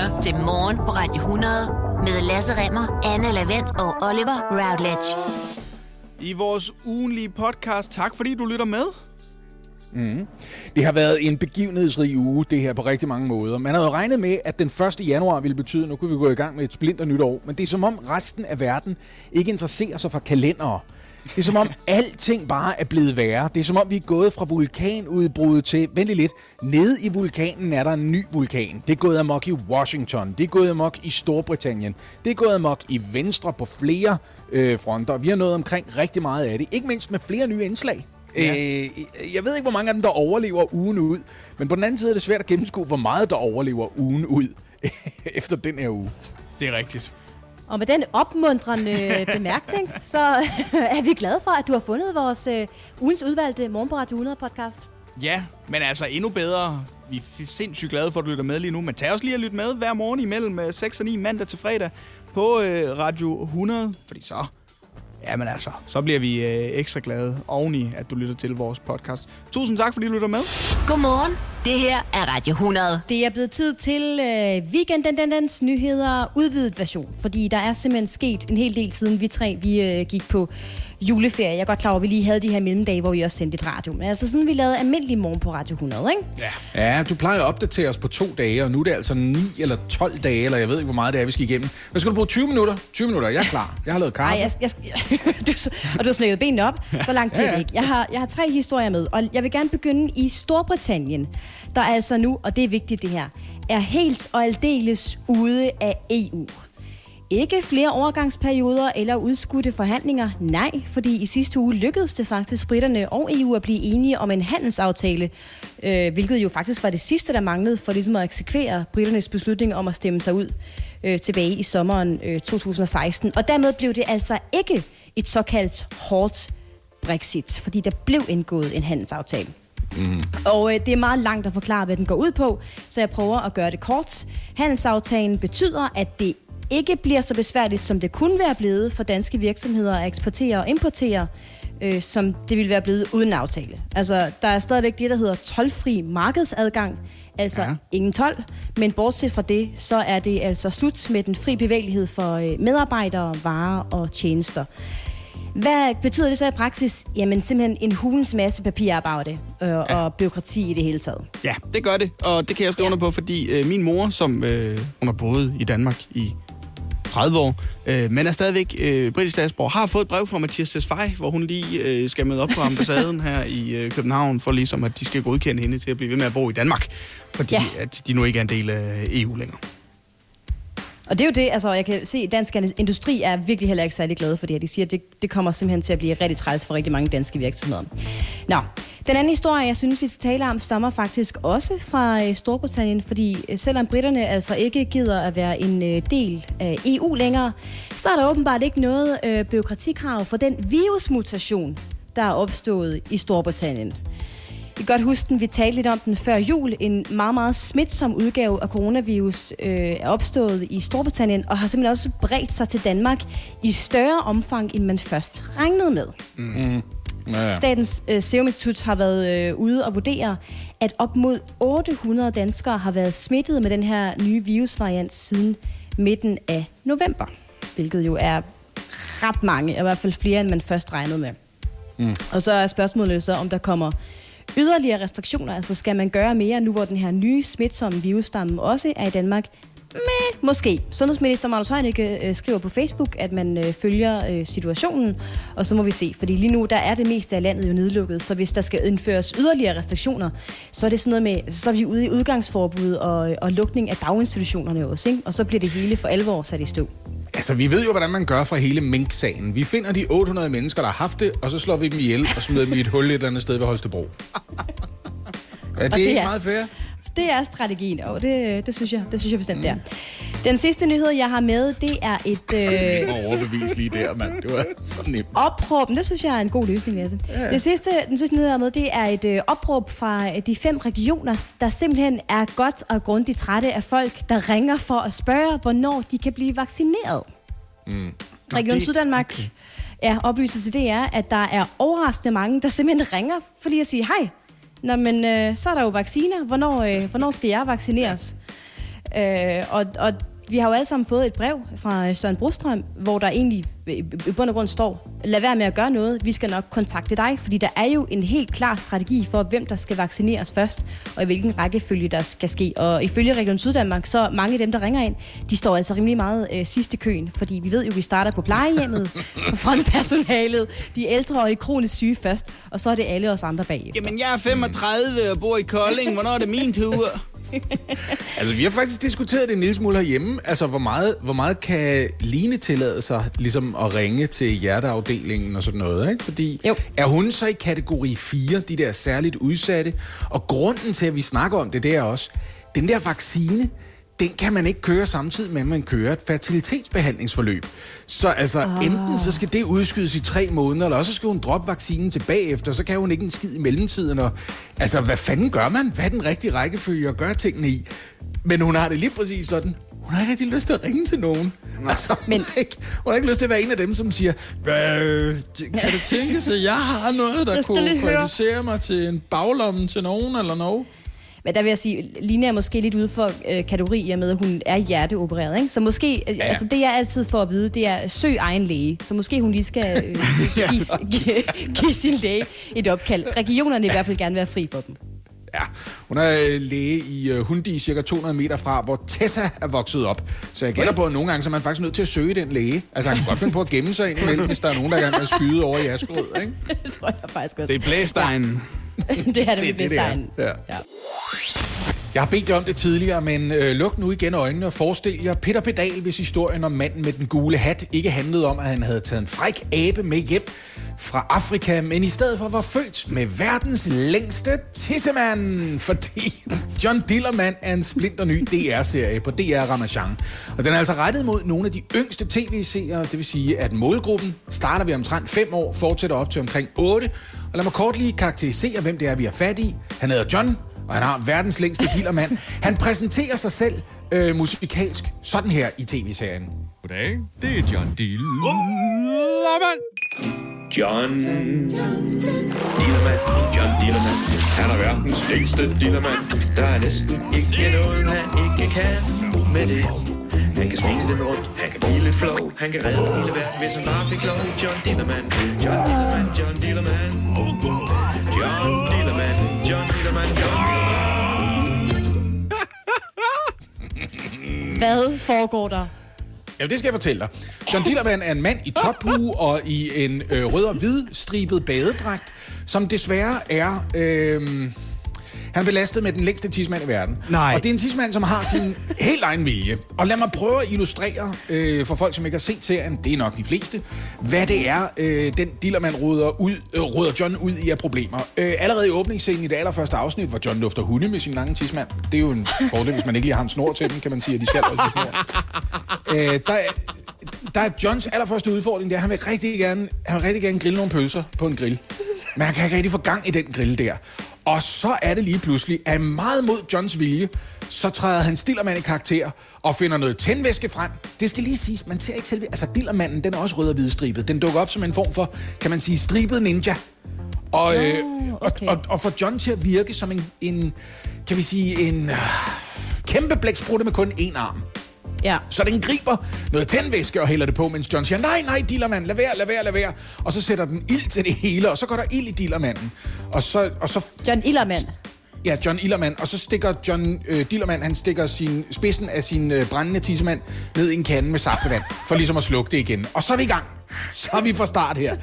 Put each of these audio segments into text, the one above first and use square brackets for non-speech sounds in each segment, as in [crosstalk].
lytter til Morgen på Radio 100 med Lasse Remmer, Anne Lavendt og Oliver Routledge. I vores ugenlige podcast. Tak fordi du lytter med. Det har været en begivenhedsrig uge, det her på rigtig mange måder. Man havde jo regnet med, at den 1. januar ville betyde, at nu kunne vi gå i gang med et splinter nyt år. Men det er som om resten af verden ikke interesserer sig for kalendere. Det er som om alting bare er blevet værre. Det er som om vi er gået fra vulkanudbrud til, vent lidt, nede i vulkanen er der en ny vulkan. Det er gået amok i Washington, det er gået amok i Storbritannien, det er gået amok i Venstre på flere øh, fronter. Vi har nået omkring rigtig meget af det, ikke mindst med flere nye indslag. Ja. Øh, jeg ved ikke, hvor mange af dem, der overlever ugen ud. Men på den anden side er det svært at gennemskue, hvor meget der overlever ugen ud [laughs] efter den her uge. Det er rigtigt. Og med den opmuntrende [laughs] bemærkning, så [laughs] er vi glade for, at du har fundet vores øh, ugens udvalgte Morgen på Radio 100 podcast. Ja, men altså endnu bedre. Vi er sindssygt glade for, at du lytter med lige nu. Men tag os lige at lytte med hver morgen imellem øh, 6 og 9 mandag til fredag på øh, Radio 100. Fordi så, jamen altså, så bliver vi øh, ekstra glade oveni, at du lytter til vores podcast. Tusind tak, fordi du lytter med. Godmorgen. Det her er Radio 100. Det er blevet tid til øh, Weekendendens nyheder udvidet version, fordi der er simpelthen sket en hel del siden vi tre vi øh, gik på juleferie. Jeg er godt klar over, at vi lige havde de her mellemdage, hvor vi også sendte et radio. Men altså siden vi lavede almindelig morgen på Radio 100, ikke? Ja. ja, du plejer at opdatere os på to dage, og nu er det altså 9 eller 12 dage, eller jeg ved ikke, hvor meget det er, vi skal igennem. Hvad skal du bruge? 20 minutter? 20 minutter, jeg er klar. Jeg har lavet kaffe. Ej, jeg, jeg, [laughs] du, og du har smækket benene op, så langt Ja, ja, ikke. Jeg har, jeg har tre historier med, og jeg vil gerne begynde i Storbritannien, der altså nu, og det er vigtigt det her, er helt og aldeles ude af EU. Ikke flere overgangsperioder eller udskudte forhandlinger, nej, fordi i sidste uge lykkedes det faktisk britterne og EU at blive enige om en handelsaftale, øh, hvilket jo faktisk var det sidste, der manglede for ligesom at eksekvere britternes beslutning om at stemme sig ud øh, tilbage i sommeren øh, 2016. Og dermed blev det altså ikke et såkaldt hårdt Brexit, fordi der blev indgået en handelsaftale. Mm. Og øh, det er meget langt at forklare, hvad den går ud på, så jeg prøver at gøre det kort. Handelsaftalen betyder, at det ikke bliver så besværligt, som det kunne være blevet for danske virksomheder at eksportere og importere, øh, som det ville være blevet uden aftale. Altså, der er stadigvæk det, der hedder tolvfri markedsadgang, altså Ja. ingen tolv, men bortset fra det, så er det altså slut med den fri bevægelighed for øh, medarbejdere, varer og tjenester. Hvad betyder det så i praksis? Jamen simpelthen en hulens masse papirarbejde øh, ja. og byråkrati i det hele taget. Ja, det gør det, og det kan jeg skrive Ja. under på, fordi øh, min mor, som øh, hun har boet i Danmark i 30 år, øh, men er stadigvæk øh, britisk statsborger, har fået et brev fra Mathias Tesfaye, hvor hun lige øh, skal møde op på ambassaden her i øh, København, for ligesom at de skal godkende hende til at blive ved med at bo i Danmark, fordi ja. At de nu ikke er en del af EU længere. Og det er jo det, altså jeg kan se, at dansk industri er virkelig heller ikke særlig glade for det her. De siger, at det, det kommer simpelthen til at blive rigtig træls for rigtig mange danske virksomheder. Nå, den anden historie, jeg synes, vi skal tale om, stammer faktisk også fra øh, Storbritannien, fordi øh, selvom britterne altså ikke gider at være en øh, del af EU længere, så er der åbenbart ikke noget øh, byråkratikrav for den virusmutation, der er opstået i Storbritannien. I kan godt huske den, vi talte lidt om den før jul. En meget, meget smitsom udgave af coronavirus øh, er opstået i Storbritannien og har simpelthen også bredt sig til Danmark i større omfang, end man først regnede med. Ja, ja. Statens øh, Serum Institut har været øh, ude og vurdere, at op mod 800 danskere har været smittet med den her nye virusvariant siden midten af november. Hvilket jo er ret mange, i hvert fald flere, end man først regnede med. Mm. Og så er spørgsmålet så, om der kommer yderligere restriktioner. Altså skal man gøre mere nu, hvor den her nye smitsomme virusstamme også er i Danmark? Men måske. Sundhedsminister Magnus Heunicke øh, skriver på Facebook, at man øh, følger øh, situationen, og så må vi se. Fordi lige nu, der er det meste af landet jo nedlukket, så hvis der skal indføres yderligere restriktioner, så er det sådan noget med, så er vi ude i udgangsforbud og, og lukning af daginstitutionerne også, ikke? Og så bliver det hele for alvor sat i stå. Altså, vi ved jo, hvordan man gør fra hele Mink-sagen. Vi finder de 800 mennesker, der har haft det, og så slår vi dem ihjel og smider dem i et hul et eller andet sted ved Holstebro. [laughs] Er det, det ikke er- meget fair? Det er strategien, og det, det, synes jeg, det synes jeg bestemt, mm. det er. Den sidste nyhed, jeg har med, det er et øh, Overbevis lige der, mand. Det var så nemt. opråb. Det synes jeg er en god løsning, Lasse. Ja. Det sidste, den sidste nyhed, jeg har med, det er et øh, opråb fra øh, de fem regioner, der simpelthen er godt og grundigt trætte af folk, der ringer for at spørge, hvornår de kan blive vaccineret. Mm. Region det- Syddanmark okay. ja, oplyser til DR, at der er overraskende mange, der simpelthen ringer for lige at sige hej. Nå, men øh, så er der jo vacciner. Hvornår, øh, hvornår skal jeg vaccineres? Øh, og, og vi har jo alle sammen fået et brev fra øh, Søren Brostrøm, hvor der egentlig i bund og grund står, lad være med at gøre noget, vi skal nok kontakte dig, fordi der er jo en helt klar strategi for, hvem der skal vaccineres først, og i hvilken rækkefølge der skal ske. Og ifølge Region Syddanmark, så mange af dem, der ringer ind, de står altså rimelig meget øh, sidste køen, fordi vi ved jo, vi starter på plejehjemmet, [laughs] på frontpersonalet, de ældre og i kronisk syge først, og så er det alle os andre bagefter. Jamen, jeg er 35 og bor i Kolding. Hvornår er det min tur? Altså, vi har faktisk diskuteret det en lille smule herhjemme. Altså, hvor meget, hvor meget kan Line tillade sig ligesom at ringe til hjerteafdelingen og sådan noget, ikke? Fordi Jo. er hun så i kategori 4, de der særligt udsatte? Og grunden til, at vi snakker om det, det er også, den der vaccine, den kan man ikke køre samtidig med, at man kører et fertilitetsbehandlingsforløb. Så altså, ah. enten så skal det udskydes i tre måneder, eller også skal hun droppe vaccinen tilbage efter, så kan hun ikke en skid i mellemtiden. Og, altså, hvad fanden gør man? Hvad er den rigtige rækkefølge at gøre tingene i? Men hun har det lige præcis sådan. Hun har ikke rigtig lyst til at ringe til nogen. Altså, hun, Men- har ikke, hun har ikke lyst til at være en af dem, som siger, "Hvad, kan det tænkes, at jeg har noget, der kunne lige høre." kvalificere mig til en baglomme til nogen eller noget? Men der vil jeg sige, Line er måske lidt ude for øh, kategori i med, at hun er hjerteopereret. Ikke? Så måske, ja. altså det jeg altid får at vide, det er søg egen læge. Så måske hun lige skal øh, [laughs] give, give, give sin læge et opkald. Regionerne vil i hvert fald gerne være fri for dem. Ja, hun er øh, læge i Hundi, cirka 200 meter fra, hvor Tessa er vokset op. Så jeg gætter på, at nogle gange så er man faktisk nødt til at søge den læge. Altså, han kan godt finde på at gemme sig ind imellem, hvis der er nogen, der gerne vil skyde over i Askerød, ikke? [laughs] Det tror jeg faktisk også. Det er blæstegnen. det, [laughs] det er det, det, det, det er. Ja. Ja. Jeg har bedt jer om det tidligere, men øh, luk nu igen øjnene og forestil jer Peter Pedal, hvis historien om manden med den gule hat ikke handlede om, at han havde taget en fræk abe med hjem fra Afrika, men i stedet for var født med verdens længste tissemand, fordi John Dillermand er en splinter ny DR-serie på DR Ramachan. Og den er altså rettet mod nogle af de yngste tv-seere, det vil sige, at målgruppen starter ved omtrent 5 år, fortsætter op til omkring 8. Og lad mig kort lige karakterisere, hvem det er, vi har fat i. Han hedder John, og han har verdens længste dillermand. Han præsenterer sig selv øh, musikalsk sådan her i tv-serien. Goddag, det er John Dillermand. John Dillermand, John Dillermand. Han er verdens længste dillermand. Der er næsten ikke noget, han ikke kan med det. Han kan svinge den rundt, han kan blive lidt flov, han kan redde hele verden, hvis han bare fik lov. John Dillermand, John Dillermand, John Dillermand. John Dillermand, John Dillermand, John. [laughs] Hvad foregår der? Jamen, det skal jeg fortælle dig. John Dillermand er en mand i tophue [laughs] og i en øh, rød og hvid stribet badedragt, som desværre er... Øh, han er belastet med den længste tidsmand i verden. Nej. Og det er en tidsmand, som har sin helt egen vilje. Og lad mig prøve at illustrere øh, for folk, som ikke har set serien, det er nok de fleste, hvad det er, øh, den dillermand råder, ud, øh, råder John ud i af problemer. Øh, allerede i åbningsscenen i det allerførste afsnit, hvor John lufter hunde med sin lange tidsmand. Det er jo en fordel, hvis man ikke lige har en snor til dem, kan man sige, at de skal også snor. Øh, der, er, der er Johns allerførste udfordring, det er, at han vil rigtig gerne, han vil rigtig gerne grille nogle pølser på en grill. Men han kan ikke rigtig få gang i den grill der. Og så er det lige pludselig, at meget mod Johns vilje, så træder han Dillermand i karakter og finder noget tændvæske frem. Det skal lige siges, man ser ikke selve... Altså, Dillermanden, den er også rød og hvid stribet. Den dukker op som en form for, kan man sige, stribet ninja. Og, øh, okay. og, og, og får John til at virke som en, en kan vi sige, en øh, kæmpe blæksprutte med kun én arm. Ja. Så den griber noget tændvæske og hælder det på, mens John siger, nej, nej, dillermand, lad være, lad være, lad være. Og så sætter den ild til det hele, og så går der ild i dillermanden. Og så, og så John Illermand. Ja, John Illermand. Og så stikker John øh, Dillermand, han stikker sin, spidsen af sin øh, brændende tissemand ned i en kande med saftevand, for ligesom at slukke det igen. Og så er vi i gang. Så er vi fra start her.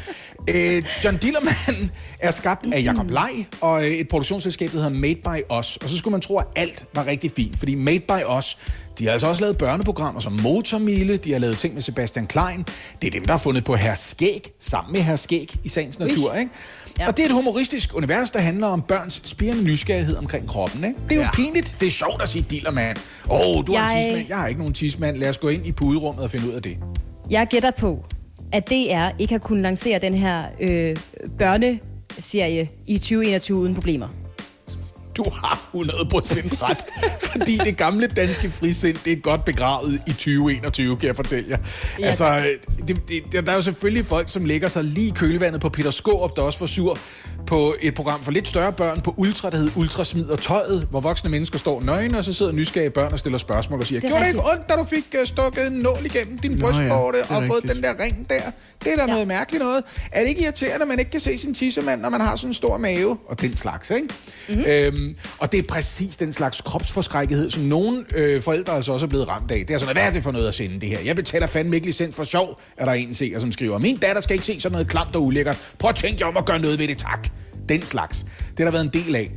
Øh, John Dillermand er skabt af Jacob Lej og øh, et produktionsselskab, der hedder Made by Us. Og så skulle man tro, at alt var rigtig fint, fordi Made by Us, de har altså også lavet børneprogrammer som Motormille, de har lavet ting med Sebastian Klein. Det er dem, der har fundet på Herr Skæg, sammen med Herr Skæg i sagens natur, ikke? Ja. Og det er et humoristisk univers, der handler om børns spirende nysgerrighed omkring kroppen. Ikke? Det er jo ja. Pinligt. Det er sjovt at sige dillermand. Åh, oh, du er en Jeg- tidsmand. Jeg har ikke nogen tidsmand. Lad os gå ind i puderummet og finde ud af det. Jeg gætter på, at DR ikke har kunnet lancere den her øh, børneserie i 2021 uden problemer. Du har 100% ret. fordi det gamle danske frisind, det er godt begravet i 2021, kan jeg fortælle jer. Ja. Altså, det, det, der er jo selvfølgelig folk, som lægger sig lige i kølvandet på Peter Skårup, der også var sur på et program for lidt større børn på Ultra, der hed Ultra Smid og Tøjet, hvor voksne mennesker står nøgne, og så sidder nysgerrige børn og stiller spørgsmål og siger, Det er gjorde det ikke ondt, da du fik uh, stukket en nål igennem din ja, brystvorte er og fået den der ring der? Det er da ja. noget mærkeligt noget. Er det ikke irriterende, at man ikke kan se sin tissemand, når man har sådan en stor mave? Og den slags, ikke? Mm-hmm. Øhm, og det er præcis den slags kropsforskrækkethed, som nogle øh, forældre altså også er blevet ramt af. Det er sådan, hvad er det for noget at sende det her? Jeg betaler fandme ikke licens for sjov, er der en seer, som skriver. Min datter skal ikke se sådan noget klamt og ulækkert. Prøv at tænke jer om at gøre noget ved det, tak. Den slags. Det har der været en del af.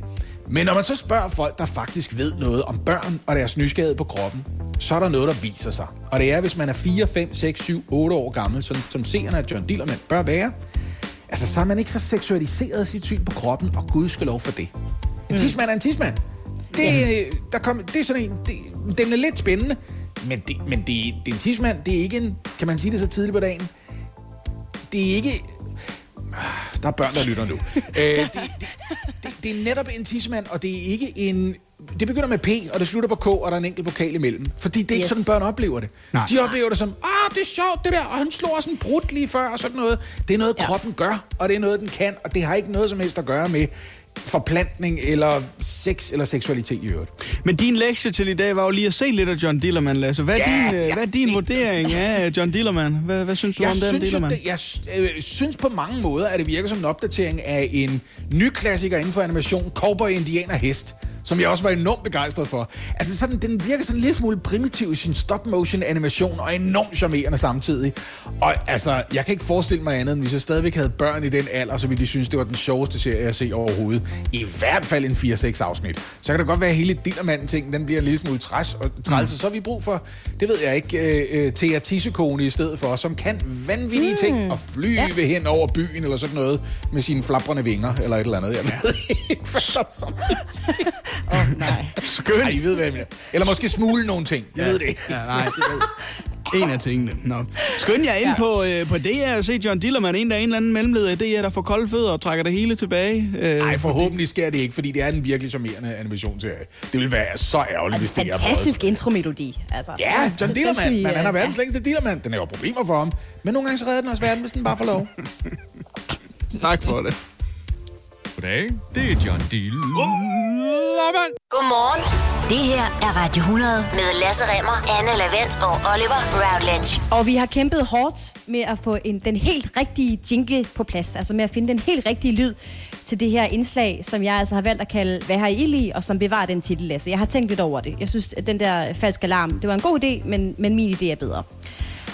Men når man så spørger folk, der faktisk ved noget om børn og deres nysgerrighed på kroppen, så er der noget, der viser sig. Og det er, hvis man er 4, 5, 6, 7, 8 år gammel, sådan, som seerne af John Dillermand bør være, altså så er man ikke så seksualiseret sit syn på kroppen, og Gud skal lov for det. En tidsmand er en tidsmand. Det, ja. der kom, det er sådan en, det, den er lidt spændende, men, det, men det, det er en tidsmand, det er ikke en, kan man sige det så tidligt på dagen, det er ikke... Der er børn, der lytter nu. [laughs] øh, det, det, det, det er netop en tidsmand, og det er ikke en... Det begynder med P, og det slutter på K, og der er en enkelt vokal imellem. Fordi det er ikke Yes. sådan, børn oplever det. Nej. De oplever det som, ah, det er sjovt det der, og han slår også en brud lige før, og sådan noget. Det er noget. Ja. kroppen gør, og det er noget, den kan, og det har ikke noget som helst at gøre med forplantning eller sex eller seksualitet i øvrigt. Men din lektie til i dag var jo lige at se lidt af John Dillermand, Lasse. Hvad er Ja, din, øh, hvad er din vurdering af John Dillermand? Hvad, hvad synes du Jeg om den synes, Dillermand? jeg øh, synes på mange måder, at det virker som en opdatering af en ny klassiker inden for animation, Cowboy, Indianer, Hest, som jeg også var enormt begejstret for. Altså sådan, den virker sådan lidt smule primitiv i sin stop-motion animation, og enormt charmerende samtidig. Og altså, jeg kan ikke forestille mig andet, end hvis jeg stadigvæk havde børn i den alder, så ville de synes, det var den sjoveste serie at se overhovedet. I hvert fald en 4-6 afsnit. Så kan det godt være, at hele Dillermand-ting, den bliver en lille smule træs og træls, mm. så har vi brug for, det ved jeg ikke, øh, øh, Thea Tissekone i stedet for, som kan vanvittige mm. ting og flyve ja. hen over byen eller sådan noget med sine flabrende vinger eller et eller andet. Jeg ved ikke, hvad der så Åh, oh, nej. [laughs] Skøn. Nej, I ved, hvad jeg mener. Eller måske smule nogle ting. Jeg ved det ikke. Ja, nej. [laughs] En af tingene. Nå. Skynd jer ind ja. på, øh, på DR og se John Dillermand, en der er en eller anden mellemleder af DR, der får kolde fødder og trækker det hele tilbage. Øh, Nej, forhåbentlig sker det ikke, fordi det er en virkelig charmerende animationsserie. Det ville være så ærgerligt, hvis det er Fantastisk intromelodi. Altså, Ja, John Dillermand, men han er øh, verdens længste Dillermand. Den er jo problemer for ham. Men nogle gange så redder den også verden, hvis den bare får lov. tak for det. Goddag, det er John Dillermand. Godmorgen. Det her er Radio 100 med Lasse Remmer, Anne Lavendt og Oliver Routledge. Og vi har kæmpet hårdt med at få en, den helt rigtige jingle på plads. Altså med at finde den helt rigtige lyd til det her indslag, som jeg altså har valgt at kalde Hvad har I i? Og som bevarer den titel, Lasse. Jeg har tænkt lidt over det. Jeg synes, at den der falske alarm, det var en god idé, men, men min idé er bedre.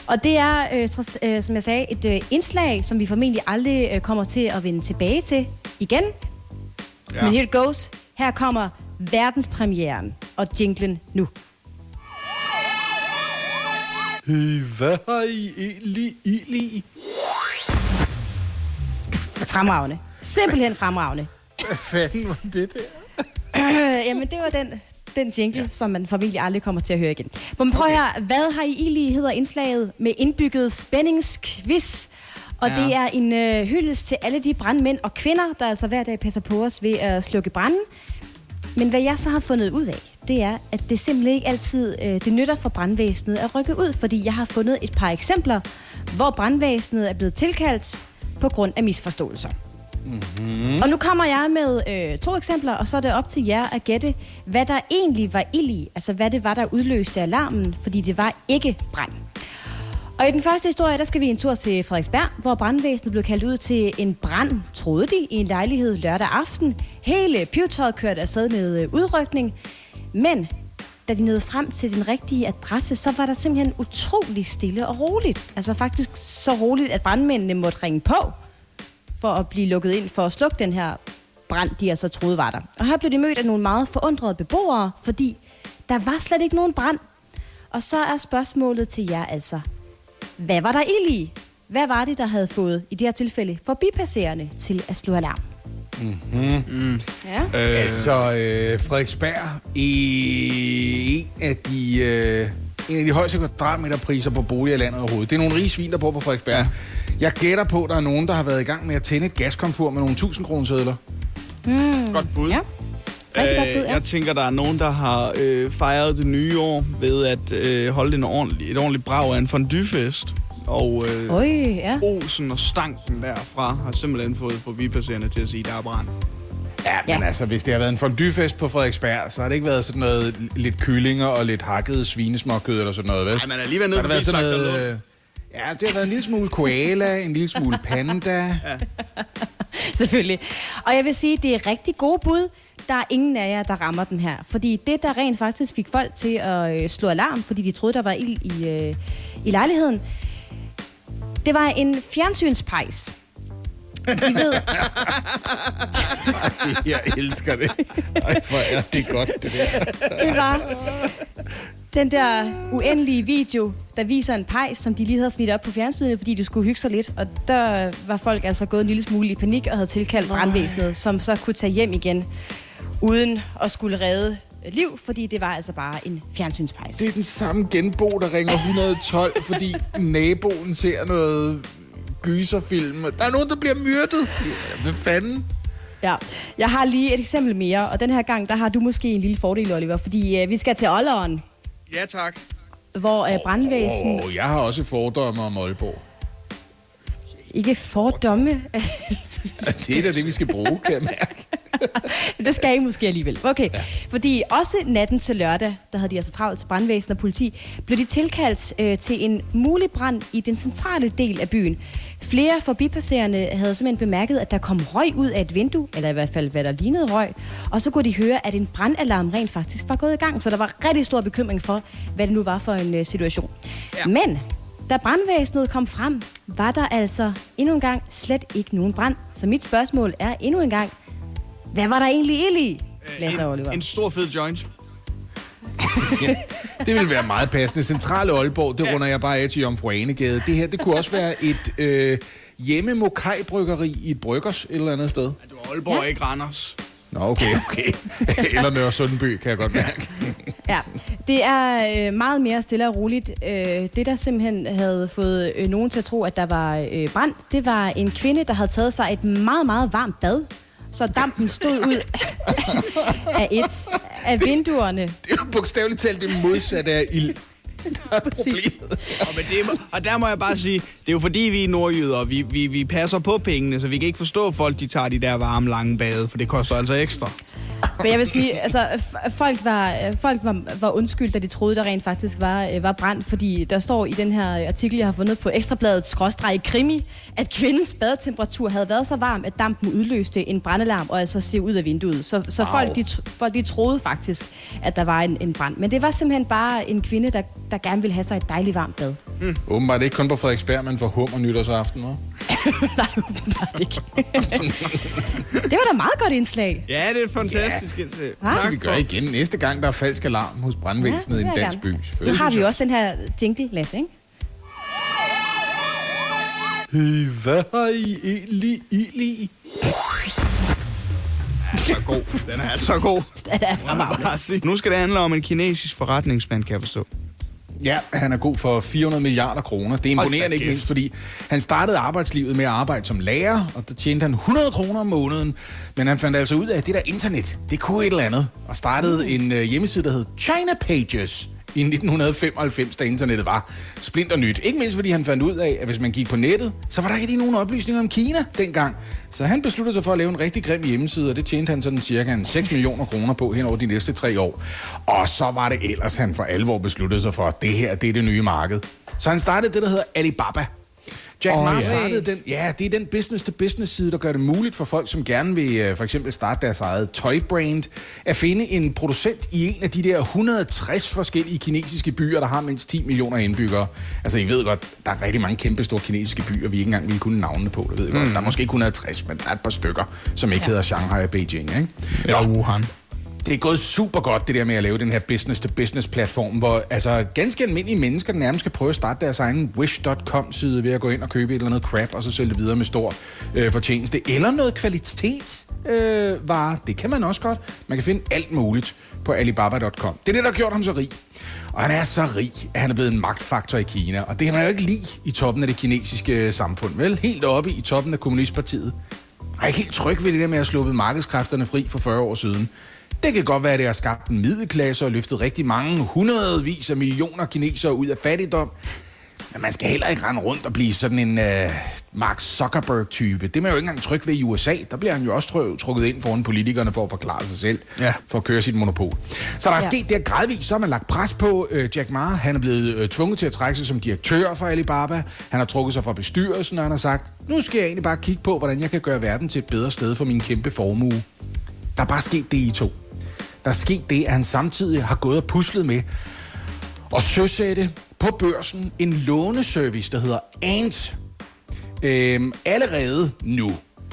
Og det er, øh, trods, øh, som jeg sagde, et øh, indslag, som vi formentlig aldrig øh, kommer til at vende tilbage til igen. Ja. Men here it goes. Her kommer verdenspremieren og jinglen nu. Hvad har I egentlig i? Fremragende. Simpelthen fremragende. Hvad fanden var det der? [clears throat] Jamen, det var den, den jingle, ja. som man formentlig aldrig kommer til at høre igen. Men prøv okay. her, hvad har I i lige hedder indslaget med indbygget spændingsquiz? Og ja. det er en øh, hyldest til alle de brandmænd og kvinder, der altså hver dag passer på os ved at slukke branden. Men hvad jeg så har fundet ud af, det er, at det simpelthen ikke altid øh, det nytter for brandvæsenet at rykke ud, fordi jeg har fundet et par eksempler, hvor brandvæsenet er blevet tilkaldt på grund af misforståelser. Mm. Og nu kommer jeg med øh, to eksempler, og så er det op til jer at gætte, hvad der egentlig var ild i. Altså, hvad det var, der udløste alarmen, fordi det var ikke brand. Og i den første historie, der skal vi en tur til Frederiksberg, hvor brandvæsenet blev kaldt ud til en brand, troede de, i en lejlighed lørdag aften. Hele pivetøjet kørte afsted med øh, udrykning. Men da de nåede frem til den rigtige adresse, så var der simpelthen utrolig stille og roligt. Altså faktisk så roligt, at brandmændene måtte ringe på for at blive lukket ind for at slukke den her brand, de altså troede var der. Og her blev de mødt af nogle meget forundrede beboere, fordi der var slet ikke nogen brand. Og så er spørgsmålet til jer altså, hvad var der ild i? Hvad var det, der havde fået, i det her tilfælde, forbipasserende til at slå alarm? Mm-hmm. Ja. Øh. Altså, øh, Frederiksberg i en af de... Øh, en af de højeste kvadratmeterpriser på boliger i landet overhovedet. Det er nogle rige svin, der bor på Frederiksberg. Ja. Jeg gætter på, at der er nogen, der har været i gang med at tænde et gaskomfur med nogle 1000 kronesedler. Godt bud. ja. Rigtig godt bud, ja. Jeg tænker, der er nogen, der har øh, fejret det nye år ved at øh, holde en ordentlig, et ordentligt brag af en fondyefest. Og øh, Øj, ja. osen og stanken derfra har simpelthen fået forbipasserende til at sige, der er brand. Ja, men Ja. altså, hvis det har været en fondyefest på Frederiksberg, så har det ikke været sådan noget lidt kyllinger og lidt hakket svinesmåkød eller sådan noget, vel? Ej, man er alligevel så har nede det været forbi sådan noget... Øh, Ja, det har været en lille smule koala, en lille smule panda. [laughs] Selvfølgelig. Og jeg vil sige, det er rigtig gode bud. Der er ingen af jer, der rammer den her. Fordi det, der rent faktisk fik folk til at øh, slå alarm, fordi de troede, der var ild i, øh, i lejligheden, det var en fjernsynspejs. I ved, [laughs] Jeg elsker det. Ej, hvor er det godt, det der. det var den der uendelige video, der viser en pejs, som de lige havde smidt op på fjernsynet, fordi de skulle hygge sig lidt. Og der var folk altså gået en lille smule i panik og havde tilkaldt brandvæsenet, som så kunne tage hjem igen, uden at skulle redde liv, fordi det var altså bare en fjernsynspejs. Det er den samme genbo, der ringer 112, fordi naboen ser noget gyserfilm. Der er nogen, der bliver myrdet. Ja, Hvad fanden? Ja, jeg har lige et eksempel mere, og den her gang, der har du måske en lille fordel, Oliver, fordi øh, vi skal til Olleren, Ja, tak. hvor øh, brandvæsen Oh, jeg har også fordomme om Aalborg. ikke fordomme, Det er da det, vi skal bruge, kan jeg mærke. [laughs] det skal I måske alligevel. Okay, ja. fordi også natten til lørdag, der havde de altså travlt til brandvæsen og politi, blev de tilkaldt øh, til en mulig brand i den centrale del af byen. Flere forbipasserende havde simpelthen bemærket, at der kom røg ud af et vindue, eller i hvert fald, hvad der lignede røg, og så kunne de høre, at en brandalarm rent faktisk var gået i gang, så der var rigtig stor bekymring for, hvad det nu var for en øh, situation. Ja. Men da brandvæsenet kom frem, var der altså endnu en gang slet ikke nogen brand. Så mit spørgsmål er endnu en gang, hvad var der egentlig ild i? Lasse og Oliver. En, en stor fed joint. [laughs] Det vil være meget passende. Centrale Aalborg, det runder jeg bare af til Jomfru Anegade. Det her, det kunne også være et øh, hjemme mokai bryggeri i et bryggers et eller andet sted. Det var Aalborg, ja. ikke Randers. Nå, okay, okay. [laughs] eller Nørre Sundby, kan jeg godt mærke. Ja, det er øh, meget mere stille og roligt. Øh, det, der simpelthen havde fået øh, nogen til at tro, at der var øh, brand, det var en kvinde, der havde taget sig et meget, meget varmt bad. Så dampen stod ud af et af vinduerne. Det er jo bogstaveligt talt det modsatte af ild. [laughs] Der er problemet. Og, med det, må- og der må jeg bare sige, det er jo fordi, vi er nordjyder, og vi, vi, vi passer på pengene, så vi kan ikke forstå, at folk de tager de der varme, lange bade, for det koster altså ekstra. Men jeg vil sige, altså, folk var, folk var, var undskyld, da de troede, der rent faktisk var, øh, var brand, fordi der står i den her artikel, jeg har fundet på Ekstrabladet skråstreg krimi, at kvindens badetemperatur havde været så varm, at dampen udløste en brandalarm og altså se ud af vinduet. Så, så wow. folk, de, folk de troede faktisk, at der var en, en brand. Men det var simpelthen bare en kvinde, der, der gerne ville have sig et dejligt varmt bad. Åbenbart ikke kun på Frederiksberg, men for hummer nytårsaften. Hva'? [laughs] Nej, åbenbart ikke. [laughs] det var da meget godt indslag. Ja, det er fantastisk. Ja. Hva? Det skal vi gøre igen næste gang, der er falsk alarm hos brandvæsenet Ja, i en vil dansk by. Nu har vi også den her jingle, Lasse, ikke? Hey, hvad har I egentlig ild i? så god. Den er så god. [laughs] Den er fremragende. Nu skal det handle om en kinesisk forretningsmand, kan jeg forstå. Ja, han er god for 400 milliarder kroner. Det er imponerende ikke mindst, fordi han startede arbejdslivet med at arbejde som lærer, og der tjente han 100 kroner om måneden. Men han fandt altså ud af, at det der internet, det kunne et eller andet, og startede en øh, hjemmeside, der hed China Pages i 1995, da internettet var splinter nyt. Ikke mindst fordi han fandt ud af, at hvis man gik på nettet, så var der ikke lige nogen oplysninger om Kina dengang. Så han besluttede sig for at lave en rigtig grim hjemmeside, og det tjente han sådan cirka en 6 millioner kroner på hen over de næste tre år. Og så var det ellers, han for alvor besluttede sig for, at det her, det er det nye marked. Så han startede det, der hedder Alibaba. Jack oh, Ma ja. startede den, ja, det er den business-to-business-side, der gør det muligt for folk, som gerne vil uh, for eksempel starte deres eget tøj-brand, at finde en producent i en af de der 160 forskellige kinesiske byer, der har mindst 10 millioner indbyggere. Altså, I ved godt, der er rigtig mange kæmpe store kinesiske byer, vi ikke engang ville kunne navne på, det ved jeg godt. Der er måske ikke 160, men der er et par stykker, som ikke ja. hedder Shanghai og Beijing, ikke? Eller Wuhan. Det er gået super godt, det der med at lave den her business-to-business-platform, hvor altså, ganske almindelige mennesker nærmest skal prøve at starte deres egen wish.com-side ved at gå ind og købe et eller andet crap, og så sælge det videre med stor øh, fortjeneste. Eller noget kvalitetsvare. Øh, det kan man også godt. Man kan finde alt muligt på alibaba.com. Det er det, der har gjort ham så rig. Og han er så rig, at han er blevet en magtfaktor i Kina. Og det kan man jo ikke lide i toppen af det kinesiske øh, samfund. Vel, helt oppe i toppen af Kommunistpartiet. Jeg er ikke helt tryg ved det der med at have sluppet markedskræfterne fri for 40 år siden. Det kan godt være, at det har skabt en middelklasse og løftet rigtig mange hundredvis af millioner kinesere ud af fattigdom. Men man skal heller ikke rende rundt og blive sådan en uh, Mark Zuckerberg-type. Det er man jo ikke engang tryg ved i USA. Der bliver han jo også tr- trukket ind foran politikerne for at forklare sig selv, Ja. for at køre sit monopol. Så der er Ja. sket det gradvist, så har man lagt pres på uh, Jack Ma. Han er blevet uh, tvunget til at trække sig som direktør for Alibaba. Han har trukket sig fra bestyrelsen, og han har sagt, nu skal jeg egentlig bare kigge på, hvordan jeg kan gøre verden til et bedre sted for min kæmpe formue. Der er bare sket det i to. Der er sket det, at han samtidig har gået og puslet med at søsætte på børsen en låneservice, der hedder Ant. Øhm, allerede nu,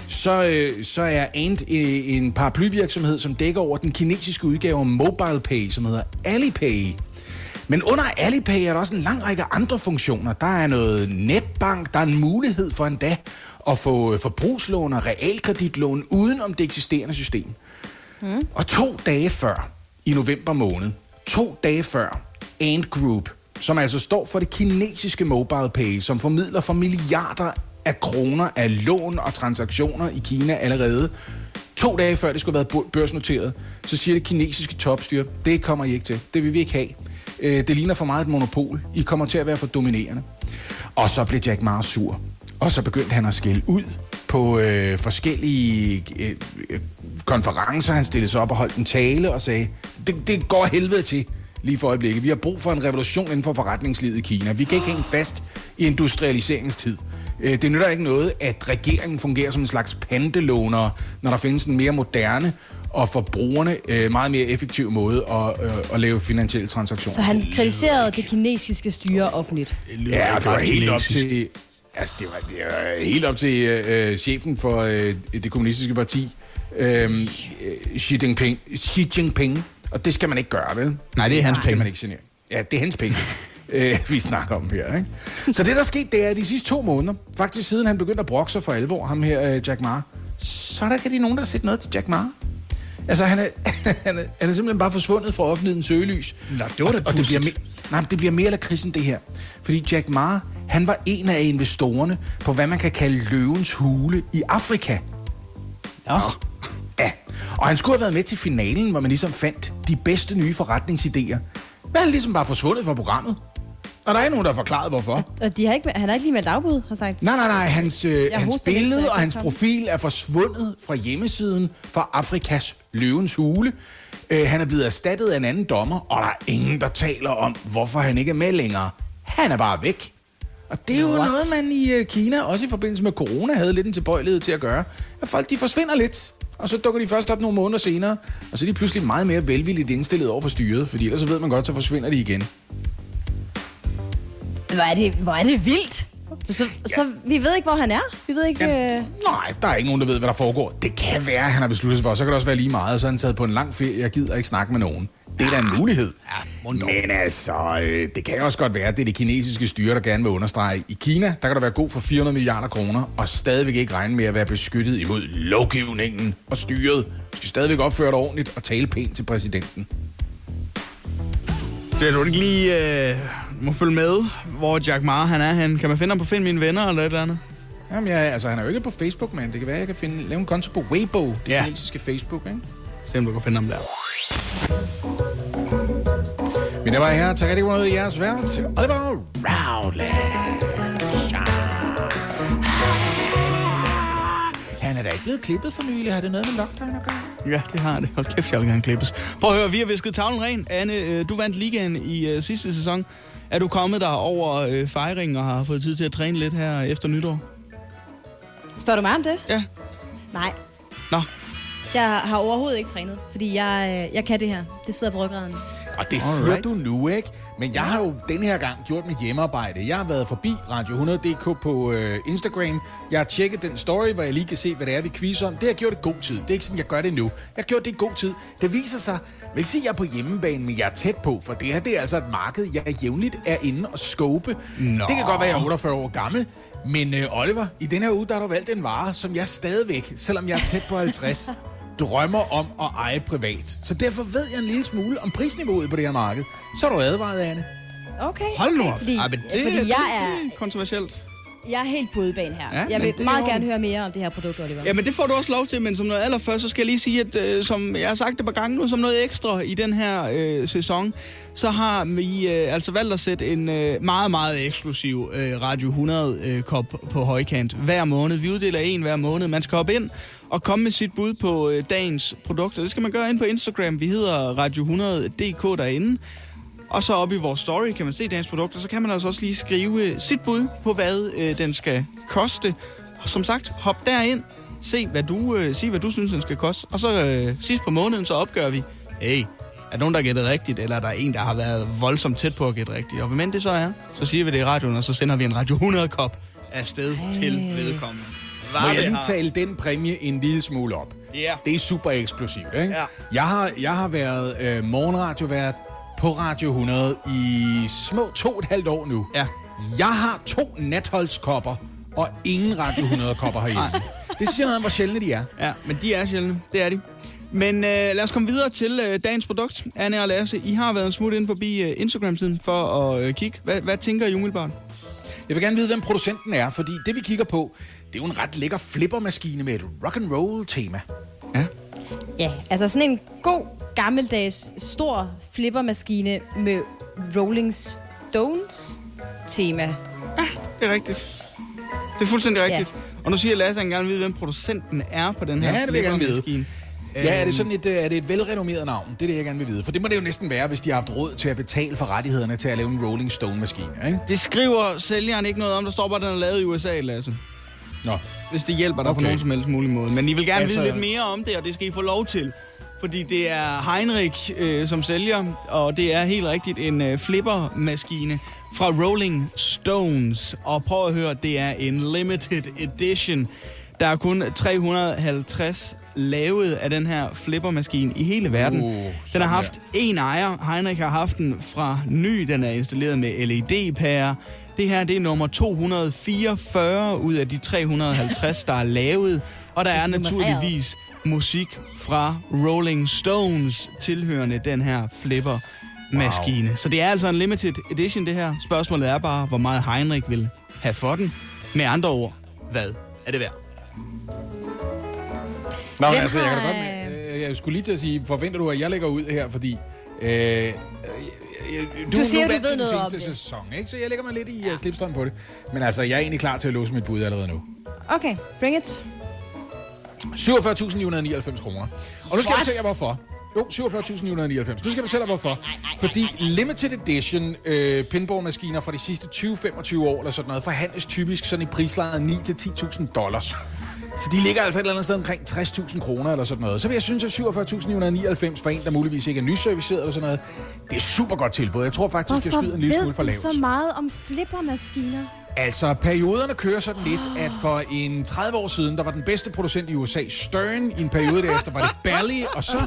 så, øh, så er Ant øh, en paraplyvirksomhed, som dækker over den kinesiske udgave af MobilePay, som hedder Alipay. Men under Alipay er der også en lang række andre funktioner. Der er noget netbank, der er en mulighed for endda at få øh, forbrugslån og realkreditlån uden om det eksisterende system. Mm. Og to dage før, i november måned, to dage før, Ant Group, som altså står for det kinesiske mobile pay, som formidler for milliarder af kroner af lån og transaktioner i Kina allerede, to dage før det skulle have været børsnoteret, så siger det kinesiske topstyre, det kommer I ikke til. Det vil vi ikke have. Øh, det ligner for meget et monopol. I kommer til at være for dominerende. Og så blev Jack meget sur. Og så begyndte han at skælde ud på øh, forskellige øh, øh konferencer. Han stillede sig op og holdt en tale og sagde, det, det går helvede til lige for øjeblikket. Vi har brug for en revolution inden for forretningslivet i Kina. Vi kan ikke hænge fast i industrialiseringstid. Øh, Det nytter ikke noget, at regeringen fungerer som en slags pantelåner, når der findes en mere moderne og for brugerne øh, meget mere effektiv måde at, øh, at lave finansielle transaktioner. Så han kritiserede det kinesiske styre offentligt. Ja, det var helt op til... Altså, det var, det var helt op til øh, chefen for øh, det kommunistiske parti, øh, øh, Xi Jinping. Xi Jinping. Og det skal man ikke gøre, vel? Nej, det er hans skal penge. man ikke genere. Ja, det er hans penge, [laughs] øh, vi snakker om her. Ikke? Så det, der er sket, det er, at de sidste to måneder, faktisk siden han begyndte at brokke sig for alvor, ham her, øh, Jack Ma, så er der ikke rigtig nogen, der har set noget til Jack Ma. Altså, han er, [laughs] han, er, han er simpelthen bare forsvundet fra offentlighedens søgelys. Nå, det var da og, og det bliver, me- nej, men det bliver mere eller krisen, det her. Fordi Jack Ma, han var en af investorerne på, hvad man kan kalde løvens hule i Afrika. Ja. Ja, og han skulle have været med til finalen, hvor man ligesom fandt de bedste nye forretningsidéer. Men han er ligesom bare forsvundet fra programmet. Og der er ikke nogen, der har forklaret, hvorfor. Og de har ikke, han har ikke lige meldt afbud, har sagt. Nej, nej, nej. Hans, øh, hans billede jeg og hans profil er forsvundet fra hjemmesiden for Afrikas løvens hule. Øh, han er blevet erstattet af en anden dommer, og der er ingen, der taler om, hvorfor han ikke er med længere. Han er bare væk. Og det er jo What? noget, man i øh, Kina, også i forbindelse med corona, havde lidt en tilbøjelighed til at gøre. At folk, de forsvinder lidt. Og så dukker de først op nogle måneder senere, og så er de pludselig meget mere velvilligt indstillet over for styret, fordi ellers så ved man godt, så forsvinder de igen. Hvor er det, hvor er det vildt. Så, så vi ved ikke, hvor han er. Vi ved ikke... Jamen, Øh... nej, der er ikke nogen, der ved, hvad der foregår. Det kan være, at han har besluttet sig for. Så kan det også være lige meget, og så er han taget på en lang ferie. Jeg gider ikke snakke med nogen. Det er da en mulighed. Ja. Men altså, øh, det kan også godt være, at det er det kinesiske styre, der gerne vil understrege. I Kina, der kan der være god for 400 milliarder kroner, og stadigvæk ikke regne med at være beskyttet imod lovgivningen og styret. Du skal stadigvæk opføre dig ordentligt og tale pænt til præsidenten. Så du ikke lige øh, må følge med, hvor Jack Ma han er hen? Kan man finde ham på Find Mine Venner eller et eller andet? Jamen, jeg, altså, han er jo ikke på Facebook, men det kan være, at jeg kan finde, lave en konto på Weibo, det Ja. kinesiske Facebook, ikke? Se om du kan finde ham der. Mine damer og herrer, tak rigtig meget i jeres vært. Og det var Roundland. Han er da ikke blevet klippet for nylig. Har det noget med lockdown at gøre? Ja, det har det. Hold kæft, jeg vil gerne klippes. Prøv at høre, vi har visket tavlen ren. Anne, øh, du vandt ligaen i øh, sidste sæson. Er du kommet der over øh, fejringen og har fået tid til at træne lidt her efter nytår? Spørger du mig om det? Ja. Nej. Nå, Jeg har overhovedet ikke trænet, fordi jeg, øh, jeg kan det her. Det sidder på ryggraden. Og det Alright. siger du nu, ikke? Men jeg har jo den her gang gjort mit hjemmearbejde. Jeg har været forbi Radio100.dk på øh, Instagram. Jeg har tjekket den story, hvor jeg lige kan se, hvad det er, vi quizzer om. Det har jeg gjort i god tid. Det er ikke sådan, jeg gør det nu. Jeg har gjort det i god tid. Det viser sig, jeg vil ikke sige, at jeg er på hjemmebane, men jeg er tæt på, for det her det er altså et marked, jeg jævnligt er inde og scope. Nå. Det kan godt være, at jeg er 48 år gammel, men øh, Oliver, i den her uge, der har du valgt en vare, som jeg stadigvæk, selvom jeg er tæt på 50, [laughs] drømmer om at eje privat. Så derfor ved jeg en lille smule om prisniveauet på det her marked. Så er du advaret, Anne. Okay. hold nu op. Fordi, Ej, men det, fordi det, jeg er... det er kontroversielt. Jeg er helt på udebane her. Ja, jeg vil meget gerne høre mere om det her produkt, Oliver. Ja, men det får du også lov til, men som noget allerførst, så skal jeg lige sige, at øh, som jeg har sagt det et par gange nu, som noget ekstra i den her øh, sæson, så har vi øh, altså valgt at sætte en øh, meget, meget eksklusiv øh, Radio 100-kop på højkant hver måned. Vi uddeler en hver måned. Man skal hoppe ind og komme med sit bud på øh, dagens produkter. Det skal man gøre ind på Instagram. Vi hedder Radio 100.dk derinde. Og så op i vores story kan man se dagens produkter, så kan man altså også lige skrive øh, sit bud på, hvad øh, den skal koste. Og som sagt, hop derind, se hvad du, øh, sig hvad du synes, den skal koste. Og så øh, sidst på måneden, så opgør vi, hey, er der nogen, der har gættet rigtigt, eller er der en, der har været voldsomt tæt på at gætte rigtigt? Og hvem end det så er, så siger vi det i radioen, og så sender vi en Radio 100-kop afsted Ej. til vedkommende. Må Var jeg det lige har- tale den præmie en lille smule op? Ja. Det er super eksklusivt, ikke? Ja. Jeg har, jeg har været øh, morgenradiovært på Radio 100 i små to og et halvt år nu. Ja. Jeg har to natholdskopper og ingen Radio 100-kopper herhjemme. det siger noget om, hvor sjældne de er. Ja, men de er sjældne. Det er de. Men øh, lad os komme videre til øh, dagens produkt. Anne og Lasse, I har været en smut ind forbi øh, Instagram-siden for at øh, kigge. Hvad, hvad tænker I umiddelbart? Jeg vil gerne vide, hvem producenten er, fordi det, vi kigger på, det er jo en ret lækker flippermaskine med et rock and roll tema. Ja. Ja, altså sådan en god, gammeldags, stor flippermaskine med Rolling Stones tema. Det er rigtigt. Det er fuldstændig rigtigt. Ja. Og nu siger Lasse, at han gerne vil vide, hvem producenten er på den her Ja, det vil jeg gerne vide. flippermaskine. Ja, er Øhm, det sådan et, øh, er det et velrenommeret navn? Det er det, jeg gerne vil vide. For det må det jo næsten være, hvis de har haft råd til at betale for rettighederne til at lave en Rolling Stone-maskine, ikke? Det skriver sælgeren ikke noget om. Der står bare, at den er lavet i USA, Lasse. Nå. Hvis det hjælper dig okay. på nogen som helst mulig måde. Men I vil gerne. Altså- vide lidt mere om det, og det skal I få lov til. Fordi det er Heinrich øh, som sælger, og det er helt rigtigt en øh, flippermaskine fra Rolling Stones. Og prøv at høre, det er en limited edition. Der er kun 350 lavet af den her flippermaskine i hele verden. Uh, den har haft en ejer. Heinrich har haft den fra ny. Den er installeret med LED-pærer. Det her det er nummer 244 ud af de 350, der er lavet. Og der er naturligvis musik fra Rolling Stones tilhørende den her flipper maskine. Wow. Så det er altså en limited edition det her. Spørgsmålet er bare, hvor meget Heinrich vil have for den. Med andre ord, hvad er det værd? Nå, men altså, jeg, kan da godt, øh, jeg skulle lige til at sige, forventer du, at jeg lægger ud her, fordi... Øh, øh, øh, du, Du siger, nu du ved den noget om det. sæson, ikke? Så jeg lægger mig lidt i ja. slipstrøm på det. Men altså, jeg er egentlig klar til at låse mit bud allerede nu. Okay, bring it. 47.999 kroner. Og nu skal jeg What? fortælle jer, hvorfor. Jo, 47.999. Nu skal jeg fortælle jer, hvorfor. Fordi limited edition øh, pinballmaskiner fra de sidste 20-25 år eller sådan noget, forhandles typisk sådan i prislaget 9-10.000 dollars. Så de ligger altså et eller andet sted omkring 60.000 kroner eller sådan noget. Så vil jeg synes, at 47.999 for en, der muligvis ikke er nyserviceret eller sådan noget, det er super godt tilbud. Jeg tror faktisk, jeg skyder en lille smule for lavt. så meget om flippermaskiner? Altså, perioderne kører sådan lidt, at for en 30 år siden, der var den bedste producent i USA, Stern. I en periode derefter var det Bally. Og så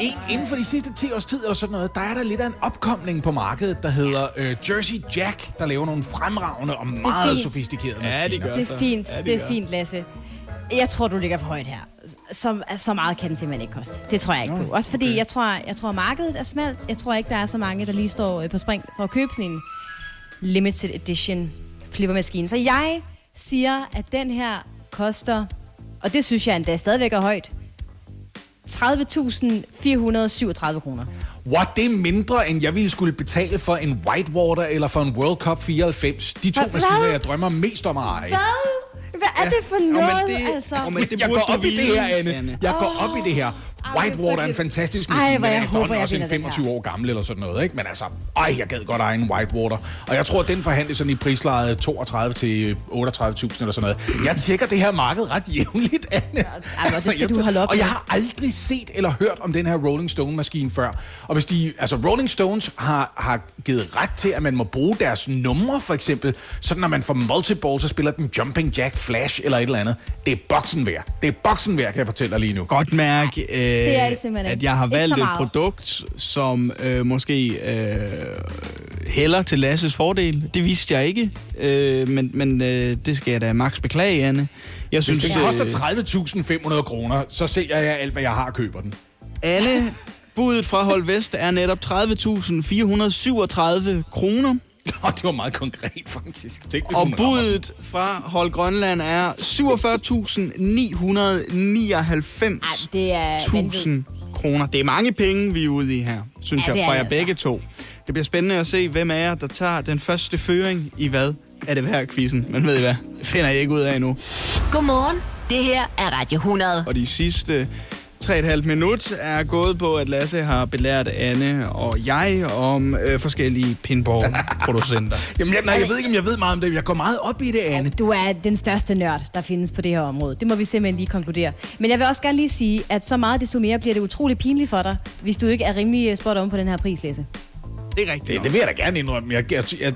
en, inden for de sidste 10 års tid eller sådan noget, der er der lidt af en opkomling på markedet, der hedder øh, Jersey Jack, der laver nogle fremragende og meget sofistikerede Ja, de maskiner. gør. Det er fint, Ja, de det er gør. fint, Lasse. Jeg tror, du ligger for højt her. Så, så meget kan den simpelthen ikke koste. Det tror jeg ikke på. Også fordi jeg tror, jeg tror, markedet er smalt. Jeg tror ikke, der er så mange, der lige står øh, på spring for at købe sådan en limited edition flippermaskine. Så jeg siger, at den her koster, og det synes jeg endda stadigvæk er højt, 30.437 kroner. What, det er mindre, end jeg ville skulle betale for en Whitewater eller for en World Cup 94. De to Hvad? maskiner, jeg drømmer mest om at eje. Hvad? Hvad er det for Jo, men noget, det- altså? men det jeg går op i det her, Anne. Anne. Jeg går op i det her. Whitewater er en fantastisk maskine, er jeg efterhånden håber, jeg også en vinder den 25 her. år gammel eller sådan noget, ikke? Men altså, ej, jeg gad godt eje en Whitewater. Og jeg tror, at den forhandles sådan i prislejet 32 til 38.000 eller sådan noget. Jeg tjekker det her marked ret jævnligt, [laughs] Anne. det skal jeg- du holde op Og jeg har aldrig set eller hørt om den her Rolling Stone-maskine før. Og hvis de, altså Rolling Stones har, har givet ret til, at man må bruge deres numre, for eksempel, sådan når man får multiball, så spiller den Jumping Jack Flash eller et eller andet. Det er boksen værd. Det er boksen værd, kan jeg fortælle dig lige nu. godt mærke, øh, er det simpelthen at jeg har valgt et produkt, som øh, måske øh, hælder til Lasses fordel. Det vidste jeg ikke, øh, men, men øh, det skal jeg da max beklage, Anne. Jeg Hvis synes, den koster øh, 30.500 kroner, så sælger jeg alt, hvad jeg har og køber den. Alle budet fra Hold Vest er netop 30.437 kroner. [laughs] Nå, det var meget konkret, faktisk. Tænk, Og budet fra Hold Grønland er 47.999 det er tusind kroner. Det er mange penge, vi er ude i her, synes Ja, jeg, fra jer altså. begge to. Det bliver spændende at se, hvem af jer, der tager den første føring i hvad er det værd quizzen. Men ved I hvad? Det finder jeg ikke ud af nu. Godmorgen. Det her er Radio 100. Og de sidste 3,5 minut er gået på, at Lasse har belært Anne og jeg om øh, forskellige pinball-producenter. [laughs] Jamen, jeg, nej, jeg ved ikke, om jeg ved meget om det. Jeg går meget op i det, Anne. Du er den største nørd, der findes på det her område. Det må vi simpelthen lige konkludere. Men jeg vil også gerne lige sige, at så meget desto mere bliver det utrolig pinligt for dig, hvis du ikke er rimelig øh, spot om på den her pris, Lasse. Det er rigtigt. Det, det vil jeg da gerne indrømme. Jeg, jeg, jeg,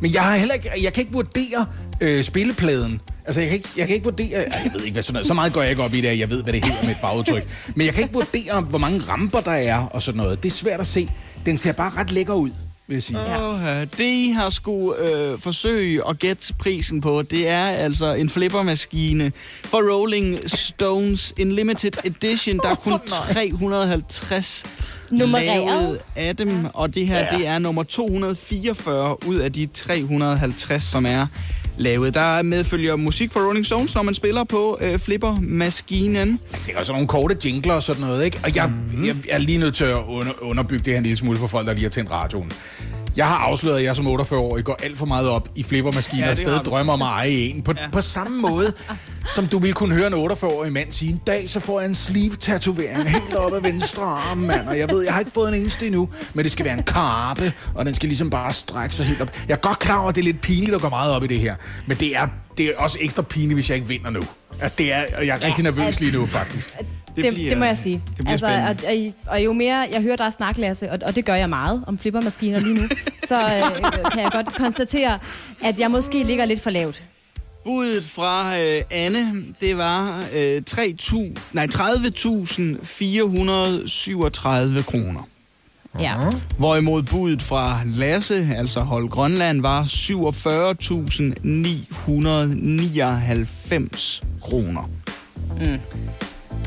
men jeg har heller ikke, jeg kan ikke vurdere øh, spillepladen. Altså, jeg kan, ikke, jeg kan ikke vurdere... Ej, Jeg ved ikke, hvad sådan noget. Så meget går jeg ikke op i det, at jeg ved, hvad det hedder med et farveudtryk. Men jeg kan ikke vurdere, hvor mange ramper der er og sådan noget. Det er svært at se. Den ser bare ret lækker ud, vil jeg sige. Oh, det, I har skulle øh, forsøge at gætte prisen på, det er altså en flippermaskine for Rolling Stones en limited edition. Der er kun 350 Nummereret. lavet af dem, og det her ja. det er nummer 244 ud af de 350, som er lavet. Der medfølger musik for Rolling Stones, når man spiller på øh, flippermaskinen. Jeg ser også nogle korte jingler og sådan noget, ikke? Og jeg, mm-hmm. jeg, jeg er lige nødt til at under, underbygge det her en lille smule for folk, der lige har tændt radioen. Jeg har afsløret, at jeg som 48-årig går alt for meget op i flippermaskiner Ja, og stadig drømmer om at eje en. På, ja. på samme måde, som du ville kunne høre en 48-årig mand sige, en dag så får jeg en sleeve-tatovering helt op ad venstre arm, mand. Og jeg ved, jeg har ikke fået en eneste endnu, men det skal være en karpe, og den skal ligesom bare strække sig helt op. Jeg er godt klar over, at det er lidt pinligt at gå meget op i det her, men det er, det er også ekstra pinligt, hvis jeg ikke vinder nu. Altså, det er, jeg er rigtig nervøs lige nu, faktisk. Det, det, bliver- det må jeg sige. det altså, og, og, og jo mere jeg hører dig snakke, Lasse, og, og det gør jeg meget om flippermaskiner lige nu, [laughs] så øh, kan jeg godt konstatere, at jeg måske ligger lidt for lavt. Budet fra øh, Anne, det var øh, 3.000 nej, 30.437 kroner. Ja. Hvorimod budet fra Lasse, altså Hold Grønland, var 47.999 kroner. Mm.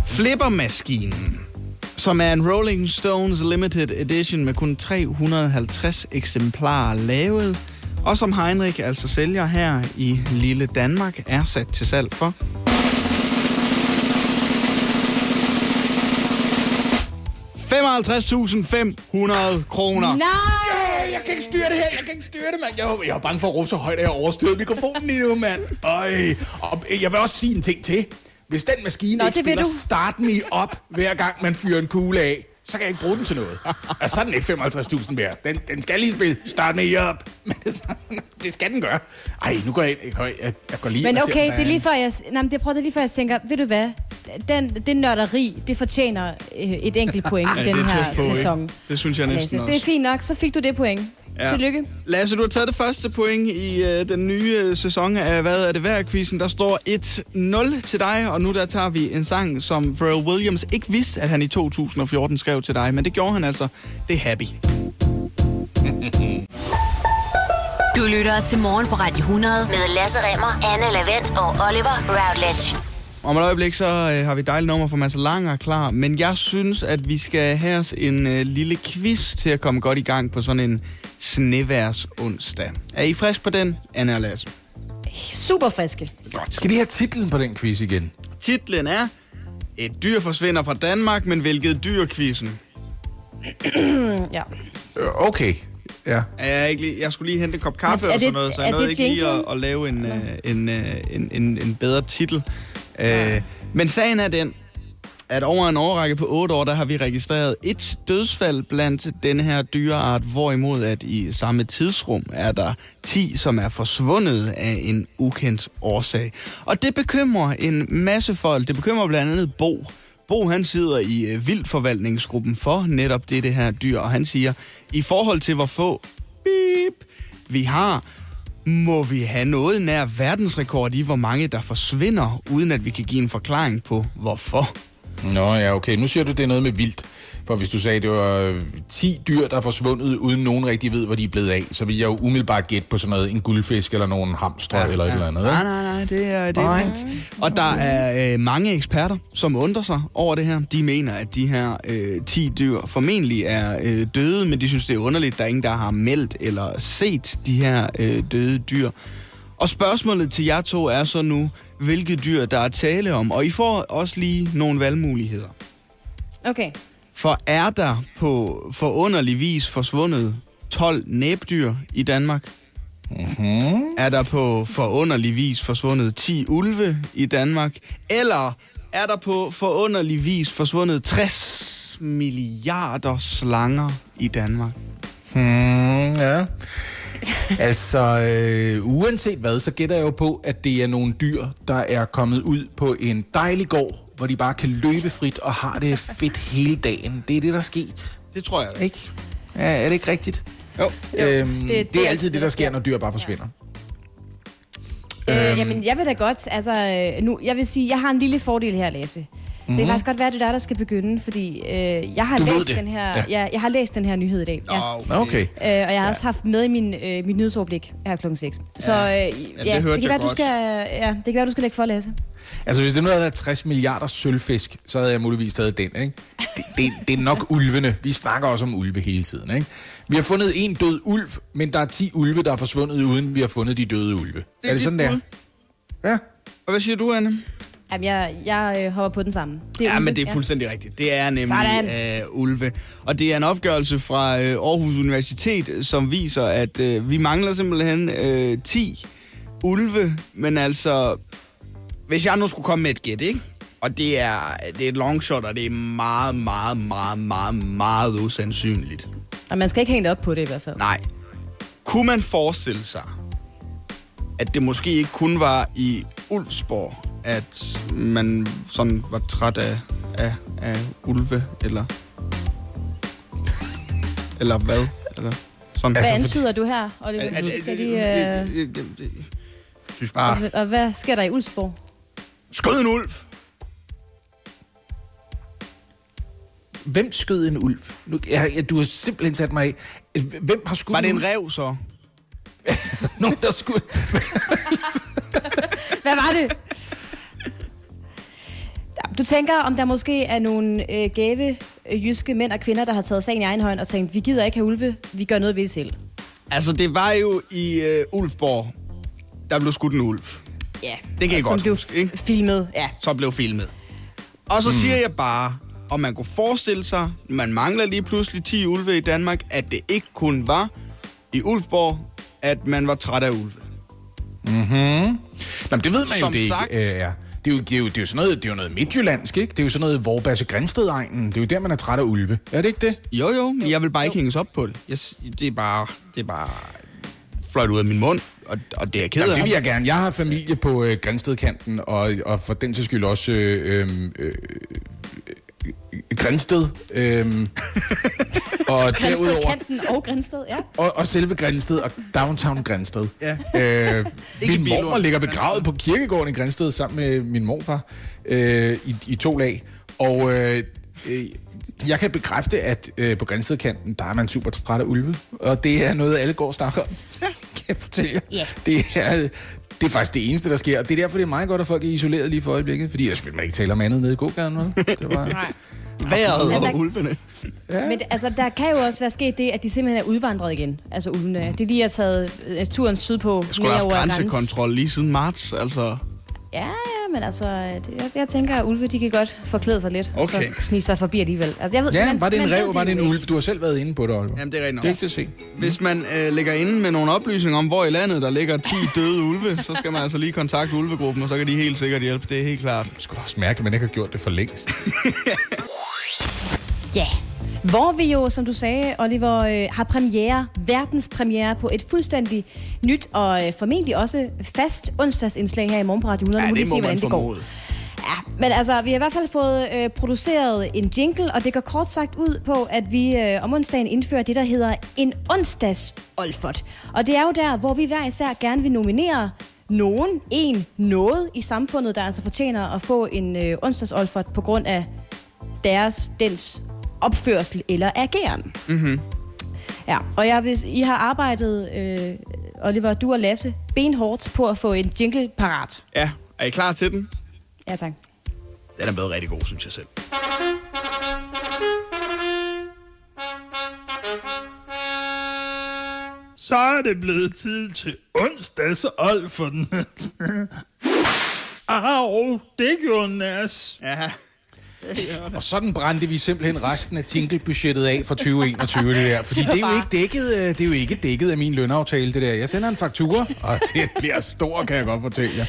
Flippermaskinen, som er en Rolling Stones Limited Edition med kun 350 eksemplarer lavet, og som Heinrich altså sælger her i lille Danmark, er sat til salg for 55.500 kroner. Nej! Jeg kan ikke styre det her, jeg kan ikke styre det, mand. Jeg, jeg var bange for at råbe så højt, at jeg overstyrede mikrofonen lige nu, mand. Øj. Og jeg vil også sige en ting til. Hvis den maskine Nå, ikke spiller du. Start Me Up, hver gang man fyrer en kugle af, så kan jeg ikke bruge den til noget. Altså, så er den ikke 55.000 mere. Den, den skal lige spille Start Me Up. Men det, det skal den gøre. Ej, nu går jeg ind. Jeg, jeg, jeg går lige Men og ser, okay, der det er lige før jeg, nej, men det prøver lige før jeg tænker, ved du hvad, den, det nørderi, det fortjener øh, et enkelt point [laughs] i den er her sæson. Det synes jeg Lasse. næsten Det er også. fint nok, så fik du det point. Ja. Tillykke. Lasse, du har taget det første point i øh, den nye øh, sæson af Hvad er det værd quizzen Der står 1-0 til dig, og nu der tager vi en sang, som Pharrell Williams ikke vidste, at han i 2014 skrev til dig, men det gjorde han altså. Det er Happy. Du lytter til Morgen på Radio 100 med Lasse Remmer, Anne Lavendt og Oliver Routledge. Om et øjeblik, så øh, har vi et dejligt nummer fra Mads Langer klar, men jeg synes, at vi skal have os en øh, lille quiz til at komme godt i gang på sådan en sneværs onsdag. Er I frisk på den, Anna og Lasse? Super friske. Skal de have titlen på den quiz igen? Titlen er Et dyr forsvinder fra Danmark, men hvilket dyr quizzen? [clears throat] Ja. Øh, Okay. Ja. Er jeg, ikke lige, jeg skulle lige hente en kop kaffe Er og det- sådan noget, så er jeg nåede det ikke lige at, at lave en, øh, en, øh, en, en, en bedre titel. Øh, men sagen er den, at over en årrække på 8 år, der har vi registreret et dødsfald blandt denne her dyreart, hvorimod at i samme tidsrum er der 10, som er forsvundet af en ukendt årsag. Og det bekymrer en masse folk. Det bekymrer blandt andet Bo. Bo han sidder i øh, vildforvaltningsgruppen for netop det, det her dyr, og han siger, i forhold til hvor få beep, vi har, må vi have noget nær verdensrekord i, hvor mange der forsvinder, uden at vi kan give en forklaring på, hvorfor. Nå ja, okay. Nu siger du, det er noget med vildt. For hvis du sagde, at det var øh, 10 dyr, der er forsvundet, uden nogen rigtig ved, hvor de er blevet af, så vil jeg jo umiddelbart gætte på sådan noget, en guldfisk eller nogle hamstre ja, eller et eller andet. Nej, ikke? nej, nej, det er det. Er rigtigt. Og der er øh, mange eksperter, som undrer sig over det her. De mener, at de her øh, 10 dyr formentlig er øh, døde, men de synes, det er underligt, at der er ingen, der har meldt eller set de her øh, døde dyr. Og spørgsmålet til jer to er så nu, hvilke dyr der er tale om. Og I får også lige nogle valgmuligheder. Okay. For er der på forunderlig vis forsvundet 12 næbdyr i Danmark? Mm-hmm. Er der på forunderlig vis forsvundet 10 ulve i Danmark? Eller er der på forunderlig vis forsvundet 60 milliarder slanger i Danmark? Hmm, ja. Altså, øh, uanset hvad, så gætter jeg jo på, at det er nogle dyr, der er kommet ud på en dejlig gård, hvor de bare kan løbe frit og har det fedt hele dagen. Det er det, der er sket. Det tror jeg. Ikke? Ja, er det ikke rigtigt? Jo. Øhm, det- det, det, er altid det, der sker, når dyr bare forsvinder. Øh, Øhm. jamen, jeg vil da godt, altså, øh, nu, jeg vil sige, jeg har en lille fordel her, Lasse. Mm-hmm. Det kan faktisk godt være, at det er dig, der skal begynde, fordi øh, jeg har Mhm. Du læst det. den her, Ja. ja. Ja, jeg har læst den her nyhed i dag. Ja. Nå, Nå, Okay. Øh, og jeg har også haft med i min, øh, mit nyhedsoverblik her klokken 6. Så øh, ja, det ja, hørte det, jeg kan være, du skal, ja, det kan være, du skal lægge for, Lasse. Altså, hvis det nu havde været 60 milliarder sølvfisk, så havde jeg muligvis taget den, ikke? Det, det, det er nok ulvene. Vi snakker også om ulve hele tiden, ikke? Vi har fundet en død ulv, men der er 10 ulve, der er forsvundet, uden vi har fundet de døde ulve. Det er, er det sådan, der? Ja. Og hvad siger du, Anne? Jamen, jeg, jeg øh, hopper på den samme. Det Ja, ulve, men det er fuldstændig rigtigt. Det er nemlig øh, ulve. Og det er en opgørelse fra øh, Aarhus Universitet, som viser, at øh, vi mangler simpelthen øh, 10 ulve. Men altså, hvis jeg nu skulle komme med et gæt, ikke? Og det er, det er et long shot, og det er meget, meget, meget, meget, meget usandsynligt. Og man skal ikke hænge op på det i hvert fald. Nej. Kunne man forestille sig, at det måske ikke kun var i Ulfsborg, at man sådan var træt af, af, af ulve, eller... Eller hvad? Eller sådan. Hvad Altså, antyder du her, Oliver? Er- er- er- Skal de, øh, Jeg synes bare... og, og hvad sker der i Ulsborg? Skød en ulv! Hvem skød en ulv? Nu, jeg, jeg, du har simpelthen sat mig af. Hvem har skudt Var det en rev, så? [laughs] Nogen, der skød... [laughs] Hvad var det? Du tænker, om der måske er nogle øh, gave øh, jyske mænd og kvinder, der har taget sagen i egen hånd og tænkt, vi gider ikke have ulve, vi gør noget ved selv. Altså, det var jo i øh, Ulfborg, der blev skudt en ulv. Ja, Det kan jeg som godt blev huske, ikke? filmet, ja. så blev filmet. Og så mm. siger jeg bare, om man kunne forestille sig, man mangler lige pludselig 10 ulve i Danmark, at det ikke kun var i Ulfborg, at man var træt af ulve. Nå, men det ved man jo, Som det ikke sagt. øh, er. Det er, jo, det, er jo, det, er jo sådan noget, det er jo noget midtjyllandsk, ikke? Det er jo sådan noget Vorbasse Grænsted-egnen. Det er jo der, man er træt af ulve. Er det ikke det? Jo, jo, men jeg vil bare ikke hænges op på det. Jeg, det er bare, det er bare fløjt ud af min mund, og, og det er jeg ked Jamen, af. det vil jeg gerne. Jeg har familie på øh, Grænstedkanten, og, og for den til skyld også øh, øh, øh, Grænsted. Øh, [laughs] og Grænsted, derudover... Kanten og Grænsted, ja. Og, og selve Grænsted og Downtown Grænsted. Ja. Øh, min mormor ligger begravet på kirkegården i Grænsted sammen med min morfar øh, i, i to lag. Og øh, øh, jeg kan bekræfte, at øh, på Grænstedkanten, der er man super træt af ulve. Og det er noget, alle går og snakker om. [laughs] kan jeg fortælle jer. Ja. Det er, det er faktisk det eneste, der sker. Og det er derfor, det er meget godt, at folk er isoleret lige for øjeblikket. Fordi ellers vil man ikke tale om andet nede i gågaden. vel? Det var... Nej. Vejret Altså- og ulvene. Ja. Men altså, der kan jo også være sket det, at de simpelthen er udvandret igen. Altså ulvene. De lige har taget øh, turen sydpå. Jeg skulle have haft grænsekontrol lige siden marts, altså. Ja, ja, men altså, det, jeg, jeg tænker, at ulve, de kan godt forklæde sig lidt. Og Okay. så snige sig forbi alligevel. Altså, jeg ved, Ja, man- var det en rev, var det en ulv? Du har selv været inde på det, Oliver. Jamen, det er rigtigt Det er nok. ikke til at se. Hvis man øh, lægger inde med nogle oplysninger om, hvor i landet der ligger 10 [laughs] døde ulve, så skal man altså lige kontakte ulvegruppen, og så kan de helt sikkert hjælpe. Det er helt klart. Det skulle også mærke, at man ikke har gjort det for længst. [laughs] Ja. Hvor vi jo, som du sagde, Oliver, øh, har premiere, verdens premiere på et fuldstændig nyt og øh, formentlig også fast onsdagsindslag her i morgen på Radio 100. Ja, Nu det se, må hvordan man formode. Ja, men altså, vi har i hvert fald fået øh, produceret en jingle, og det går kort sagt ud på, at vi øh, om onsdagen indfører det, der hedder en onsdags Olfert. Og det er jo der, hvor vi hver især gerne vil nominere nogen, en, noget i samfundet, der altså fortjener at få en øh, onsdags Olfert på grund af deres, dens opførsel eller ageren. Mm-hmm. Ja, og jeg vil, I har arbejdet, øh, Oliver, du og Lasse, benhårdt på at få en jingle parat. Ja, er I klar til den? Ja, tak. Den er blevet rigtig god, synes jeg selv. Så er det blevet tid til onsdags old for den. [laughs] Au, det gjorde nas. Ja. Og sådan brændte vi simpelthen resten af tinkelbudgettet af for 2021, det der. Fordi [laughs] det er jo ikke dækket, øh, det er jo ikke dækket af min lønaftale, det der. Jeg sender en faktura, [laughs] og det bliver stor, kan jeg godt fortælle jer.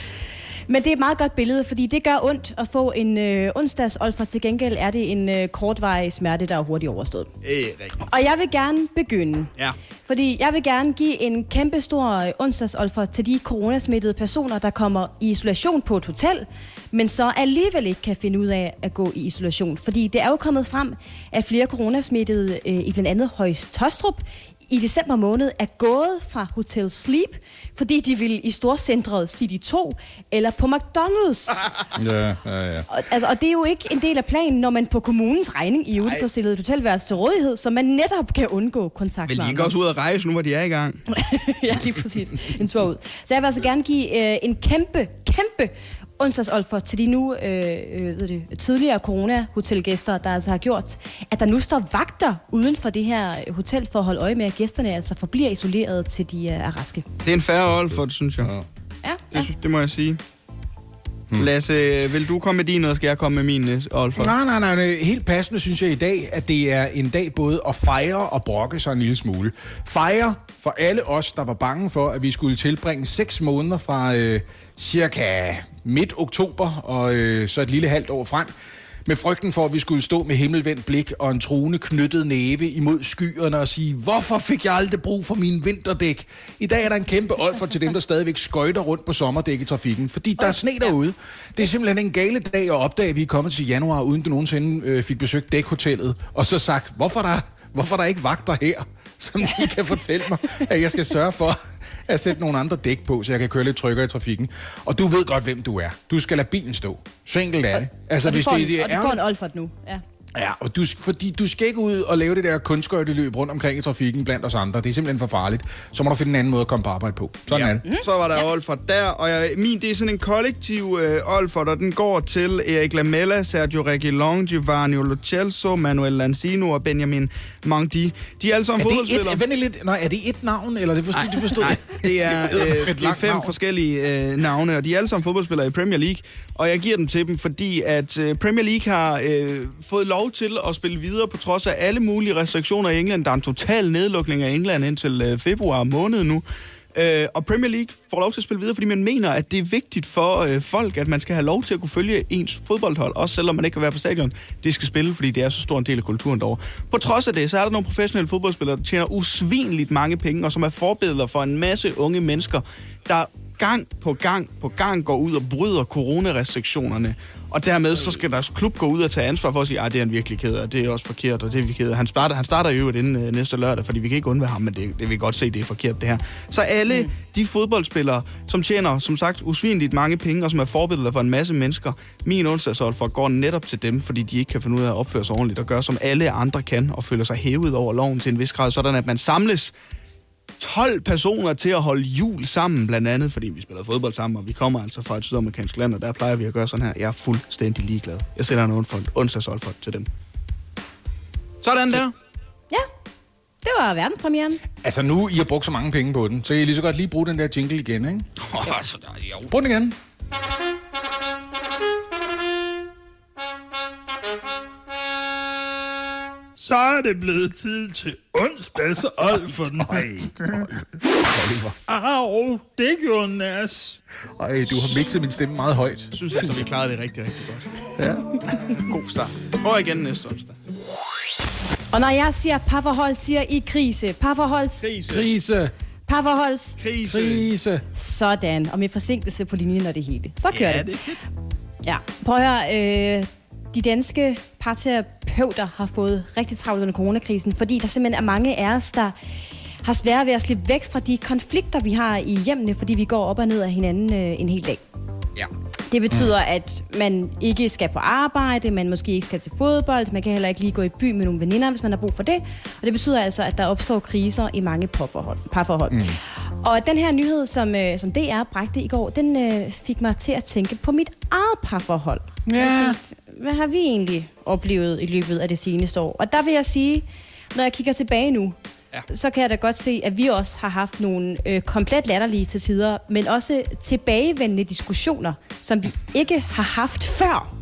Men det er et meget godt billede, fordi det gør ondt at få en øh, onsdags olfer. Til gengæld er det en øh, kortvarig smerte, der er hurtigt overstået. Øh, rigtigt. Og jeg vil gerne begynde. Ja. Fordi jeg vil gerne give en kæmpe stor onsdagsolfer til de coronasmittede personer, der kommer i isolation på et hotel, men så alligevel ikke kan finde ud af at gå i isolation. Fordi det er jo kommet frem, at flere coronasmittede øh, i blandt andet Højst Tostrup i december måned er gået fra Hotel Sleep, fordi de ville i storcentret City 2 eller på McDonald's. [laughs] Ja, ja, ja. Og, altså, og det er jo ikke en del af planen, når man på kommunens regning i øvrigt får stillet et hotelværelse til rådighed, så man netop kan undgå kontakt Vil med de ikke også ud at rejse nu, hvor de er i gang? [laughs] ja, lige præcis. En tur ud. Så jeg vil altså gerne give øh, en kæmpe, kæmpe onsdagsolfer til de nu øh, øh, ved det, tidligere corona-hotelgæster, der altså har gjort, at der nu står vagter uden for det her øh, hotel for at holde øje med, at gæsterne altså forbliver isoleret til de øh, er raske. Det er en færre det, synes jeg. Ja, Det, ja. synes, det må jeg sige. Lasse, vil du komme med din, eller skal jeg komme med min Olfer? Nej, nej, nej, nej. Helt passende synes jeg i dag, at det er en dag både at fejre og brokke sig en lille smule. Fejre for alle os, der var bange for, at vi skulle tilbringe seks måneder fra øh, cirka midt oktober og øh, så et lille halvt år frem. Med frygten for, at vi skulle stå med himmelvendt blik og en truende knyttet næve imod skyerne og sige, hvorfor fik jeg aldrig brug for mine vinterdæk? I dag er der en kæmpe olfer til dem, der stadigvæk skøjter rundt på sommerdæk i trafikken, fordi der er sne derude. Det er simpelthen en gale dag at opdage, at vi er kommet til januar, uden du nogensinde øh, fik besøgt dækhotellet, og så sagt, hvorfor er der, hvorfor er der ikke vagter her, som I kan fortælle mig, at jeg skal sørge for at sætte nogle andre dæk på, så jeg kan køre lidt tryggere i trafikken. Og du ved godt, hvem du er. Du skal lade bilen stå. Så enkelt er det. Altså, og, hvis får det, det er og du får en olfert nu. Ja. Ja, og du, fordi du skal ikke ud og lave det der kunstskøjteløb rundt omkring i trafikken blandt os andre. Det er simpelthen for farligt. Så må du finde en anden måde at komme på arbejde på. Sådan ja. er det. Så var der ja. Olfer der, og jeg, min det er sådan en kollektiv øh, Olfer, og den går til Erik Lamella, Sergio Reguilon, Giovanni Lo Celso, Manuel Lanzino og Benjamin Mangdi. De er alle sammen Er det, fodboldspillere. et, lige lidt, nej, er det et navn, eller det forstod, du forstod Nej, det er, [laughs] øh, Et det er fem navn. forskellige øh, navne, og de er alle sammen fodboldspillere i Premier League. Og jeg giver dem til dem, fordi at øh, Premier League har øh, fået lov til at spille videre på trods af alle mulige restriktioner i England. Der er en total nedlukning af England indtil øh, februar måned nu. Øh, og Premier League får lov til at spille videre, fordi man mener, at det er vigtigt for øh, folk, at man skal have lov til at kunne følge ens fodboldhold, også selvom man ikke kan være på stadion. Det skal spille, fordi det er så stor en del af kulturen derovre. På trods af det, så er der nogle professionelle fodboldspillere, der tjener usvinligt mange penge, og som er forbilleder for en masse unge mennesker, der gang på gang på gang går ud og bryder coronarestriktionerne. Og dermed så skal deres klub gå ud og tage ansvar for at sige, at det er han virkelig ked af, det er også forkert, og det er vi ked af. Han starter, han starter jo inden øh, næste lørdag, fordi vi kan ikke undvære ham, men det, det vil vi godt se, det er forkert det her. Så alle mm. de fodboldspillere, som tjener, som sagt, usvinligt mange penge, og som er forbilleder for en masse mennesker, min onsdagsholfer går netop til dem, fordi de ikke kan finde ud af at opføre sig ordentligt og gøre, som alle andre kan, og føler sig hævet over loven til en vis grad, sådan at man samles 12 personer til at holde jul sammen, blandt andet, fordi vi spiller fodbold sammen, og vi kommer altså fra et sydamerikansk land, og der plejer vi at gøre sådan her. Jeg er fuldstændig ligeglad. Jeg sender en onsdagsholfer til dem. Sådan der. ja, det var verdenspremieren. Altså nu, I har brugt så mange penge på den, så kan I lige så godt lige bruge den der jingle igen, ikke? Jo. Brug den igen. Så er det blevet tid til onsdags for den. Au, det gjorde nas. Ej, du har mixet min stemme meget højt. Jeg synes altså, vi klarede det rigtig, rigtig godt. Ja. God start. Prøv igen næste onsdag. Og når jeg siger parforhold, siger I krise. Parforholds, Krise. Krise, parforholds, Krise. krise. sådan. Og med forsinkelse på linjen og det hele. Så kører Ja, det. det er fedt. Ja, prøv at høre, øh, de danske parterapeuter har fået rigtig travlt under coronakrisen, fordi der simpelthen er mange af os, der har svært ved at slippe væk fra de konflikter, vi har i hjemmene, fordi vi går op og ned af hinanden øh, en hel dag. Ja. Det betyder, at man ikke skal på arbejde, man måske ikke skal til fodbold, man kan heller ikke lige gå i by med nogle veninder, hvis man har brug for det. Og det betyder altså, at der opstår kriser i mange parforhold. parforhold. Mm. Og den her nyhed, som, øh, som DR bragte i går, den øh, fik mig til at tænke på mit eget parforhold. Ja. Jeg tænkte, hvad har vi egentlig oplevet i løbet af det seneste år? Og der vil jeg sige, når jeg kigger tilbage nu, ja. så kan jeg da godt se, at vi også har haft nogle øh, komplet latterlige til tider, men også tilbagevendende diskussioner, som vi ikke har haft før.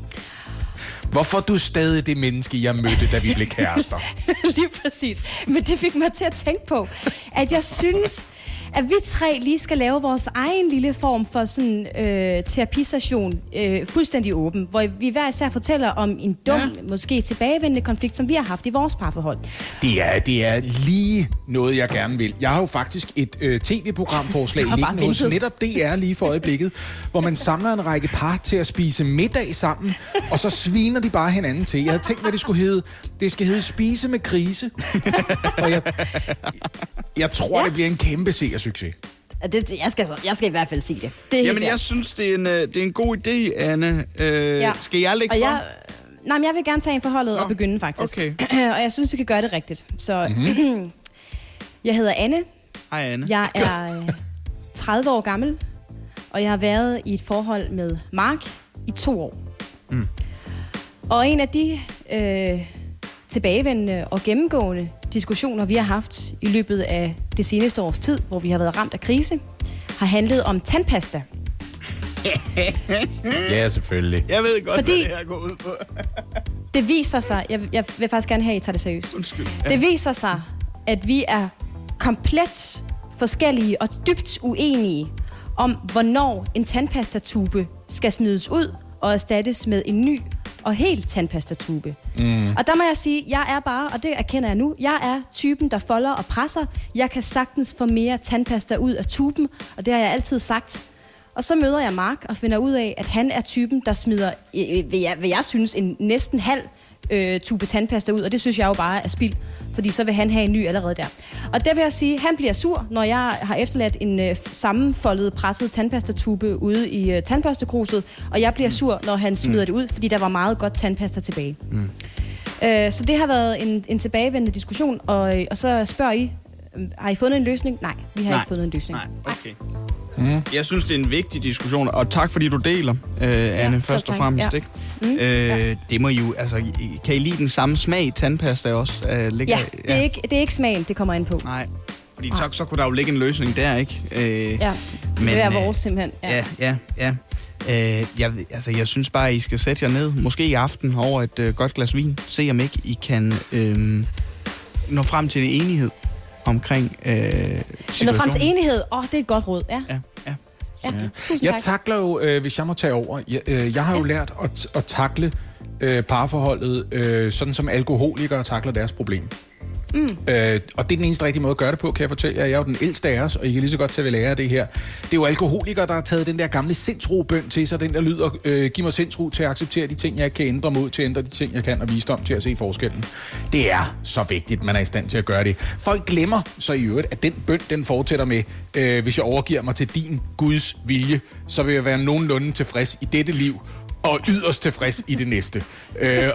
Hvorfor du stadig det menneske, jeg mødte, da vi blev kærester? [laughs] Lige præcis. Men det fik mig til at tænke på, at jeg synes, at vi tre lige skal lave vores egen lille form for sådan øh, terapistation øh, fuldstændig åben, hvor vi hver især fortæller om en dum, ja. måske tilbagevendende konflikt, som vi har haft i vores parforhold. Det er, det er lige noget, jeg gerne vil. Jeg har jo faktisk et øh, tv-programforslag [laughs] liggende hos netop DR lige for øjeblikket, hvor man samler en række par til at spise middag sammen, og så sviner de bare hinanden til. Jeg havde tænkt, hvad det skulle hedde. Det skal hedde Spise med krise. og jeg, jeg tror, ja. det bliver en kæmpe seersucces. Og Det, jeg, skal, så- jeg skal i hvert fald sige det. det er Jamen, jeg synes, det er en, øh, det er en god idé, Anne. Øh, Ja. Skal jeg lægge Og for? jeg, nej, men jeg vil gerne tage en forholdet Nå, og begynde, faktisk. okay. [clears throat] og jeg synes, vi kan gøre det rigtigt. Så mm-hmm. [clears throat] jeg hedder Anne. Hej, Anne. Jeg er øh, 30 år gammel, og jeg har været i et forhold med Mark i to år. Mm. Og en af de øh, tilbagevendende og gennemgående diskussioner, vi har haft i løbet af det seneste års tid, hvor vi har været ramt af krise, har handlet om tandpasta. Ja, selvfølgelig. Jeg ved godt, Fordi- hvad det her går ud på. [laughs] Det viser sig, jeg, jeg vil faktisk gerne have, at I tager det seriøst. Undskyld. Det viser sig, at vi er komplet forskellige og dybt uenige om, hvornår en tandpastatube skal smides ud og erstattes med en ny og helt tandpastatube. Mm. Og der må jeg sige, jeg er bare, og det erkender jeg nu, jeg er typen, der folder og presser. Jeg kan sagtens få mere tandpasta ud af tuben, og det har jeg altid sagt. Og så møder jeg Mark og finder ud af, at han er typen, der smider, øh, hvad, jeg, hvad jeg synes, en næsten halv øh, tube tandpasta ud, og det synes jeg jo bare er spild, fordi så vil han have en ny allerede der. Og der vil jeg sige, at han bliver sur, når jeg har efterladt en øh, sammenfoldet, presset tandpastatube ude i øh, tandpastakruset, og jeg bliver sur, når han smider det ud, fordi der var meget godt tandpasta tilbage. Mm. Øh, så det har været en, en tilbagevendende diskussion, og, øh, og så spørger I, har I fundet en løsning? Nej, vi har Nej. ikke fundet en løsning. Nej, okay. Mm. Jeg synes, det er en vigtig diskussion, og tak fordi du deler, øh, Anne, så først og fremmest. Ja. Ikke? Mm, øh, Det må I jo, altså, I- kan I lide den samme smag i tandpasta også? Øh, ligger, Ja, det er, ikke, det er ikke smagen, det kommer ind på. Nej, fordi så, så kunne der jo ligge en løsning der, ikke? Øh, Ja, Men, det er øh, vores simpelthen. Ja, ja, ja. Øh, jeg, altså, jeg synes bare, at I skal sætte jer ned, måske i aften, over et øh, godt glas vin. Se om ikke I kan øh, nå frem til en enighed omkring øh, situationen. frem til enighed, åh, oh, det er et godt råd. Ja, Ja, ja. ja. tusind Jeg tak. takler jo, øh, hvis jeg må tage over, jeg, øh, jeg har jo lært at, at takle øh, parforholdet, øh, sådan som alkoholikere takler deres problem. Mm. Øh, og det er den eneste rigtige måde at gøre det på, kan jeg fortælle jer. Jeg er jo den ældste af os, og I kan lige så godt tage ved lære af det her. Det er jo alkoholikere, der har taget den der gamle sindsrobøn til sig, den der lyder, øh, giv mig sindsro til at acceptere de ting, jeg ikke kan ændre mod, til at ændre de ting, jeg kan, og visdom til at se forskellen. Det er så vigtigt, man er i stand til at gøre det. Folk glemmer så i øvrigt, at den bøn, den fortsætter med, øh, hvis jeg overgiver mig til din Guds vilje, så vil jeg være nogenlunde tilfreds i dette liv, og yderst tilfreds i det næste. Øh,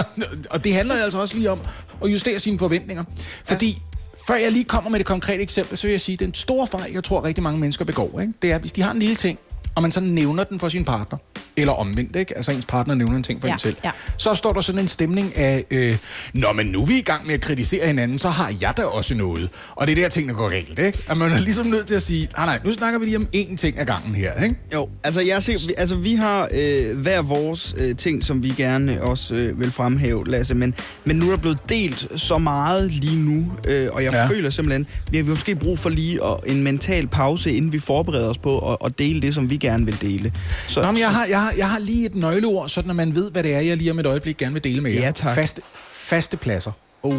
[laughs] og det handler altså også lige om at justere sine forventninger. Fordi før jeg lige kommer med det konkrete eksempel, så vil jeg sige, at den store fejl, jeg tror rigtig mange mennesker begår, ikke? det er, hvis de har en lille ting, og man så nævner den for sin partner, eller omvendt, ikke? altså ens partner nævner en ting for Ja, en selv, ja. så står der sådan en stemning af, øh, Nå, men nu er vi i gang med at kritisere hinanden, så har jeg da også noget. Og det er der tingene går galt, ikke? At man er ligesom nødt til at sige, nej, nej, nu snakker vi lige om én ting ad gangen her, ikke? Jo, altså, jeg ser, vi, altså vi har øh, hver vores øh, ting, som vi gerne også øh, vil fremhæve, Lasse, men, men nu er der blevet delt så meget lige nu, øh, og jeg Ja. ja. føler simpelthen, vi har måske brug for lige at, en mental pause, inden vi forbereder os på at, at dele det, som vi gerne vil dele. Så, Nå, men jeg så- har, jeg, har, jeg har lige et nøgleord, sådan at man ved, hvad det er, jeg lige om et øjeblik gerne vil dele med jer. Ja, tak. Faste, faste pladser. Oh,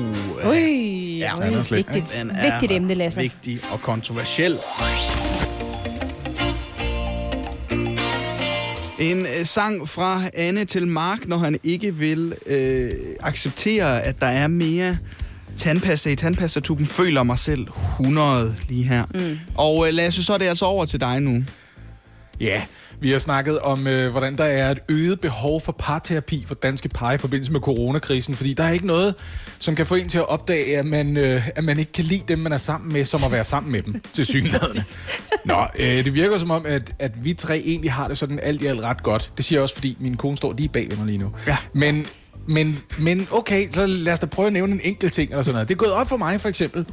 Ui, ja, er slem, vigtigt, er vigtigt emne, Lasse. Vigtig og kontroversiel. En øh, sang fra Anne til Mark, når han ikke vil øh, acceptere, at der er mere tandpasta i tandpastatuben, føler mig selv 100 lige her. Mm. Og øh, Lasse, så er det altså over til dig nu. Ja, Vi har snakket om, øh, hvordan der er et øget behov for parterapi for danske par i forbindelse med coronakrisen, fordi der er ikke noget, som kan få en til at opdage, at man, øh, at man ikke kan lide dem, man er sammen med, som at være sammen med dem, [laughs] til synligheden. Nå, øh, det virker som om, at, at vi tre egentlig har det sådan alt i alt ret godt. Det siger jeg også, fordi min kone står lige bag mig lige nu. Ja. Men, men, men okay, så lad os da prøve at nævne en enkelt ting eller sådan noget. Det er gået op for mig, for eksempel,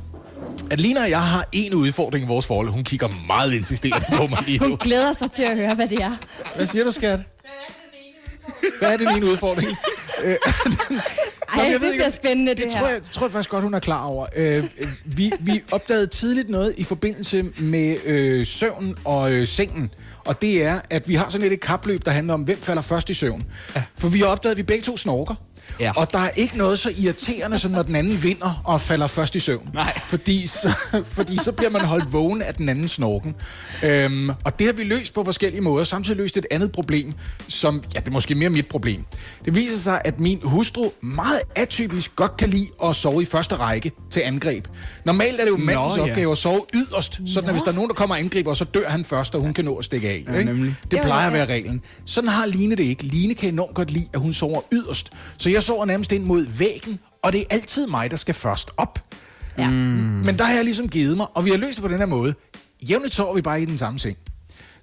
at Lina og jeg har en udfordring i vores forhold. Hun kigger meget insisterende på mig lige [laughs] nu. Hun glæder sig til at høre, hvad det er. Hvad siger du, skat? Hvad er den ene udfordring? Øh, [laughs] Ej, jeg det ved ikke, bliver om- spændende, det, det, her. tror jeg, det tror jeg faktisk godt, hun er klar over. Øh, øh, vi, vi opdagede tidligt noget i forbindelse med øh, søvn og øh, sengen. Og det er, at vi har sådan lidt et kapløb, der handler om, hvem falder først i søvn. Ja. For vi har opdaget, at vi begge to snorker. Ja. Og der er ikke noget så irriterende, som når den anden vinder og falder først i søvn. Nej. Fordi så, fordi så bliver man holdt vågen af den anden snorken. Øhm, og det har vi løst på forskellige måder. Samtidig løst et andet problem, som, ja, det er måske mere mit problem. Det viser sig, at min hustru meget atypisk godt kan lide at sove i første række til angreb. Normalt er det jo mandens ja. opgave at sove yderst, sådan at hvis der er nogen, der kommer og angriber, så dør han først, og hun kan nå at stikke af. Ja, ikke? nemlig. Det plejer at være reglen. Sådan har Line det ikke. Line kan enormt godt lide, at hun sover yderst. Så jeg sover nærmest ind mod væggen, og det er altid mig, der skal først op. Ja. Men der har jeg ligesom givet mig, og vi har løst det på den her måde. Jævnligt sover vi bare i den samme seng.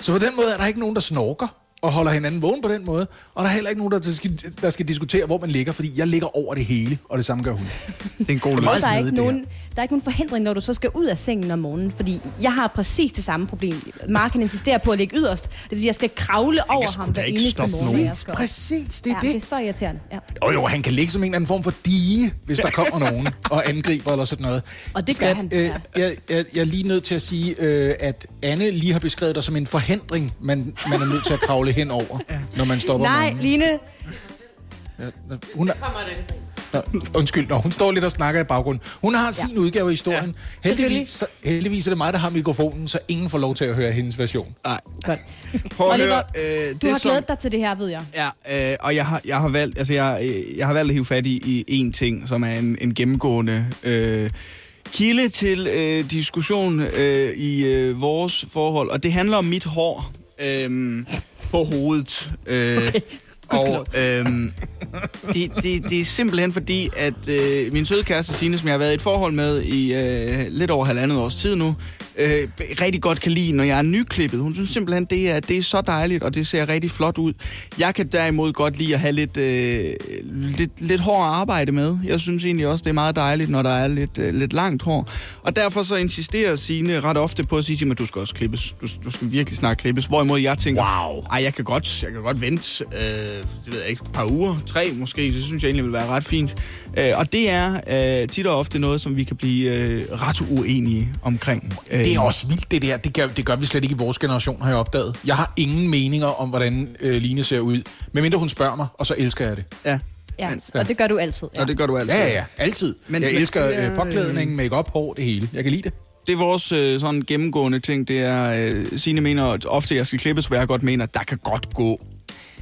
Så på den måde er der ikke nogen, der snorker og holder hinanden vågen på den måde. Og der er heller ikke nogen, der skal, der skal diskutere, hvor man ligger, fordi jeg ligger over det hele, og det samme gør hun. [laughs] Det er en god meget løsning. der, er ikke nogen, der er ikke nogen forhindring, når du så skal ud af sengen om morgenen, fordi jeg har præcis det samme problem. Marken insisterer på at ligge yderst. Det vil sige, at jeg skal kravle over ham hver eneste morgen. op. Præcis, det er Ja, det. det er så irriterende. Ja. Jo, jo, han kan ligge som en eller anden form for dige, hvis der kommer nogen og angriber eller sådan noget. Og det gør Skat, han, Øh, ja. jeg, jeg, jeg er lige nødt til at sige, øh, at Anne lige har beskrevet dig som en forhindring, man, man er nødt til at kravle hen over, når man stopper Nej, morgenen. Line, Ja, hun er, Nå, undskyld, når hun står lidt og snakker i baggrunden. Hun har sin udgave af historien. Ja, heldigvis, så, heldigvis er det mig, der har mikrofonen, så ingen får lov til at høre hendes version. Nej. godt. Prøv at Oliver, høre. Øh, Du det har som- glædet dig til det her, ved jeg. Ja, øh, og jeg har, jeg har valgt, altså jeg, øh, jeg har valgt at hive fat i, i en ting, som er en, en gennemgående øh, kilde til øh, diskussion øh, i øh, vores forhold, og det handler om mit hår øh, på hovedet. Øh, okay. Og øhm, det, det, det er simpelthen fordi, at øh, min søde kæreste Signe, som jeg har været i et forhold med i øh, lidt over halvandet års tid nu, øh, rigtig godt kan lide, når jeg er nyklippet. Hun synes simpelthen, det er, det er så dejligt, og det ser rigtig flot ud. Jeg kan derimod godt lide at have lidt, øh, lidt, lidt hår at arbejde med. Jeg synes egentlig også, det er meget dejligt, når der er lidt, øh, lidt langt hår. Og derfor så insisterer Signe ret ofte på at sige at du skal også klippes. Du, du skal virkelig snart klippes. Hvorimod jeg tænker, Wow. ej, jeg kan godt, jeg kan godt vente, øh, det ved jeg ikke, et par uger, tre måske, det synes jeg egentlig vil være ret fint. Øh, og det er øh, tit og ofte noget, som vi kan blive øh, ret uenige omkring. Øh, Det er også vildt, det der. Det gør, det gør vi slet ikke i vores generation, har jeg opdaget. Jeg har ingen meninger om, hvordan øh, Line ser ud. Medmindre hun spørger mig, og så elsker jeg det. Ja, Ja, Men- og det gør du altid. Ja. og det gør du altid. Ja, ja, ja. Altid. Men- jeg men elsker er, øh, påklædning, make-up, hår, det hele. Jeg kan lide det. Det er vores øh, sådan gennemgående ting, det er, øh, Signe mener ofte, at jeg skal klippes, hvor jeg godt mener, at der kan godt gå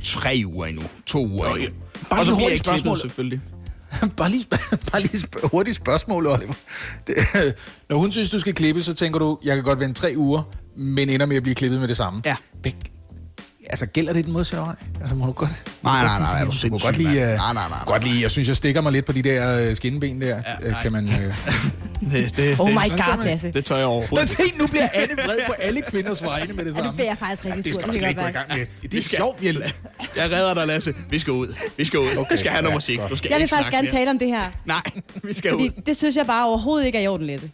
tre uger endnu, to uger endnu. Bare og så bliver jeg spørgsmål. selvfølgelig. [laughs] bare lige, bare lige sp- hurtigt spørgsmål, Oliver. [laughs] Det, [laughs] når hun synes, du skal klippe, så tænker du, jeg kan godt vente tre uger, men ender med at blive klippet med det samme. Ja. Beg- altså, gælder det den modsatte vej? Altså, må du godt... Nej, nej, nej, er du Du må sindssyg, godt mand. øh, Nej, nej, nej, nej. Godt lide, jeg synes, jeg stikker mig lidt på de der øh, skinben der. Ja, nej. kan man... Øh... [laughs] Det, det, Oh det, my god, Lasse. det tør jeg Men overhovedet. se, nu bliver Anne vred på alle kvinders vegne med det Ja, samme. det bliver jeg faktisk rigtig det sur. skal du Det slet ikke gå i godt gang med. Det er sjovt, vi er... Jeg redder dig, Lasse. Vi skal ud. Vi skal ud. Okay, vi skal have noget ja, musik. Du skal Jeg vil faktisk gerne tale om det her. Nej, [laughs] vi skal ud. det synes jeg bare overhovedet ikke er i orden, Lasse.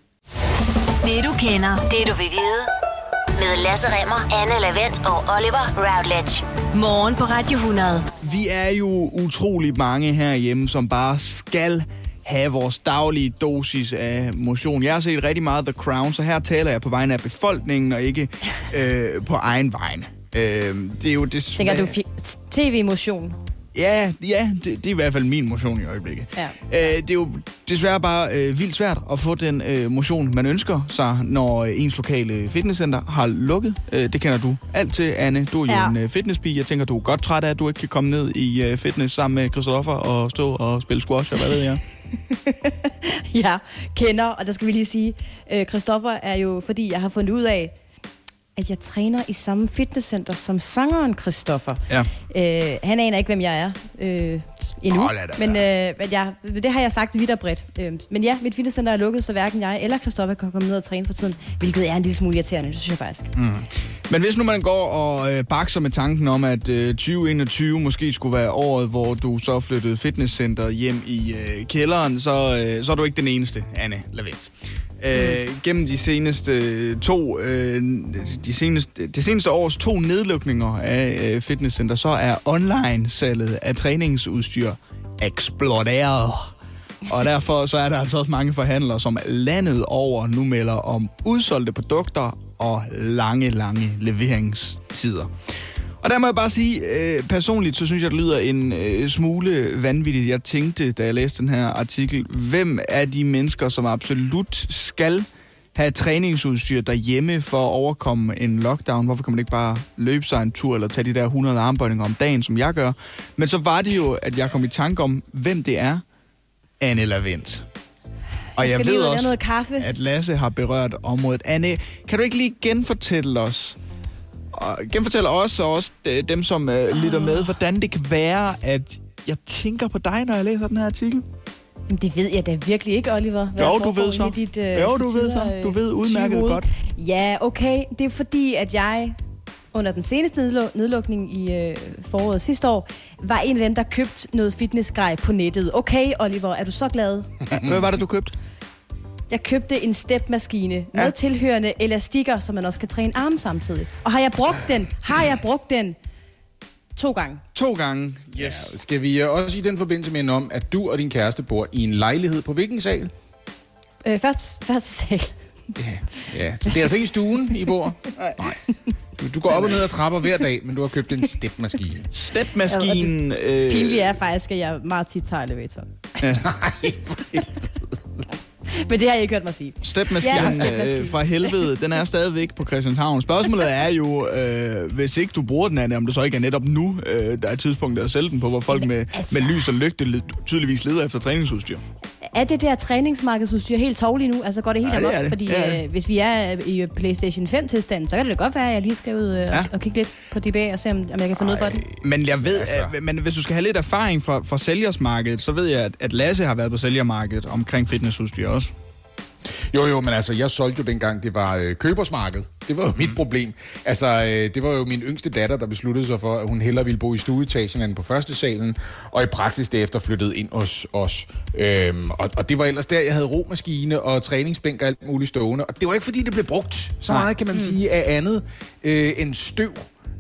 Det du kender, det du vil vide. Med Lasse Remmer, Anne Lavendt og Oliver Routledge. Morgen på Radio 100. Vi er jo utrolig mange herhjemme, som bare skal have vores daglige dosis af motion. Jeg har set rigtig meget The Crown, så her taler jeg på vegne af befolkningen og ikke [laughs] øh, på egen vegne. Øh, det er jo desværre... Tænker du tv-motion? Ja, ja det, det er i hvert fald min motion i øjeblikket. Ja. Øh, det er jo desværre bare øh, vildt svært at få den øh, motion, man ønsker sig, når øh, ens lokale fitnesscenter har lukket. Øh, det kender du alt til, Anne. Du er jo Ja. en øh, fitnesspige. Jeg tænker, du er godt træt af, at du ikke kan komme ned i øh, fitness sammen med Christoffer og stå og spille squash, og hvad ved jeg. [laughs] Ja, kender. Og der skal vi lige sige, øh, Christoffer er jo, fordi jeg har fundet ud af, at jeg træner i samme fitnesscenter som sangeren Christoffer. Ja. Øh, han aner ikke, hvem jeg er øh, endnu, Åh, lad men, øh, men jeg, det har jeg sagt vidt og bredt. Øh, men ja, mit fitnesscenter er lukket, så hverken jeg eller Christoffer kan komme ned og træne for tiden, hvilket er en lille smule irriterende, det synes jeg faktisk. Mm. Men hvis nu man går og øh, bakser med tanken om, at øh, 2021 måske skulle være året, hvor du så flyttede fitnesscenter hjem i øh, kælderen, så, øh, så er du ikke den eneste, Anne Lavendt. Øh, gennem de seneste øh, to, øh, de seneste, det seneste års to nedlukninger af øh, fitnesscenter, så er online-salget af træningsudstyr eksploderet. Og derfor så er der altså også mange forhandlere, som landet over nu melder om udsolgte produkter og lange, lange leveringstider. Og der må jeg bare sige, øh, personligt så synes jeg, det lyder en øh, smule vanvittigt. Jeg tænkte, da jeg læste den her artikel, hvem er de mennesker, som absolut skal have træningsudstyr derhjemme for at overkomme en lockdown? Hvorfor kan man ikke bare løbe sig en tur eller tage de der 100 armbøjninger om dagen, som jeg gør? Men så var det jo, at jeg kom i tanke om, hvem det er. Anne Lavendt. Og jeg, lige ved også, noget kaffe. at Lasse har berørt området. Anne, kan du ikke lige genfortælle os, og genfortælle os og også øh, dem, som øh, lytter med, hvordan det kan være, at jeg tænker på dig, når jeg læser den her artikel? Men det ved jeg da virkelig ikke, Oliver. hvad Jo, du ved så. Dit, øh, Jo, du ved så. øh, Du ved udmærket godt. Ja, okay. Det er fordi, at jeg under den seneste nedlu- nedlukning i øh, foråret sidste år, var en af dem, der købte noget fitnessgrej på nettet. Okay, Oliver, er du så glad? Hvad var det, du købte? Jeg købte en stepmaskine ja. med Ja. tilhørende elastikker, så man også kan træne arme samtidig. Og har jeg brugt den? Har jeg brugt den? To gange. To gange. Yes. Skal vi øh, også i den forbindelse minde om, at du og din kæreste bor i en lejlighed på hvilken sal? Øh, først, første sal. Ja, ja. Så det er altså ikke i stuen, I bor? Nej. Du, du går op og ned ad trapper hver dag, men du har købt en stepmaskine. Stepmaskinen... Øh, Pinligt er faktisk, at jeg meget tit tager elevatoren. [laughs] Nej, Men det har jeg ikke hørt mig sige. Stepmaskinen Ja, øh, fra helvede, den er stadigvæk på Christianshavn. Spørgsmålet er jo, øh, hvis ikke du bruger den, Anne, om det så ikke er netop nu, øh, der er et tidspunkt at sælge den på, hvor folk med, altså- med lys og lygte tydeligvis leder efter træningsudstyr. Er det der træningsmarkedsudstyr helt tov lige nu? Altså går det helt Ja, amok? er det. Fordi Ja, ja. øh, hvis vi er i PlayStation 5-tilstanden, så kan det da godt være, at jeg lige skal ud øh, Ja. og, kigge lidt på DBA og se, om, om jeg kan få noget for den. Men jeg ved, Altså. altså. at, men hvis du skal have lidt erfaring fra, fra sælgersmarkedet, så ved jeg, at, at Lasse har været på sælgermarkedet omkring fitnessudstyr også. Jo, jo, men altså, jeg solgte jo dengang, det var øh, købersmarked. Det var jo mit problem. Altså, øh, det var jo min yngste datter, der besluttede sig for, at hun hellere ville bo i stueetagen end på første salen, og i praksis derefter flyttede ind hos os. Øhm, og, og det var ellers der, jeg havde romaskine og træningsbænk og alt muligt stående. Og det var ikke, fordi det blev brugt så Nej. meget, kan man sige, af andet øh, end støv.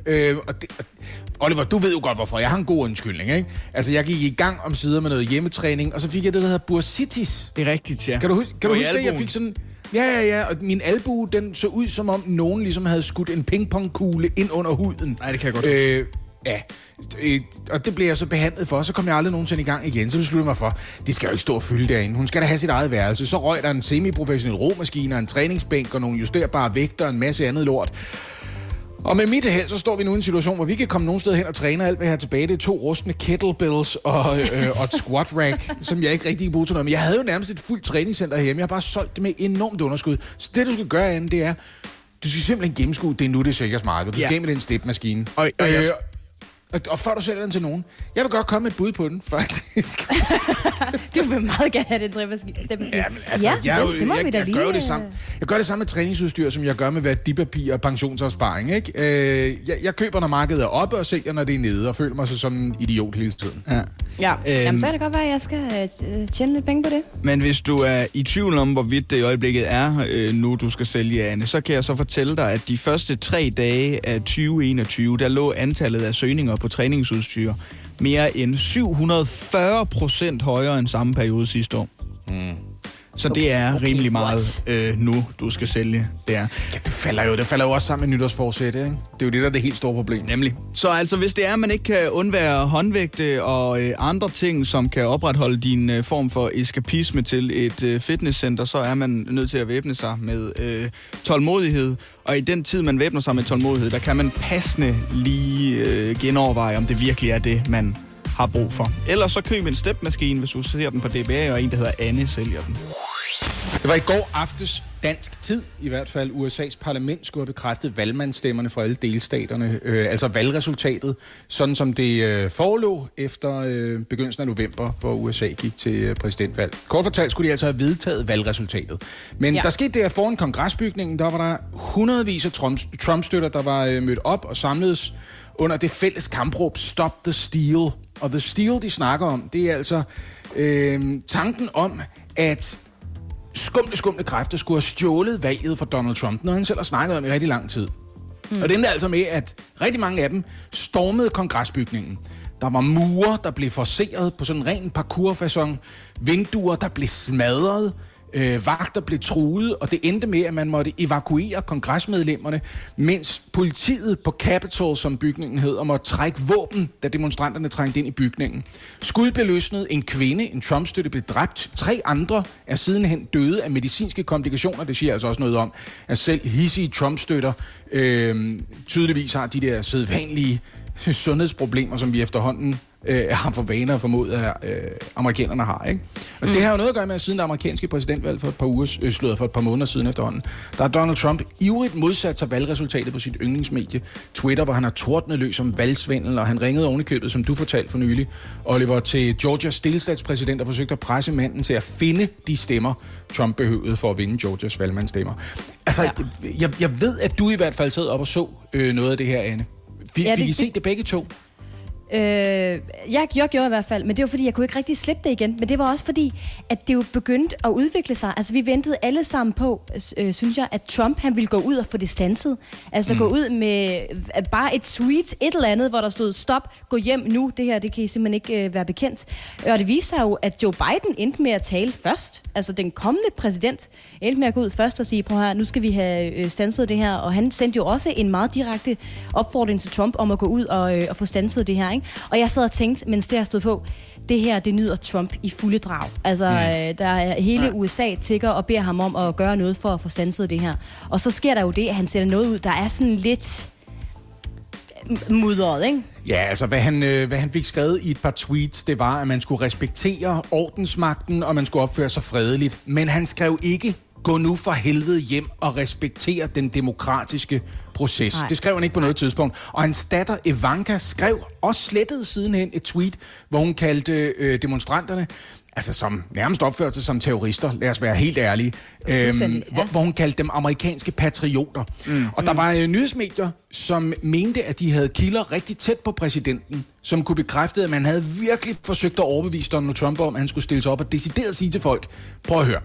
Øh, og det, Oliver, du ved jo godt, hvorfor. Jeg har en god undskyldning, ikke? Altså, jeg gik i gang om sider med noget hjemmetræning, og så fik jeg det, der hedder bursitis. Det er rigtigt, ja. Kan du, huske, kan du huske det? Jeg fik sådan... Ja, ja, ja. Og min albue, den så ud, som om nogen ligesom havde skudt en pingpongkugle ind under huden. Nej, det kan jeg godt øh, Ja, Øh, og det blev jeg så behandlet for, så kom jeg aldrig nogensinde i gang igen. Så besluttede jeg mig for, det skal jo ikke stå og fylde derinde. Hun skal da have sit eget værelse. Så røg der en semi-professionel romaskine, en træningsbænk og nogle justerbare vægter og en masse andet lort. Og med mit held, så står vi nu i en situation, hvor vi kan komme nogen sted hen og træne, alt hvad jeg har tilbage, det er to rustne kettlebells og, øh, og et squat rack, [laughs] som jeg ikke rigtig kan bruge til noget. Men jeg havde jo nærmest et fuldt træningscenter hjemme. Jeg har bare solgt det med enormt underskud. Så det, du skal gøre, Anne, det er, du skal simpelthen gennemskue, det er nu, det er sælgers marked. Du skal ja. med den stepmaskine. Og- og jeg- og, og før du sælger den til nogen. Jeg vil godt komme med et bud på den, faktisk. [laughs] Du vil meget gerne have den træmaskine. Ja, men altså, ja, jeg, det, det må jeg, vi da jeg, lige... gør det øh, samme. Jeg gør det samme med træningsudstyr, som jeg gør med værdipapir og pensionsopsparing. Ikke? Øh, jeg, jeg køber, når markedet er oppe, og sælger, når det er nede, og føler mig så som en idiot hele tiden. Ja. Ja, Øhm. Jamen, så kan det godt være, at jeg skal øh, tjene lidt penge på det. Men hvis du er i tvivl om, hvorvidt det i øjeblikket er øh, nu, du skal sælge, Anne, så kan jeg så fortælle dig, at de første tre dage af 2021, der lå antallet af søgninger på træningsudstyr mere end 740 procent højere end samme periode sidste år. Mm. Så det er okay, rimelig meget øh, nu, du skal sælge. Det er. Ja, det falder jo, det falder jo også sammen med nytårsforsæt, ikke? Det er jo det, der er det helt store problem. Nemlig. Så altså, hvis det er, at man ikke kan undvære håndvægte og øh, andre ting, som kan opretholde din øh, form for eskapisme til et øh, fitnesscenter, så er man nødt til at væbne sig med øh, tålmodighed. Og i den tid, man væbner sig med tålmodighed, der kan man passende lige øh, genoverveje, om det virkelig er det, man har brug for. Ellers så køb en stepmaskine, hvis du ser den på DBA, og en, der hedder Anne, sælger den. Det var i går aftes dansk tid, i hvert fald USA's parlament, skulle have bekræftet valgmandsstemmerne fra alle delstaterne, øh, altså valgresultatet, sådan som det øh, forelå efter øh, begyndelsen af november, hvor USA gik til øh, præsidentvalg. Kort fortalt skulle de altså have vedtaget valgresultatet. Men ja. Der skete der foran kongresbygningen, der var der hundredvis af Trump, Trump-støtter, der var øh, mødt op og samledes under det fælles kampråb Stop the Steal. Og the Steal, de snakker om, det er altså øh, tanken om, at skumle, skumle kræfter skulle have stjålet valget for Donald Trump, noget han selv har snakket om i rigtig lang tid. Mm. Og det endte altså med, at rigtig mange af dem stormede kongresbygningen. Der var mure, der blev forseret på sådan en ren parkourfasson, vinduer, der blev smadret, øh, vagter blev truet, og det endte med, at man måtte evakuere kongresmedlemmerne, mens politiet på Capitol, som bygningen hedder, måtte trække våben, da demonstranterne trængte ind i bygningen. Skud blev løsnet, en kvinde, en Trump-støtte, blev dræbt. Tre andre er sidenhen døde af medicinske komplikationer. Det siger altså også noget om, at selv hissige Trump-støtter øh, tydeligvis har de der sædvanlige sundhedsproblemer, som vi efterhånden øh, har for vaner og formod, at øh, amerikanerne har. Ikke? Og mm. det har jo noget at gøre med, at siden det amerikanske præsidentvalg for et par uger, øh, slået for et par måneder siden efterhånden, der har Donald Trump ivrigt modsat sig valgresultatet på sit yndlingsmedie Twitter, hvor han har tordnet løs om valgsvindel, og han ringede ovenikøbet, som du fortalte for nylig, Oliver, til Georgias delstatspræsident og forsøgte at presse manden til at finde de stemmer, Trump behøvede for at vinde Georgias valgmandstemmer. Altså, ja. jeg, jeg ved, at du i hvert fald sad op og så øh, noget af det her, Anne. Fik, Ja, det- fik I set det begge to? Øh, jeg, jeg gjorde i hvert fald, men det var fordi, jeg kunne ikke rigtig slippe det igen. Men det var også fordi, at det jo begyndte at udvikle sig. Altså, vi ventede alle sammen på, øh, synes jeg, at Trump han ville gå ud og få det stanset. Altså mm. gå ud med øh, bare et tweet, et eller andet, hvor der stod, stop, gå hjem nu, det her, det kan I simpelthen ikke øh, være bekendt. Og det viser sig jo, at Joe Biden endte med at tale først. Altså, den kommende præsident endte med at gå ud først og sige, prøv her, nu skal vi have øh, stanset det her. Og han sendte jo også en meget direkte opfordring til Trump om at gå ud og, øh, og få stanset det her. Ikke? Og jeg sad og tænkte, mens det her stod på, det her, det nyder Trump i fulde drag. Altså, mm. øh, der er hele USA tigger og beder ham om at gøre noget for at få stanset det her. Og så sker der jo det, at han sætter noget ud, der er sådan lidt øh, mudret, ikke? Ja, altså hvad han, øh, hvad han fik skrevet i et par tweets, det var, at man skulle respektere ordensmagten, og man skulle opføre sig fredeligt. Men han skrev ikke, gå nu for helvede hjem og respektere den demokratiske proces. Nej. Det skrev han ikke på noget tidspunkt. Og hans datter Ivanka skrev og slettede sidenhen et tweet, hvor hun kaldte øh, demonstranterne, altså som nærmest opførte sig som terrorister, lad os være helt ærlige, øhm, ja. hvor, hvor hun kaldte dem amerikanske patrioter. Mm. Og der var øh, nyhedsmedier, som mente, at de havde kilder rigtig tæt på præsidenten, som kunne bekræfte, at man havde virkelig forsøgt at overbevise Donald Trump om, at han skulle stille sig op og decideret sige til folk, prøv at høre,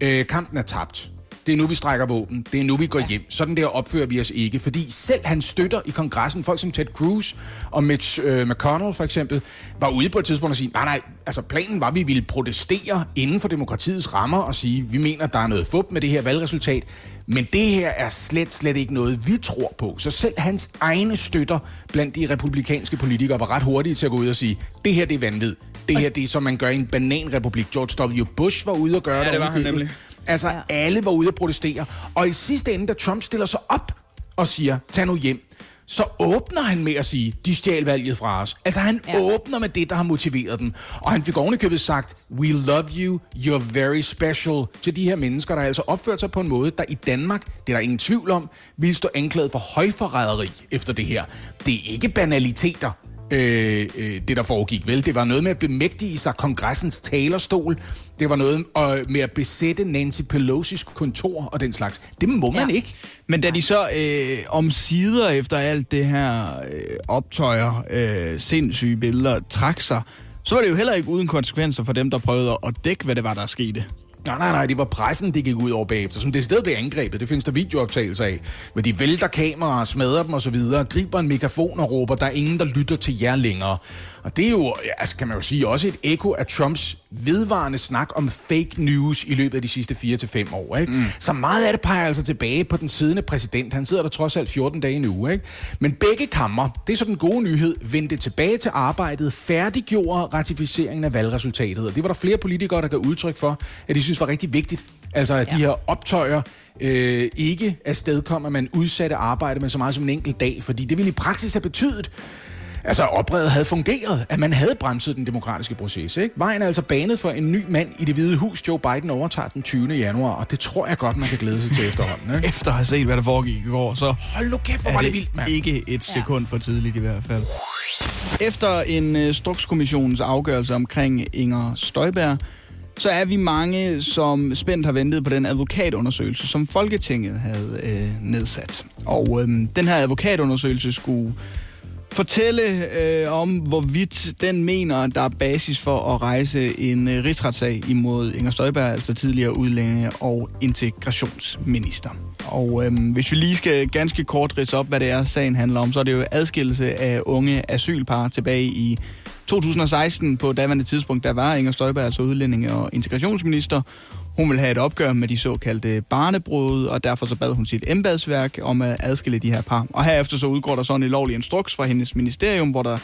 øh, kampen er tabt. Det er nu, vi strækker våben. Det er nu, vi går hjem. Sådan der opfører vi os ikke. Fordi selv han støtter i kongressen, folk som Ted Cruz og Mitch øh, McConnell for eksempel, var ude på et tidspunkt og sige, nej, nej, altså planen var, at vi ville protestere inden for demokratiets rammer og sige, vi mener, der er noget fup med det her valgresultat. Men det her er slet, slet ikke noget, vi tror på. Så selv hans egne støtter blandt de republikanske politikere var ret hurtige til at gå ud og sige, det her det er vanvittigt. Det her det er, som man gør i en bananrepublik. George W. Bush var ude og gøre Ja, det var han nemlig. Altså, ja. alle var ude at protestere. Og i sidste ende, da Trump stiller sig op og siger, tag nu hjem, så åbner han med at sige, de stjal valget fra os. Altså, han. Ja. åbner med det, der har motiveret dem. Og han fik ovenikøbet sagt, we love you, you're very special, til de her mennesker, der altså opført sig på en måde, der i Danmark, det er der ingen tvivl om, vil stå anklaget for højforræderi efter det her. Det er ikke banaliteter øh, øh, det, der foregik, vel? Det var noget med at bemægtige sig kongressens talerstol. Det var noget øh, med at besætte Nancy Pelosi's kontor og den slags. Det må man Ja. ikke. Men da de så øh, om sider efter alt det her øh, optøjer, øh, sindssyge billeder, trak sig, så var det jo heller ikke uden konsekvenser for dem, der prøvede at dække, hvad det var, der skete. Nej, nej, nej, det var pressen, det gik ud over bagefter, som det sted blev angrebet. Det findes der videooptagelser af. Hvor de vælter kameraer, smadrer dem osv., griber en megafon og råber, der er ingen, der lytter til jer længere. Og det er jo, altså kan man jo sige, også et ekko af Trumps vedvarende snak om fake news i løbet af de sidste 4-5 år. Ikke? Mm. Så meget af det peger altså tilbage på den siddende præsident. Han sidder der trods alt 14 dage nu. Ikke? Men begge kammer, det er så den gode nyhed, vendte tilbage til arbejdet, færdiggjorde ratificeringen af valgresultatet. Og det var der flere politikere, der gav udtryk for, at de synes var rigtig vigtigt. Altså at ja. de her optøjer øh, ikke afstedkom, at man udsatte arbejde med så meget som en enkelt dag. Fordi det ville i praksis have betydet, Altså, opredet havde fungeret, at man havde bremset den demokratiske proces. Ikke? Vejen er altså banet for en ny mand i det hvide hus. Joe Biden overtager den 20. januar, og det tror jeg godt, man kan glæde sig til efterhånden. Ikke? [laughs] Efter at have set, hvad der foregik i går, så Hold nu kæft, hvor var det det vildt, mand. ikke et sekund for tidligt i hvert fald. Efter en uh, Strukskommissionens afgørelse omkring Inger Støjberg, så er vi mange, som spændt har ventet på den advokatundersøgelse, som Folketinget havde øh, nedsat. Og øh, den her advokatundersøgelse skulle fortælle øh, om, hvorvidt den mener, der er basis for at rejse en øh, rigsretssag imod Inger Støjberg, altså tidligere udlændinge- og integrationsminister. Og øh, hvis vi lige skal ganske kort ridse op, hvad det er, sagen handler om, så er det jo adskillelse af unge asylpar tilbage i 2016. På daværende tidspunkt, der var Inger Støjberg altså udlændinge- og integrationsminister. Hun ville have et opgør med de såkaldte barnebrud, og derfor så bad hun sit embedsværk om at adskille de her par. Og herefter så udgår der sådan en lovlig instruks fra hendes ministerium, hvor der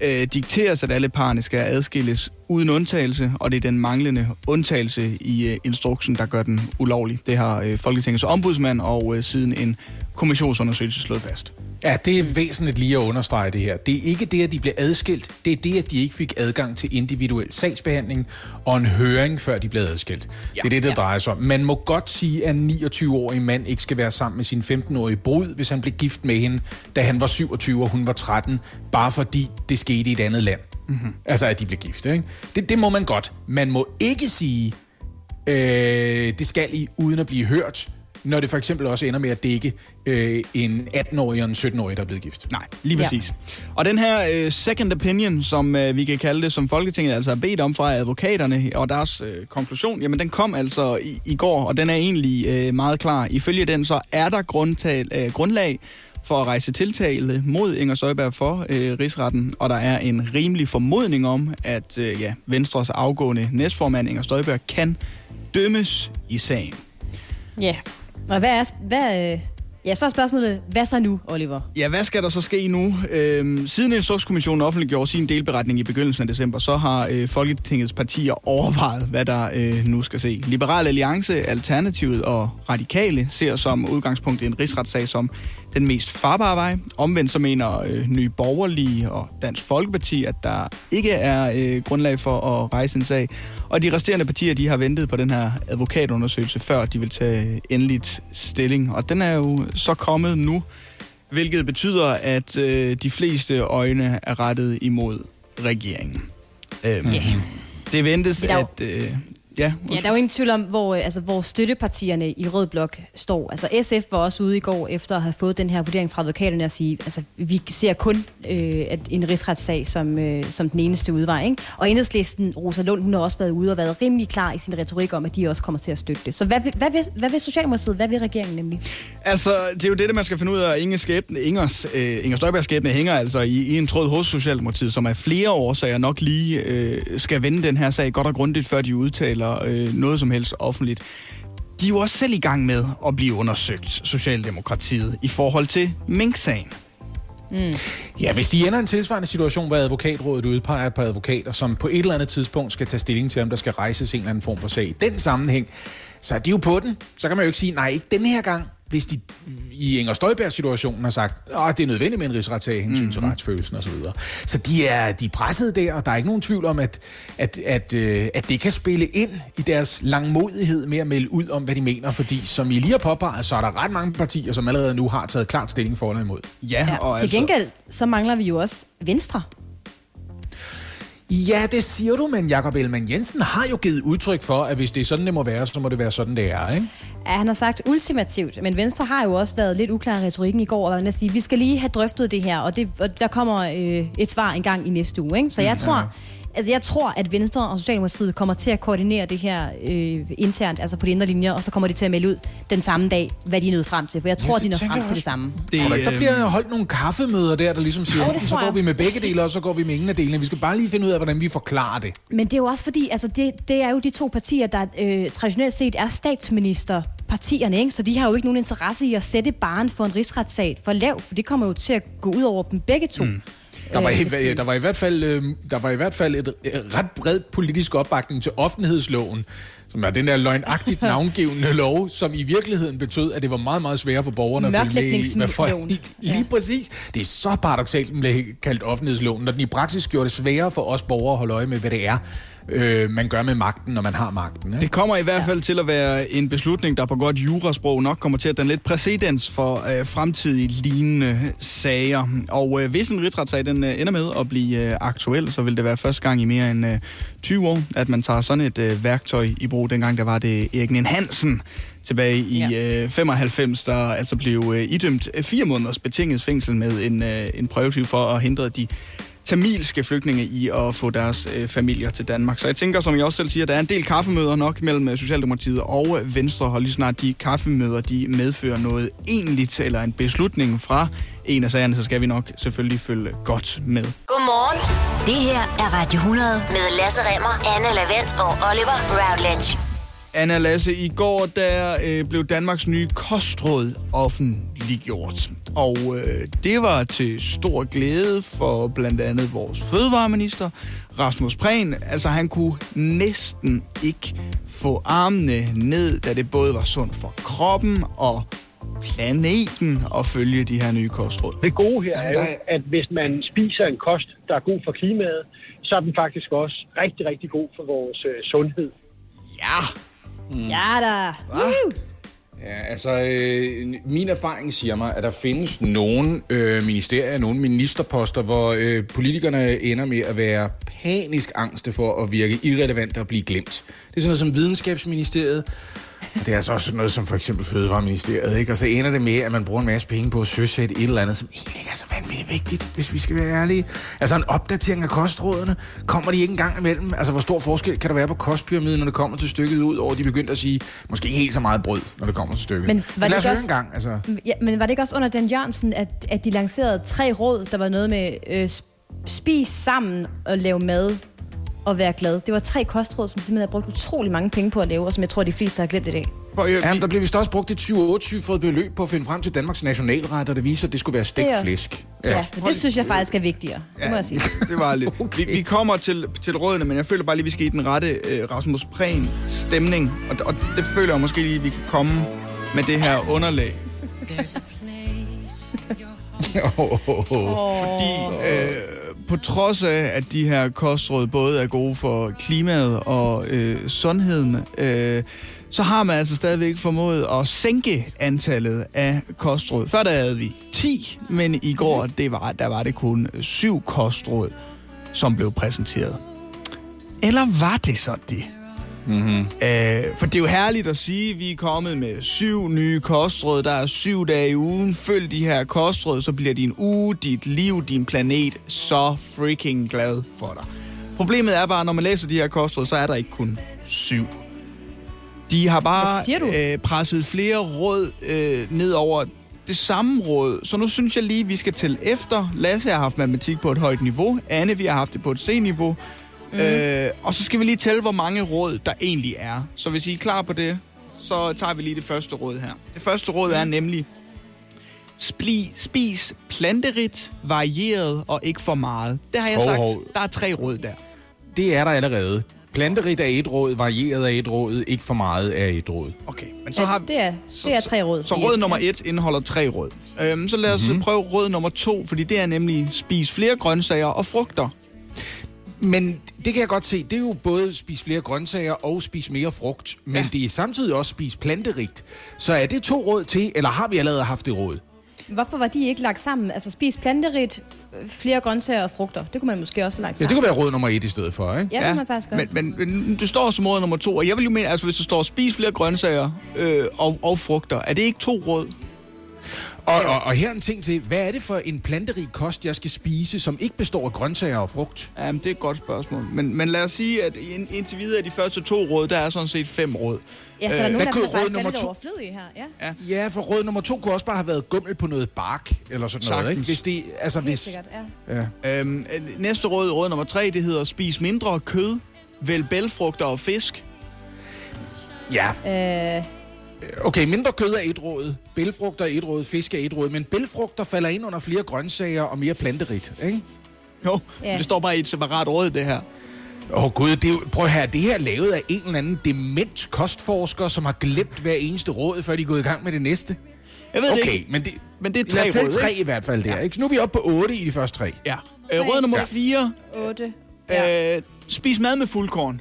øh, dikteres, at alle parerne skal adskilles uden undtagelse, og det er den manglende undtagelse i øh, instruksen, der gør den ulovlig. Det har øh, Folketingets ombudsmand og øh, siden en kommissionsundersøgelse slået fast. Ja, det er væsentligt lige at understrege det her. Det er ikke det, at de blev adskilt. Det er det, at de ikke fik adgang til individuel sagsbehandling og en høring, før de blev adskilt. Ja. Det er det, det drejer sig om. Man må godt sige, at en 29-årig mand ikke skal være sammen med sin 15-årige brud, hvis han blev gift med hende, da han var 27 og hun var 13, bare fordi det skete i et andet land. Mm-hmm. Altså, at de blev gift. Ikke? Det, det må man godt. Man må ikke sige, øh, det skal I uden at blive hørt, når det for eksempel også ender med at dække øh, en 18-årig og en 17-årig, der er blevet gift. Nej, lige præcis. Ja. Og den her øh, second opinion, som øh, vi kan kalde det, som Folketinget altså har bedt om fra advokaterne, og deres øh, konklusion, jamen den kom altså i, i går, og den er egentlig øh, meget klar. Ifølge den, så er der grundtal, øh, grundlag for at rejse tiltale mod Inger Støjberg for øh, rigsretten, og der er en rimelig formodning om, at øh, ja, Venstres afgående næstformand Inger Støjberg kan dømmes i sagen. Ja. Og hvad er... Hvad, øh, ja, så er spørgsmålet, hvad så nu, Oliver? Ja, hvad skal der så ske nu? Øhm, siden Instrukskommissionen offentliggjorde sin delberetning i begyndelsen af december, så har øh, Folketingets partier overvejet, hvad der øh, nu skal se. Liberal Alliance, Alternativet og Radikale ser som udgangspunkt en rigsretssag som den mest farbare vej. Omvendt så mener øh, Nye Borgerlige og Dansk Folkeparti, at der ikke er øh, grundlag for at rejse en sag. Og de resterende partier, de har ventet på den her advokatundersøgelse, før de vil tage endeligt stilling. Og den er jo så kommet nu, hvilket betyder, at øh, de fleste øjne er rettet imod regeringen. Øhm, Ja. Det ventes, at... Øh, ja, Ja, der er jo ingen tvivl om, hvor, øh, altså, hvor støttepartierne i Rød Blok står. Altså SF var også ude i går efter at have fået den her vurdering fra advokaterne og sige, altså vi ser kun øh, at en rigsretssag som, øh, som den eneste udvej. Ikke? Og enhedslisten, Rosa Lund, hun har også været ude og været rimelig klar i sin retorik om, at de også kommer til at støtte det. Så hvad, vil- hvad, vil, hvad vil Socialdemokratiet, hvad vil regeringen nemlig? Altså, det er jo det, man skal finde ud af. Inge skæbne, Ingers, øh, Inger Støjbergs skæbne hænger altså i, i en tråd hos Socialdemokratiet, som af flere årsager nok lige øh, skal vende den her sag godt og grundigt, før de udtaler øh, noget som helst offentligt. De er jo også selv i gang med at blive undersøgt, Socialdemokratiet, i forhold til Mink-sagen. Ja, hvis de ender i en tilsvarende situation, hvor advokatrådet udpeger et par advokater, som på et eller andet tidspunkt skal tage stilling til, om der skal rejses en eller anden form for sag i den sammenhæng, så er de jo på den. Så kan man jo ikke sige, nej, ikke den her gang. Hvis de i Inger Støjbergs situationen har sagt, at det er nødvendigt med en rigsretssag af hensyn til retsfølelsen osv. Så, så de er, de er presset der, og der er ikke nogen tvivl om, at, at, at, øh, at det kan spille ind i deres langmodighed med at melde ud om, hvad de mener. Fordi som I lige har påpeget, så er der ret mange partier, som allerede nu har taget klart stilling for eller imod. Ja, og Til altså, gengæld, så mangler vi jo også Venstre. Ja, det siger du, men Jakob Ellemann Jensen har jo givet udtryk for, at hvis det er sådan, det må være, så må det være sådan, det er, ikke? Ja, han har sagt ultimativt, men Venstre har jo også været lidt uklar i retorikken i går, og at sige, vi skal lige have drøftet det her, og, det, og der kommer øh, et svar en gang i næste uge. Ikke? Så jeg tror, altså jeg tror, at Venstre og Socialdemokratiet kommer til at koordinere det her øh, internt, altså på de indre linjer, og så kommer de til at melde ud den samme dag, hvad de er nået frem til. For jeg tror, Jeg de når frem til det samme. det, Tror du ikke, der øh, bliver holdt nogle kaffemøder der, der ligesom siger, "Enten så går jeg." vi med begge dele, og så går vi med ingen af delene. Vi skal bare lige finde ud af, hvordan vi forklarer det. Men det er jo også fordi, altså det, det er jo de to partier, der øh, traditionelt set er statsministerpartierne, ikke? så de har jo ikke nogen interesse i at sætte baren for en rigsretssag for lav, for det kommer jo til at gå ud over dem begge to. Mm. Der var, i, der var i hvert fald, øh, der var i hvert fald et øh, ret bred politisk opbakning til offentlighedsloven, som er den der løgnagtigt [laughs] navngivende lov, som i virkeligheden betød, at det var meget, meget sværere for borgerne at følge med i, hvad folk... [laughs] Lige præcis. Det er så paradoxalt, den blev kaldt offentlighedsloven, når den i praksis gjorde det sværere for os borgere at holde øje med, hvad det er, øh, man gør med magten, når man har magten. Ikke? Det kommer i hvert fald til at være en beslutning, der på godt jurasprog nok kommer til at danne lidt præcedens for øh, fremtidige lignende sager. Og øh, hvis en rigsretssag den øh, ender med at blive øh, aktuel, så vil det være første gang i mere end øh, 20 år, at man tager sådan et øh, værktøj i brug. Dengang der var det Erik Nien Hansen tilbage i Ja. øh, 95, der altså blev øh, idømt øh, fire måneders betinget fængsel med en, øh, en prøvetid for at hindre de tamilske flygtninge i at få deres øh, familier til Danmark. Så jeg tænker, som jeg også selv siger, der er en del kaffemøder nok mellem øh, Socialdemokratiet og Venstre, og lige snart de kaffemøder, de medfører noget egentligt eller en beslutning fra en af sagerne, så skal vi nok selvfølgelig følge godt med. Godmorgen. Det her er Radio 100 med Lasse Remmer, Anne Lavendt og Oliver Routledge. Anna Lasse, i går der øh, blev Danmarks nye kostråd offentliggjort. Og øh, det var til stor glæde for blandt andet vores fødevareminister, Rasmus Prehn. Altså han kunne næsten ikke få armene ned, da det både var sundt for kroppen og planeten at følge de her nye kostråd. Det gode her er jo, at hvis man spiser en kost, der er god for klimaet, så er den faktisk også rigtig, rigtig god for vores øh, sundhed. Ja, Ja da. Woo! Ja, altså, øh, min erfaring siger mig, at der findes nogle øh, ministerier, nogle ministerposter, hvor øh, politikerne ender med at være panisk angste for at virke irrelevant og blive glemt. Det er sådan noget som videnskabsministeriet, [laughs] det er altså også noget som for eksempel Fødevareministeriet, ikke? Og så ender det med, at man bruger en masse penge på at søsætte et eller andet, som egentlig ikke er så vanvittigt vigtigt, hvis vi skal være ærlige. Altså en opdatering af kostrådene, kommer de ikke engang imellem? Altså hvor stor forskel kan der være på kostpyramiden, når det kommer til stykket ud over, de begyndte at sige, måske ikke helt så meget brød, når det kommer til stykket. Men var Men lad det os også- en gang, altså. Ja, men var det ikke også under Dan Jørgensen, at, at de lancerede tre råd, der var noget med øh, sp- spis sammen og lave mad og være glad. Det var tre kostråd, som simpelthen har brugt utrolig mange penge på at lave, og som jeg tror, de fleste har glemt i dag. øh, Jamen, der blev vist også brugt et 20-28 beløb på at finde frem til Danmarks nationalret, og det viser, at det skulle være stegt. Ja, ja men det synes jeg faktisk er vigtigere. Det må jeg sige. [laughs] det var lidt. [laughs] Okay. Vi, vi kommer til, til rådene, men jeg føler bare lige, vi skal i den rette øh, Rasmus Prehn stemning. Og, og det føler jeg måske lige, vi kan komme med det her underlag. [laughs] Fordi øh, på trods af, at de her kostråd både er gode for klimaet og øh, sundheden, øh, så har man altså stadigvæk formået at sænke antallet af kostråd. Før der havde vi 10, men i går det var, der var det kun syv kostråd, som blev præsenteret. Eller var det så det? Mm-hmm. Øh, for det er jo herligt at sige, at vi er kommet med syv nye kostråd. Der er syv dage i ugen. Følg de her kostråd, så bliver din uge, dit liv, din planet så freaking glad for dig. Problemet er bare, når man læser de her kostråd, så er der ikke kun syv. De har bare øh, presset flere råd øh, ned over det samme råd. Så nu synes jeg lige, vi skal til efter. Lasse har haft matematik på et højt niveau. Anne, vi har haft det på et C-niveau. Mm. Øh, og så skal vi lige tælle, hvor mange råd der egentlig er. Så hvis I er klar på det, så tager vi lige det første råd her. Det første råd er nemlig, spli, spis planterigt, varieret og ikke for meget. Det har jeg Hov, sagt. hov. Der er tre råd der. Det er der allerede. Planterigt er et råd, varieret er et råd, ikke for meget er et råd. Okay, men så Ja, har det er, det er tre råd. Så råd nummer et indeholder tre råd. Øhm, så lad os mm-hmm. prøve råd nummer to, fordi det er nemlig spis flere grøntsager og frugter. Men det kan jeg godt se. Det er jo både spise flere grøntsager og spise mere frugt. Men Ja. ja. det er samtidig også spise planterigt. Så er det to råd til, eller har vi allerede haft det råd? Hvorfor var de ikke lagt sammen? Altså spis planterigt, flere grøntsager og frugter. Det kunne man måske også have lagt Ja, det sammen. kunne være råd nummer et i stedet for, ikke? Ja, det kunne man faktisk godt. men, men, men det står som råd nummer to, og jeg vil jo mene, altså hvis der står spis flere grøntsager øh, og, og frugter, er det ikke to råd? Og, og, og her en ting til. Hvad er det for en planterig kost, jeg skal spise, som ikke består af grøntsager og frugt? Jamen, det er et godt spørgsmål. Men, men lad os sige, at ind, indtil videre af de første to råd, der er sådan set fem råd. ja, så der er øh, nogen, hvad der råd er nummer to? overflødige her. Ja. Ja, for råd nummer to kunne også bare have været gummel på noget bark, eller sådan noget, Sagtens. ikke? Hvis det, altså Helt hvis... sikkert, ja. Ja. Øhm, øh, næste råd, råd nummer tre, det hedder spis mindre kød, vælg bælfrugter og fisk. ja. Øh, Okay, mindre kød er et råd, bælfrugter er et råd, fisk er et råd, men bælfrugter falder ind under flere grøntsager og mere planterigt, ikke? Jo, Ja. ja. det står bare i et separat råd, det her. Åh oh, gud, det er prøv at høre, det her er lavet af en eller anden dement kostforsker, som har glemt hver eneste råd, før de er gået i gang med det næste. Jeg ved det Okay, ikke. men det, Men det er lad tre os tage råd, tre i hvert fald der. Ikke? Så nu er vi oppe på 8 i de første tre. Ja. Øh, råd nummer Ja. 4. 8. Øh, spis mad med fuldkorn.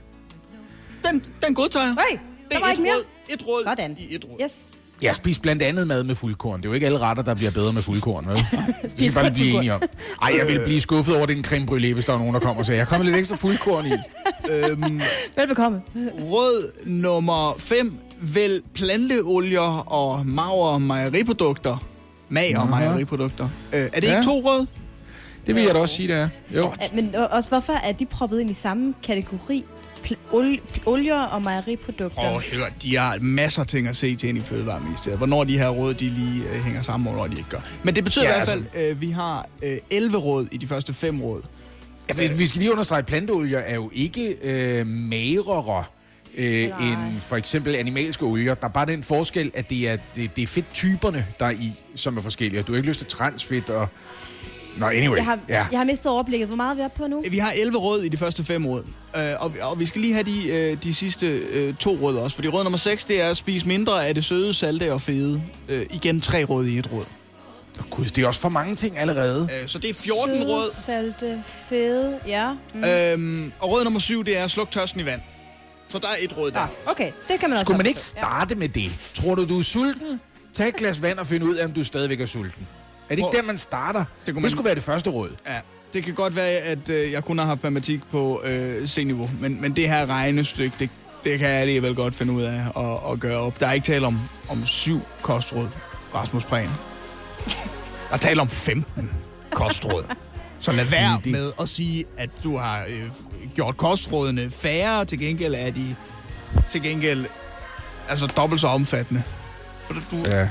Den, den godtager jeg. Hey, Det der var er ikke mere. råd, et råd Sådan. i et råd. Yes. Jeg spiser blandt andet mad med fuldkorn. Det er jo ikke alle retter, der bliver bedre med fuldkorn, vel? [laughs] Det skal Spis bare blive enige om. Ej, jeg vil blive skuffet over den creme brûlée, hvis der er nogen, der kommer og siger, jeg kommer lidt ekstra fuldkorn i. [laughs] Velbekomme. Råd nummer 5. Vælg planteolier og magre mejeriprodukter. Mager mejeriprodukter. Øh, er det Ja. ikke to råd? Det vil jeg da også sige, det er. Jo. Men også hvorfor er de proppet ind i samme kategori? Ol- olier og mejeriprodukter. Åh, oh, hør, de har masser af ting at se til ind i Fødevareministeriet. Hvornår de her råd, de lige øh, hænger sammen, og hvornår de ikke gør. Men det betyder Ja, i hvert fald, at øh, vi har øh, 11 råd i de første fem råd. Ja, fordi vi skal lige understrege, at planteolier er jo ikke øh, magrere øh, end for eksempel animalske olier. Der er bare den forskel, at det er, det, det er fedttyperne, der er i, som er forskellige. Og du har ikke lyst til transfedt og... Nå, anyway. Jeg har, ja. jeg har mistet overblikket. Hvor meget er vi oppe på nu? Vi har 11 råd i de første fem råd. Øh, og, og vi skal lige have de, øh, de sidste øh, to råd også. Fordi råd nummer 6, det er at spise mindre af det søde, salte og fede. Øh, igen tre råd i et råd. Gud, det er også for mange ting allerede. Øh, så det er 14 råd. Salte, fede, ja. Mm. Øhm, og råd nummer 7, det er at slukke tørsten i vand. Så der er et råd der. Ah, okay, det kan man også Skulle man ikke starte med det? Tror du, du er sulten? Tag et glas vand og find ud af, om du stadigvæk er sulten. Er det ikke der, man starter? Det, kunne det man- skulle være det første råd. Ja, det kan godt være, at øh, jeg kun har haft matematik på øh, C-niveau, men, men det her regnestykke, det, det kan jeg alligevel godt finde ud af at, at gøre op. Der er ikke tale om, om syv kostråd, Rasmus Prehn. Der er tale om 15 kostråd. Så lad være med at sige, at du har øh, gjort kostrådene færre, til gengæld er de til gengæld altså dobbelt så omfattende. For du, Ja.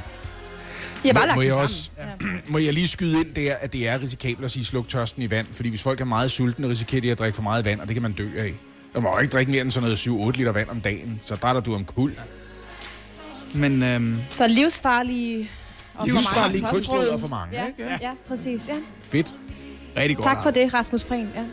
Har bare Må- lagt må jeg også- Ja. [clears throat] Må jeg lige skyde ind der, at det er risikabelt at sige sluk tørsten i vand, fordi hvis folk er meget sultne, risikerer de at drikke for meget vand, og det kan man dø af. Du må jo ikke drikke mere end sådan noget 7-8 liter vand om dagen, så der er der du om kul. men øhm, Så livsfarlige og for Livsfarlige mange kunstråd kostråd. og for mange, Ja, ikke? ja. ja, præcis. Ja. Fedt. rigtig godt. Tak for det, Rasmus Prehn. Ja.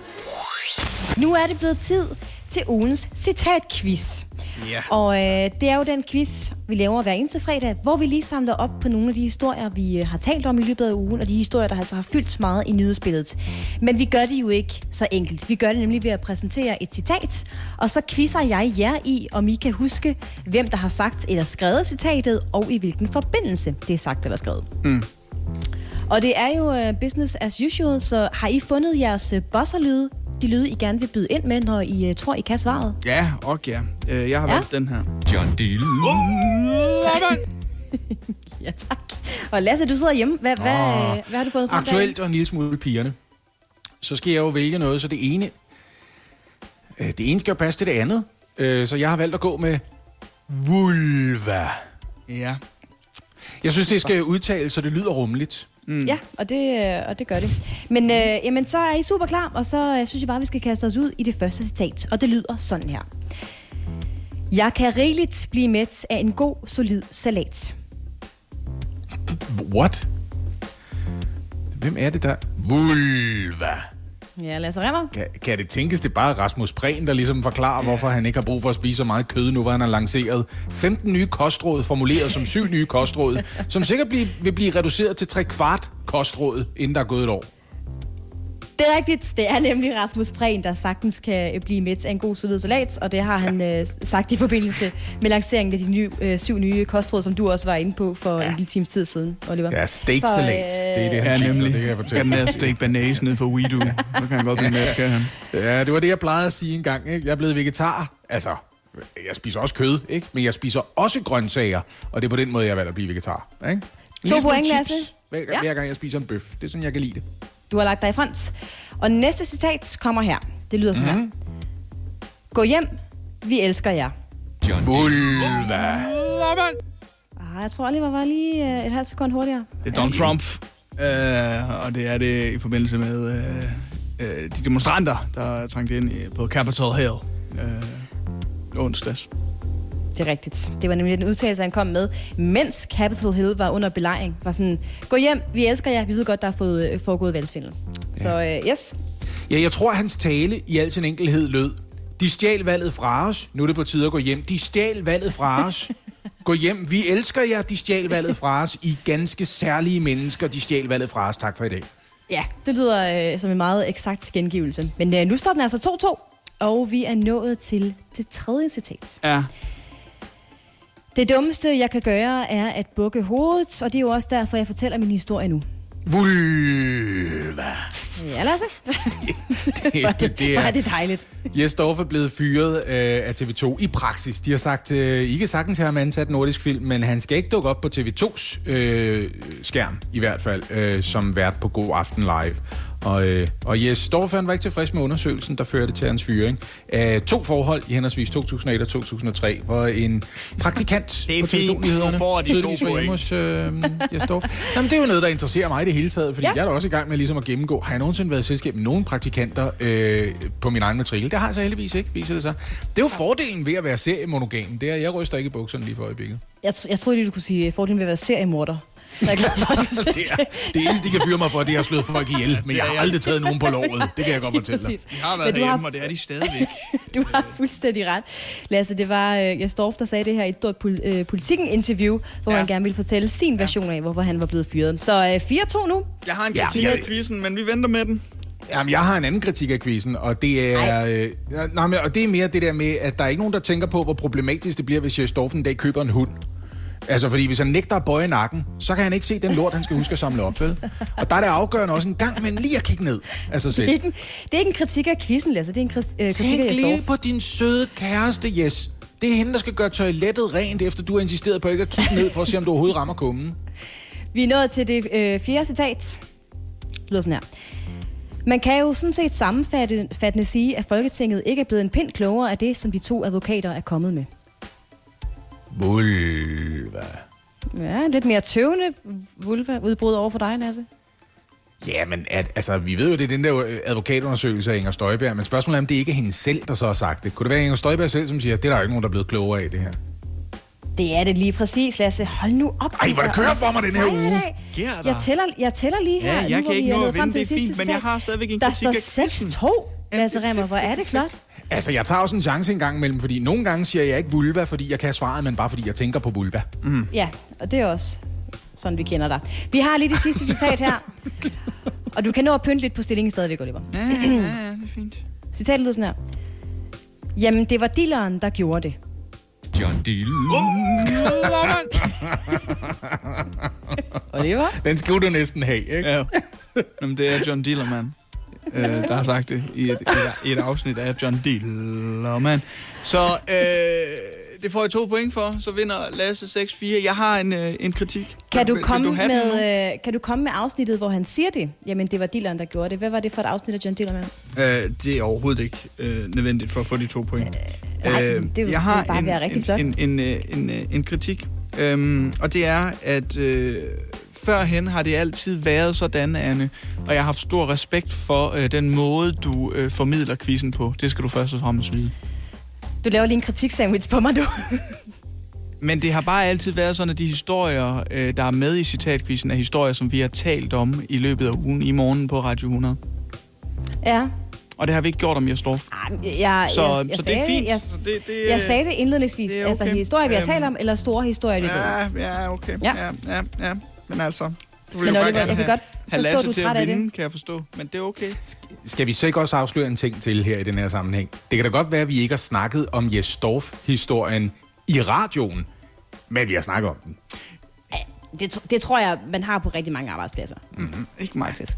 Nu er det blevet tid til ugens citatquiz. Ja. Og øh, det er jo den quiz, vi laver hver eneste fredag, hvor vi lige samler op på nogle af de historier, vi øh, har talt om i løbet af ugen, og de historier, der altså har fyldt meget i nyhedsbilledet. Men vi gør det jo ikke så enkelt. Vi gør det nemlig ved at præsentere et citat, og så quizzer jeg jer i, om I kan huske, hvem der har sagt eller skrevet citatet, og i hvilken forbindelse det er sagt eller skrevet. Mm. Og det er jo uh, business as usual, så har I fundet jeres uh, bosserlyde, de lyde, I gerne vil byde ind med, når I uh, tror, I kan svaret? Ja, og ja. Øh, jeg har Ja. valgt den her. John Deal. [laughs] Ja, tak. Og Lasse, du sidder hjemme. Hvad, hvad, Åh. hvad har du fået fra Aktuelt og en lille smule pigerne. Så skal jeg jo vælge noget, så det ene... øh, Det ene skal jo passe til det andet. Så jeg har valgt at gå med vulva. Ja. Jeg synes, det skal udtales, så det lyder rummeligt. Mm. Ja, og det, øh, og det gør det. Men øh, jamen, så er I super klar, og så øh, synes jeg bare, vi skal kaste os ud i det første citat. Og det lyder sådan her. Jeg kan rigeligt blive mæt af en god, solid salat. What? Hvem er det der? Vulva. Ja, Lasse Remmer. Kan, kan det tænkes, det er bare Rasmus Prehn, der ligesom forklarer, hvorfor han ikke har brug for at spise så meget kød, nu hvor han har lanceret 15 nye kostråd, formuleret som syv nye kostråd, som sikkert blive, vil blive reduceret til tre kvart kostråd, inden der er gået et år. Det er rigtigt. Det er nemlig Rasmus Prehn, der sagtens kan øh, blive med af en god solid salat, og det har han øh, sagt i forbindelse med lanceringen af de nye, øh, syv nye kostråd, som du også var inde på for ja. en lille times tid siden, Oliver. Ja, steaksalat. Så, det er det, Ja, han spiser, nemlig. det kan jeg fortælle. den der steak banase ned for WeDo. Så kan han godt blive med, skal han. Ja, det var det, jeg plejede at sige engang. Ikke? Jeg er blevet vegetar. Altså, jeg spiser også kød, ikke? men jeg spiser også grøntsager, og det er på den måde, jeg har valgt at blive vegetar. Ikke? Smule point, Lasse. Hver, Ja. hver gang jeg spiser en bøf. Det er sådan, jeg kan lide det. Du har lagt dig i front. Og næste citat kommer her. Det lyder sådan mm-hmm. her. Gå hjem. Vi elsker jer. Vulva. Ah, jeg tror, Oliver var lige øh, et halvt sekund hurtigere. Det er Donald Trump. Øh, og det er det i forbindelse med øh, øh, de demonstranter, der trængte ind i, på Capitol Hill øh, onsdags. Det er rigtigt. Det var nemlig den udtalelse, han kom med, mens Capitol Hill var under belejring. Var sådan, gå hjem, vi elsker jer, vi ved godt, der er fået, øh, foregået valgsvindel. Så øh, yes, Ja, jeg tror, at hans tale i al sin enkelhed lød, De stjal valget fra os. Nu er det på tide at gå hjem. De stjal valget fra os. Gå hjem. Vi elsker jer. De stjal valget fra os. I ganske særlige mennesker. De stjal valget fra os. Tak for i dag. Ja, det lyder øh, som en meget eksakt gengivelse. Men øh, nu står den altså 2-2, og vi er nået til det tredje citat. Ja. Det dummeste, jeg kan gøre, er at bukke hovedet, og det er jo også derfor, jeg fortæller min historie nu. Vulva. Ja, Lasse. [laughs] Det, Hvor er det, det er er det dejligt. Jes Dorf er blevet fyret øh, af TV2 i praksis. De har sagt, øh, I kan sagtens have ham ansat nordisk film, men han skal ikke dukke op på TV2's øh, skærm, i hvert fald, øh, som vært på God Aften Live. Og, øh, og Jes Dorf han var ikke tilfreds med undersøgelsen, der førte til hans fyring. Af to forhold i henholdsvis 2001 og 2003, hvor en praktikant [laughs] Det er på fint. TV2-nyhederne Nu får de to point. hos øh, Jes Dorf. Jamen, det er jo noget, der interesserer mig i det hele taget, fordi Ja. jeg er da også i gang med ligesom at gennemgå, har jeg nogensinde været i selskab med nogle praktikanter øh, på min egen matrikel? Det har jeg så heldigvis ikke, viser det sig. Det er jo fordelen ved at være seriemonogam. Det er, at jeg ryster ikke i bukserne lige for øjeblikket. Jeg, t- jeg troede lige, du kunne sige, fordelen ved at være seriemorder. Jeg er glad for, at [laughs] Det, er, det eneste, de kan fyre mig for, det er at slået folk ihjel. Men jeg har aldrig taget nogen på lovet. Det kan jeg godt [laughs] fortælle dig. Præcis. De har været herhjemme, har- og det er de stadigvæk. [laughs] Du har fuldstændig ret. Lasse, det var øh, Jes Dorf, der sagde det her i et stort øh, politikken-interview, hvor Ja. han gerne ville fortælle sin version af, hvorfor han var blevet fyret. Så øh, 4-2 nu. Jeg har en Ja, kritik jeg- af quizzen, men vi venter med den. Jamen, jeg har en anden kritik af quizzen, og det er, øh, nej, men, og det er mere det der med, at der er ikke nogen, der tænker på, hvor problematisk det bliver, hvis Jes Dorf en dag køber en hund. Altså, fordi hvis han nægter at bøje nakken, så kan han ikke se den lort, han skal huske at samle op, vel? Og der er det afgørende også en gang, men lige at kigge ned af sig Det er selv. ikke en, det er ikke en kritik af quizzen, Lasse. Det er en kri- øh, kritik af Tænk lige på din søde kæreste, Jes. Det er hende, der skal gøre toilettet rent, efter du har insisteret på ikke at kigge ned, for at se, om du overhovedet rammer kummen. Vi er nået til det øh, fjerde citat. Det lyder sådan her. Man kan jo sådan set sammenfattende sige, at Folketinget ikke er blevet en pind klogere af det, som de to advokater er kommet med. Vulva. Ja, lidt mere tøvende vulva-udbrud over for dig, Lasse. Ja, men at, altså, vi ved jo, det er den der øh, advokatundersøgelse af Inger Støjberg, men spørgsmålet er, om det ikke er hende selv, der så har sagt det. Kunne det være Inger Støjberg selv, som siger, at det er der jo ikke nogen, der er blevet klogere af det her? Det er det lige præcis, Lasse. Hold nu op. Ej, hvor det kører for mig den her nej, uge. nej. Der? Jeg tæller, jeg tæller lige her. Ja, jeg nu, kan ikke vi er nå nået at frem vinde, til det er sidste fint, men jeg har stadigvæk en Der kritik af står quizzen. 6-2. Lasse Remmer, hvor er det flot. Altså, jeg tager også en chance en gang imellem, fordi nogle gange siger jeg ikke vulva, fordi jeg kan svaret, men bare fordi jeg tænker på vulva. Ja, og det er også sådan, vi kender dig. Vi har lige det sidste [laughs] citat her. Og du kan nå at pynte lidt på stillingen stadigvæk, Oliver. Ja, ja, ja, det er fint. Citatet lyder sådan her. Jamen, det var dealeren, der gjorde det. John Deal. [laughs] Oliver? Den skulle du næsten have, ikke? Ja. Jamen, det er John Dillermand, øh, der har sagt det i et, et, et afsnit af John Dillermand. Så øh, det får jeg to point for, så vinder Lasse 6-4. Jeg har en, øh, en kritik. Kan du, Vil- vil komme nu? med, øh, kan du komme med afsnittet, hvor han siger det? Jamen, det var dealeren, der gjorde det. Hvad var det for et afsnit af John Dillermand? Øh, det er overhovedet ikke øh, nødvendigt for at få de to point. nej, det vil- jeg har det bare en, være rigtig en, flot. En, en, øh, en, øh, en kritik, øhm, og det er, at øh, førhen har det altid været sådan, Anne, og jeg har haft stor respekt for øh, den måde, du øh, formidler quizzen på. Det skal du først og fremmest vide. Du laver lige en kritik-sandwich på mig nu. [laughs] Men det har bare altid været sådan, at de historier, øh, der er med i citatquizzen, er historier, som vi har talt om i løbet af ugen i morgen på Radio 100. ja. Og det har vi ikke gjort om Jesdorf. Ej, Jeg, jeg, Så- jeg, jeg så det er fint. Jeg, Så det- det- jeg sagde det indledningsvis. det Altså okay. historier, vi har talt om, eller store historier, vi ved. Ja, ja, okay. Ja. Ja, ja, ja. Men altså... Du vil Men jo Oliver, jeg kan godt forstå, Lasse du er til træt at af det. kan jeg forstå. Men det er okay. Skal vi så ikke også afsløre en ting til her i den her sammenhæng? Det kan da godt være, at vi ikke har snakket om Jes Dorf-historien i radioen, men vi har snakket om den. Det, det tror jeg, man har på rigtig mange arbejdspladser. Ikke mig. Faktisk.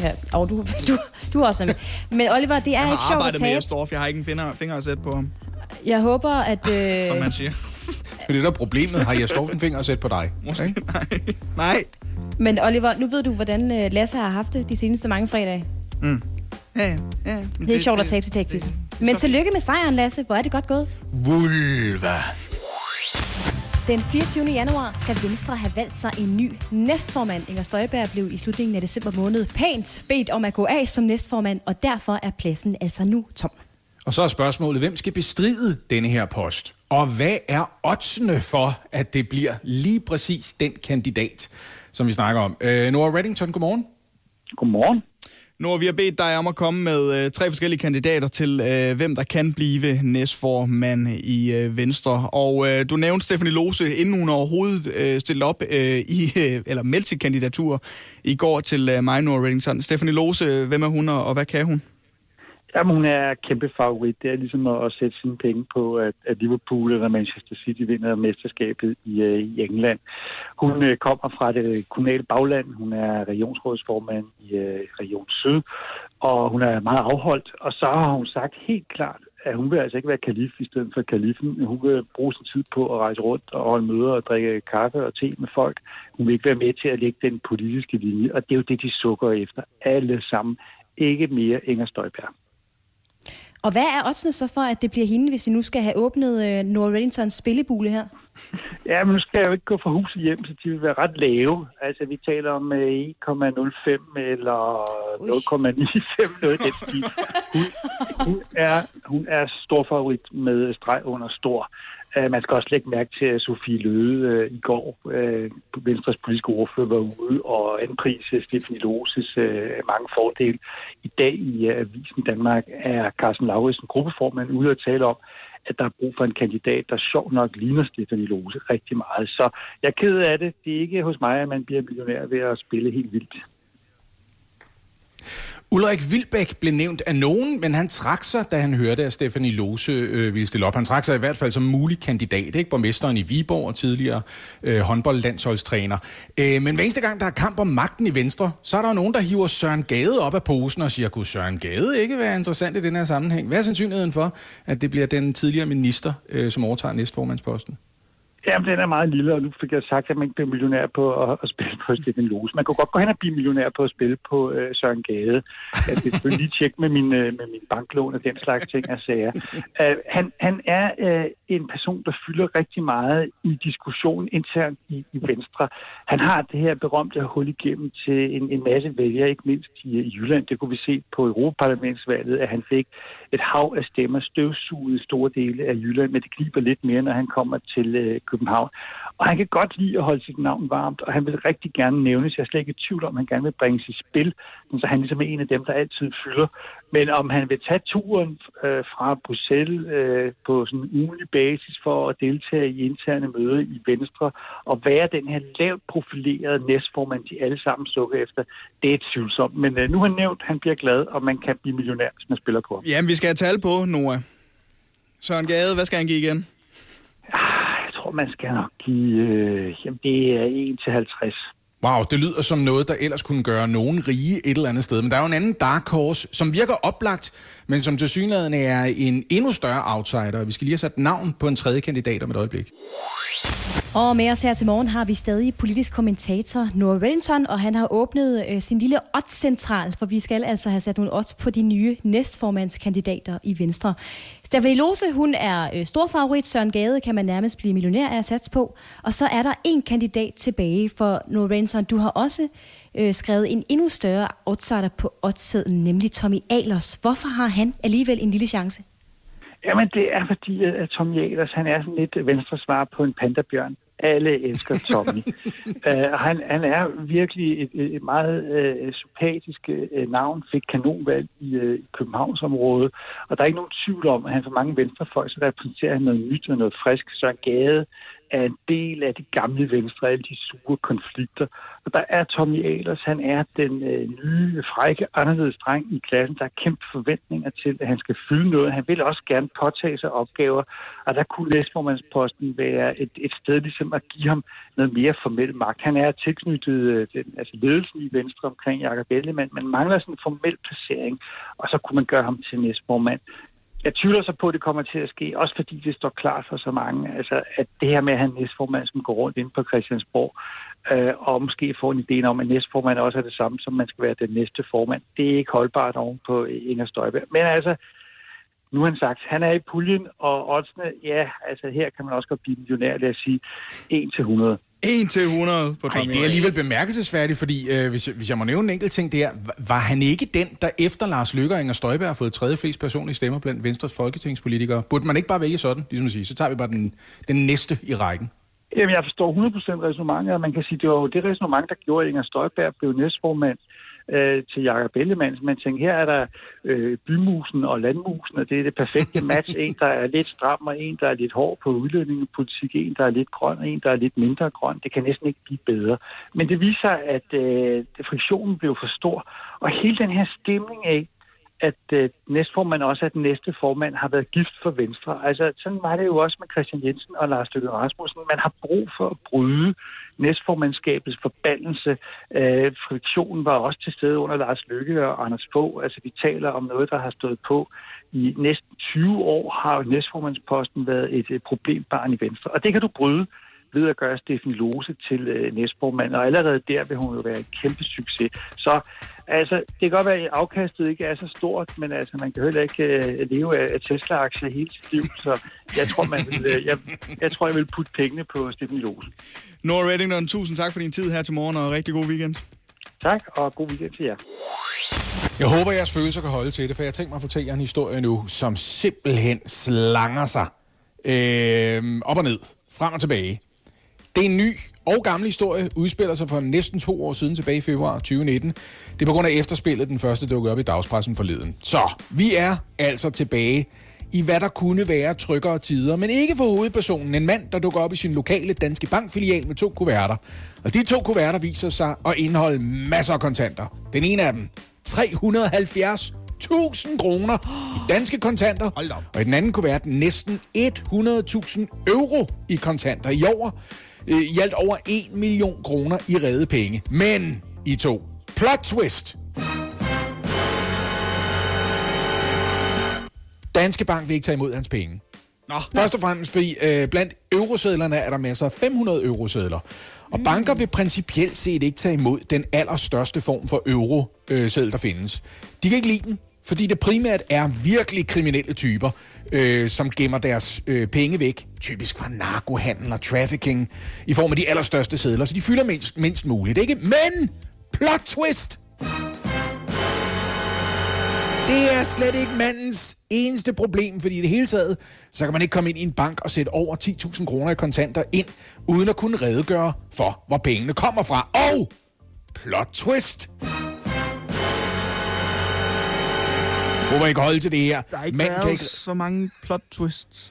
Ja, og du, [laughs] du, du har også været med. Men Oliver, det er Jeg ikke har sjovt at arbejdet med. Jesdorf. Jeg har ikke en finger, finger at sætte på ham, Jeg håber, at... som Øh, man siger. Det er det, der er problemet. Har Jes Dorf en finger at sætte på dig? Måske. Nej. Nej. men Oliver, nu ved du, hvordan øh, Lasse har haft det de seneste mange fredage. Ja, ja. ja. Det er ikke sjovt at tabe til tagquizzen. Men tillykke med sejren, Lasse. Hvor er det godt gået. Vulva. Den 24. januar skal Venstre have valgt sig en ny næstformand. Inger Støjberg blev i slutningen af december måned pænt bedt om at gå af som næstformand, og derfor er pladsen altså nu tom. Og så er spørgsmålet, hvem skal bestride denne her post? Og hvad er oddsene for, at det bliver lige præcis den kandidat, som vi snakker om? Øh, Nora Reddington, godmorgen. Godmorgen. Nu har vi har bedt dig om at komme med øh, tre forskellige kandidater til, øh, hvem der kan blive næstformand i øh, Venstre. Og øh, du nævnte Stephanie Lose, inden hun overhovedet øh, stillede op øh, i, øh, [laughs] eller meldte sit kandidatur i går til øh, Minor Reddington. Stephanie Lose, hvem er hun, og, og hvad kan hun? Jamen, hun er kæmpe favorit. Det er ligesom at, at sætte sine penge på, at, at Liverpool eller Manchester City vinder mesterskabet i, uh, i England. Hun uh, kommer fra det kommunale bagland. Hun er regionsrådsformand i uh, Region Syd, og hun er meget afholdt. Og så har hun sagt helt klart, at hun vil altså ikke være kalif i stedet for kalifen. Hun vil bruge sin tid på at rejse rundt og holde møder og drikke kaffe og te med folk. Hun vil ikke være med til at lægge den politiske linje, og det er jo det, de sukker efter. Alle sammen. Ikke mere Inger Støjberg. Og hvad er oddsene så for, at det bliver hende, hvis de nu skal have åbnet øh, Nord Reddingtons spillebule her? Ja, men nu skal jeg jo ikke gå fra huset hjem, så de vil være ret lave. Altså, vi taler om øh, 1,05 eller 0,95, noget den stil. Hun, hun, er, hun er stor favorit med streg under stor. Øh, man skal også lægge mærke til, at Sofie Løde øh, i går, øh, Venstres politiske ordfører, var ude og anprise Stefanie Loses øh, mange fordele. I dag i øh, Avisen Danmark er Carsten Lauritsen, gruppeformand, ude og tale om, at der er brug for en kandidat, der sjov nok ligner Stefanie Lose rigtig meget. Så jeg er ked af det. Det er ikke hos mig, at man bliver millionær ved at spille helt vildt. Ulrik Vilbæk blev nævnt af nogen, men han trak sig, da han hørte, at Stefanie Lose øh, ville stille op. Han trak sig i hvert fald som mulig kandidat, ikke? Borgmesteren i Viborg og tidligere øh, håndboldlandsholdstræner. Øh, men hver eneste gang, der er kamp om magten i Venstre, så er der nogen, der hiver Søren Gade op af posen og siger, kunne Søren Gade ikke være interessant i den her sammenhæng? Hvad er sandsynligheden for, at det bliver den tidligere minister, øh, som overtager næstformandsposten? Jamen, den er meget lille, og nu fik jeg sagt, at man ikke bliver millionær på at, at spille på Stefan Lose. Man kunne godt gå hen og blive millionær på at spille på uh, Søren Gade. Jeg skal selvfølgelig lige tjekke med min, uh, med min banklån og den slags ting, jeg sager. Uh, han, han er uh, en person, der fylder rigtig meget i diskussionen internt i, i Venstre. Han har det her berømte hul igennem til en, en masse vælgere, ikke mindst i, i Jylland. Det kunne vi se på Europaparlamentsvalget, at han fik et hav af stemmer støvsuget i store dele af Jylland, men det kniber lidt mere, når han kommer til øh, København. Og han kan godt lide at holde sit navn varmt, og han vil rigtig gerne nævnes. Jeg er slet ikke i tvivl om, at han gerne vil bringe sit spil, så han ligesom er en af dem, der altid fylder. Men om han vil tage turen øh, fra Bruxelles øh, på sådan en ugenlig basis for at deltage i interne møder i Venstre, og være den her lavt profilerede næstformand, de alle sammen sukker efter, det er tvivlsomt. Men øh, nu har han nævnt, at han bliver glad, og man kan blive millionær, hvis man spiller på ham. Jamen, vi skal have tal på, Noah. Søren Gade, hvad skal han give igen? Tror, man skal nok give... Øh, jamen, det er 1 til 50. Wow, det lyder som noget, der ellers kunne gøre nogen rige et eller andet sted. Men der er jo en anden dark horse, som virker oplagt, men som til synligheden er en endnu større outsider. Vi skal lige have sat navn på en tredje kandidat om et øjeblik. Og med os her til morgen har vi stadig politisk kommentator Noah Wellington, og han har åbnet øh, sin lille odds-central, for vi skal altså have sat nogle odds på de nye næstformandskandidater i Venstre. Stephanie Lose, hun er øh, stor favorit. Søren Gade kan man nærmest blive millionær af at satse på. Og så er der en kandidat tilbage for Noah Wellington, Du har også øh, skrevet en endnu større outsider på oddssedlen, nemlig Tommy Alers. Hvorfor har han alligevel en lille chance? Jamen, det er fordi, at Tommy Ahlers, han er sådan lidt venstre svar på en pandabjørn. Alle elsker Tommy. [laughs] uh, han, han er virkelig et, et meget uh, sympatisk uh, navn, fik kanonvalg i, uh, Københavnsområdet, og der er ikke nogen tvivl om, at han for mange venstrefolk, så repræsenterer han noget nyt og noget frisk. Så Gade er en del af de gamle venstre, alle de sure konflikter. Og der er Tommy Ahlers, han er den øh, nye, frække, anderledes dreng i klassen. Der er kæmpe forventninger til, at han skal fylde noget. Han vil også gerne påtage sig opgaver, og der kunne næstformandsposten være et, et sted ligesom at give ham noget mere formel magt. Han er tilknyttet øh, den, altså ledelsen i Venstre omkring Jakob Ellemann, men mangler sådan en formel placering, og så kunne man gøre ham til næstformand jeg tvivler så på, at det kommer til at ske, også fordi det står klart for så mange. Altså, at det her med at have en næstformand, som går rundt ind på Christiansborg, øh, og måske får en idé om, at næstformand også er det samme, som man skal være den næste formand, det er ikke holdbart oven på Inger Støjberg. Men altså, nu har han sagt, han er i puljen, og oddsene, ja, altså her kan man også godt blive millionær, lad os sige, 1 til 100. 1 til 100 på Tommy Ej, det er alligevel bemærkelsesværdigt, fordi øh, hvis, hvis jeg må nævne en enkelt ting, det er, var han ikke den, der efter Lars Løkke og Inger Støjberg har fået tredje flest personlige stemmer blandt Venstres folketingspolitikere? Burde man ikke bare vælge sådan, ligesom at sige, så tager vi bare den, den næste i rækken? Jamen, jeg forstår 100% resonemanget, og man kan sige, det var jo det resonemang, der gjorde, at Inger Støjberg blev næstformand. øh, til Jacob Ellemann. Man tænkte, her er der øh, bymusen og landmusen, og det er det perfekte [laughs] match. En, der er lidt stram, og en, der er lidt hård på udlændingepolitik, en, der er lidt grøn, og en, der er lidt mindre grøn. Det kan næsten ikke blive bedre. Men det viser, at øh, friktionen blev for stor, og hele den her stemning af, at øh, næstformand også er den næste formand, har været gift for Venstre. Altså, sådan var det jo også med Christian Jensen og Lars Løkke Rasmussen. Man har brug for at bryde næstformandskabets forbandelse. Øh, friktionen var også til stede under Lars Løkke og Anders Fogh. Altså, vi taler om noget, der har stået på i næsten 20 år, har næstformandsposten været et, et problembarn i Venstre. Og det kan du bryde ved at gøre Stefanie Lose til øh, næstformand, og allerede der vil hun jo være en kæmpe succes. Så altså, det kan godt være, at afkastet ikke er så stort, men altså, man kan heller ikke øh, leve af, af Tesla-aktier hele sit liv, så jeg tror, man vil, øh, jeg, jeg tror, jeg vil putte pengene på Stefanie Lose. Nora Reddington, tusind tak for din tid her til morgen, og rigtig god weekend. Tak, og god weekend til jer. Jeg håber, jeres følelser kan holde til det, for jeg tænker mig at fortælle jer en historie nu, som simpelthen slanger sig øh, op og ned, frem og tilbage. Det er en ny og gammel historie, udspiller sig for næsten to år siden tilbage i februar 2019. Det er på grund af efterspillet, den første dukkede op i dagspressen forleden. Så vi er altså tilbage i hvad der kunne være tryggere tider, men ikke for hovedpersonen, en mand, der dukker op i sin lokale Danske Bankfilial med to kuverter. Og de to kuverter viser sig at indeholde masser af kontanter. Den ene af dem, 370 1000 kroner i danske kontanter, og i den anden kuvert næsten 100.000 euro i kontanter i år. Øh, I alt over 1 million kroner i redde penge. Men I to, plot twist. Danske Bank vil ikke tage imod hans penge. Nå, Først og fremmest, fordi øh, blandt eurosedlerne er der masser af 500 eurosedler. Og banker vil principielt set ikke tage imod den allerstørste form for euroseddel, der findes. De kan ikke lide den, fordi det primært er virkelig kriminelle typer, øh, som gemmer deres øh, penge væk, typisk fra narkohandel og trafficking, i form af de allerstørste sedler, så de fylder mindst, mindst muligt, ikke? Men, plot twist! Det er slet ikke mandens eneste problem, fordi i det hele taget, så kan man ikke komme ind i en bank og sætte over 10.000 kroner i kontanter ind, uden at kunne redegøre for, hvor pengene kommer fra. Og plot twist! Håber I kan holde til det her. der har ikke Manden kan været ikke, så mange plot twists.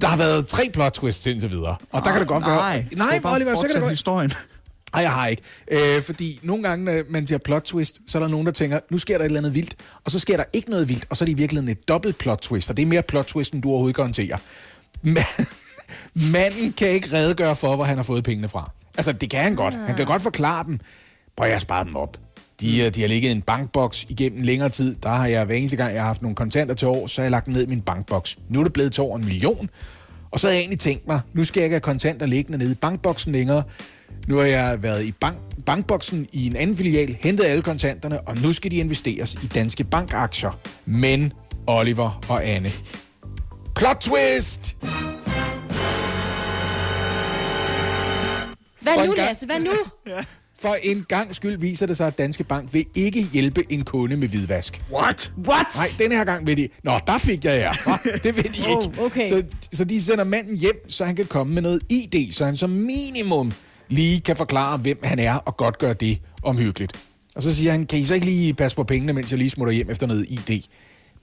der har været tre plot twists indtil videre. Og der kan det godt være... Nej, Nej, bare Oliver, så kan det godt... historien. Nej, jeg har ikke. Øh, fordi nogle gange, når man siger plot twist, så er der nogen, der tænker, nu sker der et eller andet vildt, og så sker der ikke noget vildt, og så er det i virkeligheden et dobbelt plot twist, og det er mere plot twist, end du overhovedet kan håndtere. [laughs] Men, manden kan ikke redegøre for, hvor han har fået pengene fra. Altså, det kan han godt. Han kan godt forklare dem. Prøv at jeg sparet dem op. De, øh, de har ligget i en bankboks igennem længere tid. Der har jeg hver eneste gang, jeg har haft nogle kontanter til år, så har jeg lagt dem ned i min bankboks. Nu er det blevet til over en million. Og så havde jeg egentlig tænkt mig, nu skal jeg ikke have kontanter liggende nede i bankboksen længere. Nu har jeg været i bank, bankboksen i en anden filial, hentet alle kontanterne, og nu skal de investeres i danske bankaktier. Men Oliver og Anne. Plot twist! Hvad nu, Lasse? Hvad nu? [laughs] For en gang skyld viser det sig, at Danske Bank vil ikke hjælpe en kunde med hvidvask. What? What? Nej, denne her gang vil de... Nå, der fik jeg jer. Nå, [laughs] Det vil de ikke. Oh, okay. Så, så de sender manden hjem, så han kan komme med noget ID, så han som minimum lige kan forklare, hvem han er, og godt gøre det omhyggeligt. Og så siger han, kan I så ikke lige passe på pengene, mens jeg lige smutter hjem efter noget ID?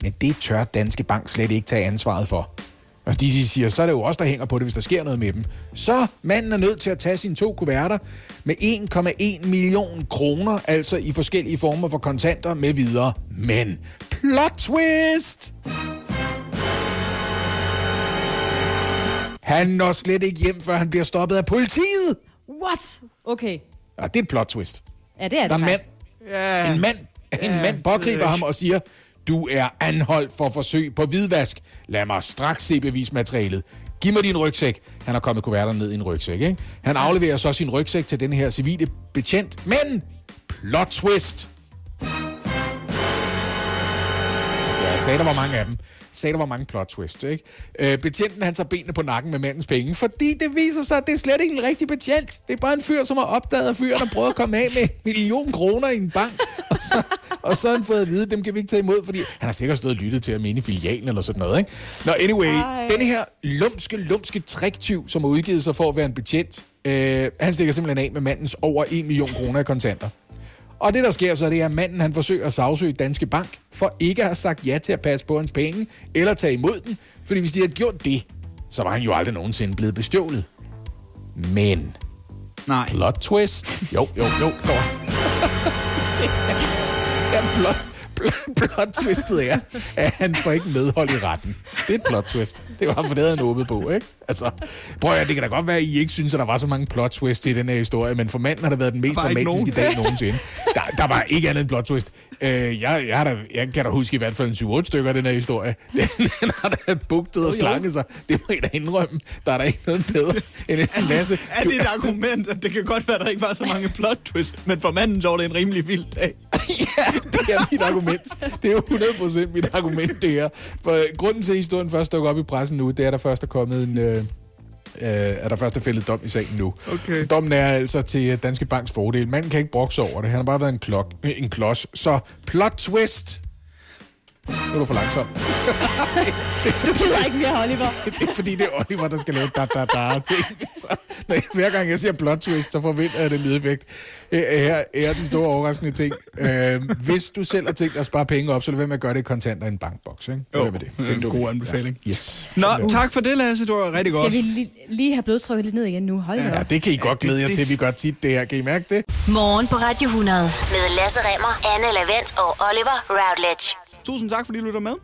Men det tør Danske Bank slet ikke tage ansvaret for. Og de siger, så er det jo os, der hænger på det, hvis der sker noget med dem. Så manden er nødt til at tage sine to kuverter med 1,1 million kroner, altså i forskellige former for kontanter med videre. Men plot twist! Han når slet ikke hjem, før han bliver stoppet af politiet. What? Okay. Ja, det er et plot twist. Ja, det er det Der er mand. Ja. en mand, en mand pågriber ham og siger, du er anholdt for forsøg på hvidvask. Lad mig straks se bevismaterialet. Giv mig din rygsæk. Han har kommet kuverterne ned i en rygsæk, ikke? Han afleverer så sin rygsæk til den her civile betjent, men plot twist. Altså, jeg sagde, der var mange af dem. Sagde, der var mange plot twists, ikke? Øh, betjenten, han tager benene på nakken med mandens penge, fordi det viser sig, at det er slet ikke en rigtig betjent. Det er bare en fyr, som har opdaget, at fyren har prøvet at komme af med en million kroner i en bank. Og så, og så har han fået at vide, at dem kan vi ikke tage imod, fordi han har sikkert stået og lyttet til at mene filialen eller sådan noget, ikke? Nå, anyway, Ej. den her lumske, lumske triktyv, som har udgivet sig for at være en betjent, øh, han stikker simpelthen af med mandens over 1 million kroner i kontanter. Og det, der sker så, det er, at manden han forsøger at sagsøge Danske Bank for ikke at have sagt ja til at passe på hans penge eller tage imod den. Fordi hvis de havde gjort det, så var han jo aldrig nogensinde blevet bestjålet. Men Nej. plot twist. Jo, jo, jo. jo. det er, plot, plot, plot twistet er, at han får ikke medhold i retten. Det er et plot twist. Det var for det, han åbet på, ikke? Altså, prøv at, det kan da godt være, at I ikke synes, at der var så mange plot twists i den her historie, men for manden har det været den mest dramatiske nogen. dag nogensinde. Der, der var ikke andet end plot twist. Øh, jeg, jeg, da, jeg kan da huske i hvert fald en 7-8 stykker af den her historie. [laughs] Den, den har da bugtet og slanget sig. Det må jeg da indrømme. Der er der ikke noget bedre end en masse... Er det et argument, at det kan godt være, at der ikke var så mange plot twists, men for manden så var det en rimelig vild dag. [laughs] ja, det er mit argument. Det er jo 100% mit argument, det her. For grunden til, at historien først dukker op i pressen nu, det er, at der først er kommet en... Øh, øh, at der først er fældet dom i sagen nu. Okay. Dommen er altså til Danske Banks fordel. Manden kan ikke brokse over det. Han har bare været en, klok, øh, en klods. Så plot twist. Nu er du for langsom. [laughs] Du gider ikke mere, Oliver. [laughs] Det er fordi, det er Oliver, der skal lave da da da ting. [laughs] Så, når jeg, hver gang jeg siger plot twist, så forventer jeg det lydeffekt. Her er den store overraskende ting. Øh, hvis du selv har tænkt dig at spare penge op, så lad være med at gøre det i kontanter i en bankboks. Ikke? Jo, det. det er en god anbefaling. Ja. Yes. Nå, tak for det, Lasse. Det var rigtig godt. Skal vi lige, lige have blodtrykket lidt ned igen nu? Hold Ja, det kan I godt glæde jer det- til. Vi gør tit det her. Kan I mærke det? Morgen på Radio 100. Med Lasse Remmer, Anne Lavendt og Oliver Routledge. Tusind tak, fordi du lytter med.